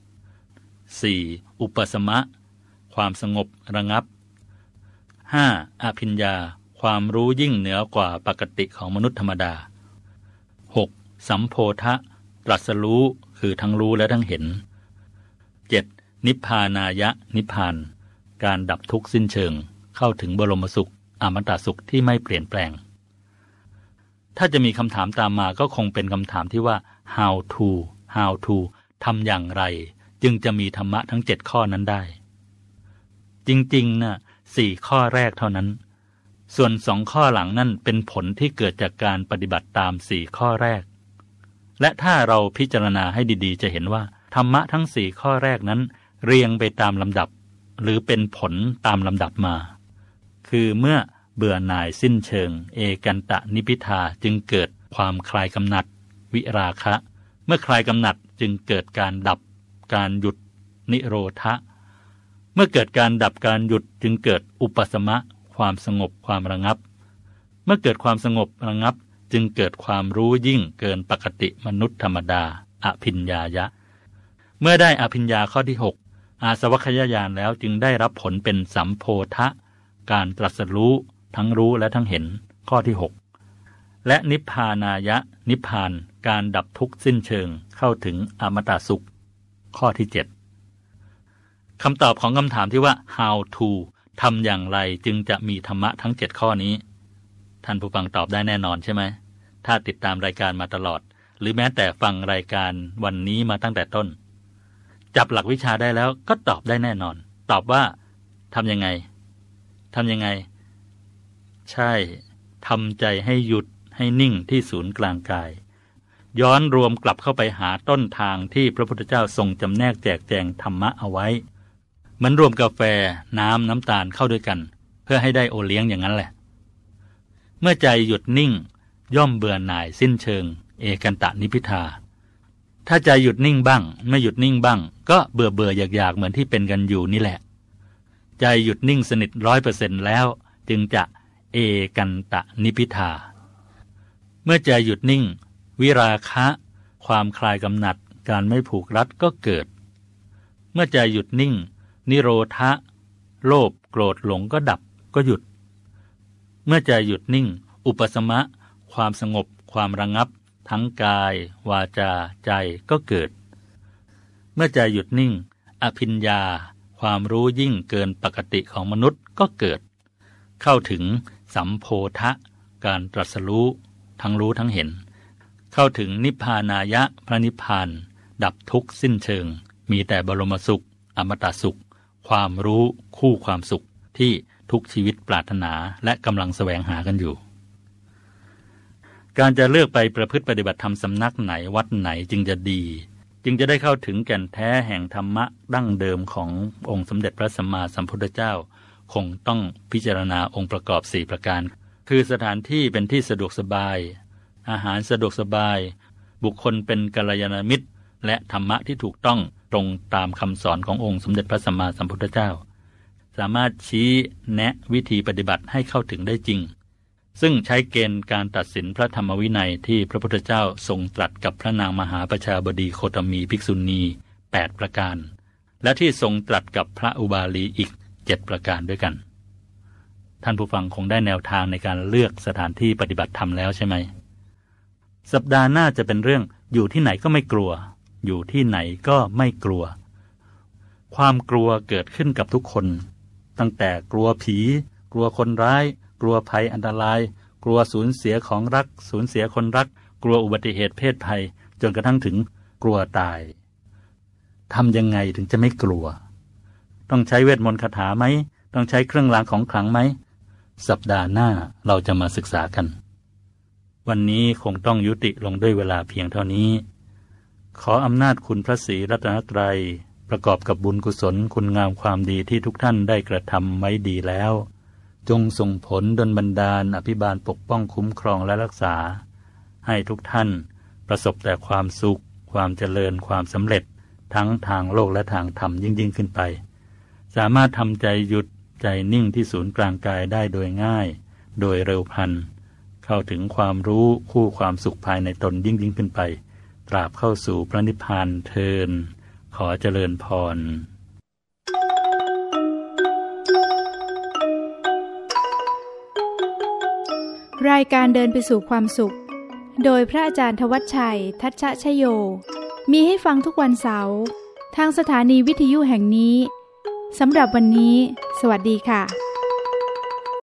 4. อุปสมะ ความสงบระงับ 5. อภิญญา ความรู้ยิ่งเหนือกว่าปกติของมนุษย์ธรรมดา 6. สัมโพธะ ตรัสรู้ คือทั้งรู้และทั้งเห็น 7. นิพพานายะ นิพพาน การดับทุกข์สิ้นเชิง เข้าถึงบรมสุข อมตะสุขที่ไม่เปลี่ยนแปลง ถ้าจะมีคำถามตามมาก็คงเป็นคำถามที่ว่า how to how to ทำอย่างไร จึงจะมีธรรมะทั้งเจ็ดข้อนั้นได้ จริงๆนะ่ะสี่ข้อแรกเท่านั้น ส่วนสองข้อหลังนั่นเป็นผลที่เกิดจากการปฏิบัติตามสี่ข้อแรก และถ้าเราพิจารณาให้ดีๆ จะเห็นว่า ธรรมะทั้งสี่ข้อแรกนั้น เรียงไปตามลำดับ หรือเป็นผลตามลำดับมา คือเมื่อเบื่อหน่ายสิ้นเชิง เอกันตะนิพิทาจึงเกิดความคลายกำหนัด วิราคะ เมื่อคลายกำหนัดจึงเกิดการดับ การหยุด นิโรธะ เมื่อเกิดการดับการหยุดจึงเกิดอุปสมะ ความสงบความระงับ เมื่อเกิดความสงบระงับจึงเกิดความรู้ยิ่งเกินปกติมนุษย์ธรรมดา อภิญญายะ เมื่อได้อภิญญาข้อที่ 6 อาสวัคยายานแล้วจึงได้รับผลเป็นสัมโพธะ การตรัสรู้ทั้งรู้และทั้งเห็นข้อที่ 6 และนิพพานายะ นิพพานการดับทุกข์สิ้นเชิงเข้าถึงอมตะสุข ข้อที่ 7คำตอบของคำถามที่ว่า how to ทำอย่างไรจึงจะมีธรรมะทั้ง 7 ข้อนี้ ท่านผู้ฟังตอบได้แน่นอนใช่ไหม ถ้าติดตามรายการมาตลอด หรือแม้แต่ฟังรายการวันนี้มาตั้งแต่ต้น จับหลักวิชาได้แล้วก็ตอบได้แน่นอน ตอบว่าทำยังไง ทำยังไง ใช่ทำใจให้หยุดให้นิ่งที่ศูนย์กลางกาย ย้อนรวมกลับเข้าไปหาต้นทางที่พระพุทธเจ้าทรงจำแนกแจกแจงธรรมะเอาไว้มือนรวมกาแฟน้ำน้ำตาลเข้าด้วยกัน เพื่อให้ได้โอเลี้ยงอย่างนั้นแหละ เมื่อใจหยุดนิ่ง ย่อมเบื่อหน่ายสิ้นเชิง เอกันตะนิพิทาถ้าใจหยุดนิ่งบ้าง ไม่หยุดนิ่งบ้าง ก็เบื่อเบื่ออยากอยากเหมือนที่เป็นกันอยู่นี่แหละ ใจหยุดนิ่งสนิทร้อยเปอร์เซ็นแล้ว จึงจะเอกันตะนิพิทา เมื่อใจหยุดนิ่ง วิราคะ ความคลายกำหนัดการไม่ผูกรัดก็เกิด เมื่อใจหยุดนิ่ง นิโรธะ โลภโกรธหลงก็ดับก็หยุด เมื่อใจหยุดนิ่ง อุปสมะ ความสงบ ความระงับ ทั้งกาย วาจา ใจก็เกิด เมื่อใจหยุดนิ่ง อภิญญา ความรู้ยิ่งเกินปกติของมนุษย์ก็เกิด เข้าถึงสัมโพธะการตรัสรู้ทั้งรู้ทั้งเห็น เข้าถึงนิพพานายะพระนิพพาน ดับทุกข์สิ้นเชิง มีแต่บรมสุข อมตะสุข ความรู้คู่ความสุขที่ทุกชีวิตปรารถนาและกำลังแสวงหากันอยู่ การจะเลือกไปประพฤติปฏิบัติธรรมสำนักไหนวัดไหนจึงจะดี จึงจะได้เข้าถึงแก่นแท้แห่งธรรมะดั้งเดิมขององค์สมเด็จพระสัมมาสัมพุทธเจ้า คงต้องพิจารณาองค์ประกอบสี่ประการ คือสถานที่เป็นที่สะดวกสบาย อาหารสะดวกสบาย บุคคลเป็นกัลยาณมิตร และธรรมะที่ถูกต้องตรงตามคำสอนขององค์สมเด็จพระสัมมาสัมพุทธเจ้า สามารถชี้แนะวิธีปฏิบัติให้เข้าถึงได้จริง ซึ่งใช้เกณฑ์การตัดสินพระธรรมวินัยที่พระพุทธเจ้าทรงตรัสกับพระนางมหาประชาบดีโคตมีภิกษุณี 8 ประการ และที่ทรงตรัสกับพระอุบาลีอีก 7 ประการด้วยกัน ท่านผู้ฟังคงได้แนวทางในการเลือกสถานที่ปฏิบัติธรรมแล้วใช่ไหม สัปดาห์หน้าจะเป็นเรื่องอยู่ที่ไหนก็ไม่กลัว อยู่ที่ไหนก็ไม่กลัว ความกลัวเกิดขึ้นกับทุกคน ตั้งแต่กลัวผี กลัวคนร้าย กลัวภัยอันตราย กลัวสูญเสียของรัก สูญเสียคนรัก กลัวอุบัติเหตุเพศภัย จนกระทั่งถึงกลัวตายทำยังไงถึงจะไม่กลัว ต้องใช้เวทมนต์คาถาไหม ต้องใช้เครื่องรางของขลังไหม สัปดาห์หน้าเราจะมาศึกษากัน วันนี้คงต้องยุติลงด้วยเวลาเพียงเท่านี้ ขออำนาจคุณพระศรีรัตนตรัย ประกอบกับบุญกุศลคุณงามความดีที่ทุกท่านได้กระทำไว้ดีแล้ว จงส่งผลดลบันดาลอภิบาลปกป้องคุ้มครองและรักษา ให้ทุกท่านประสบแต่ความสุข ความเจริญความสำเร็จ ทั้งทางโลกและทางธรรมยิ่งยิ่งขึ้นไป สามารถทำใจหยุดใจนิ่งที่ศูนย์กลางกายได้โดยง่าย โดยเร็วพลัน เข้าถึงความรู้คู่ความสุขภายในตนยิ่งยิ่งขึ้นไป ตราบเข้าสู่พระนิพพานเทินขอเจริญพร รายการเดินไปสู่ความสุข โดยพระอาจารย์ทวัชชัย ทัชชะชโย มีให้ฟังทุกวันเสาร์ทางสถานีวิทยุแห่งนี้ สำหรับวันนี้ สวัสดีค่ะ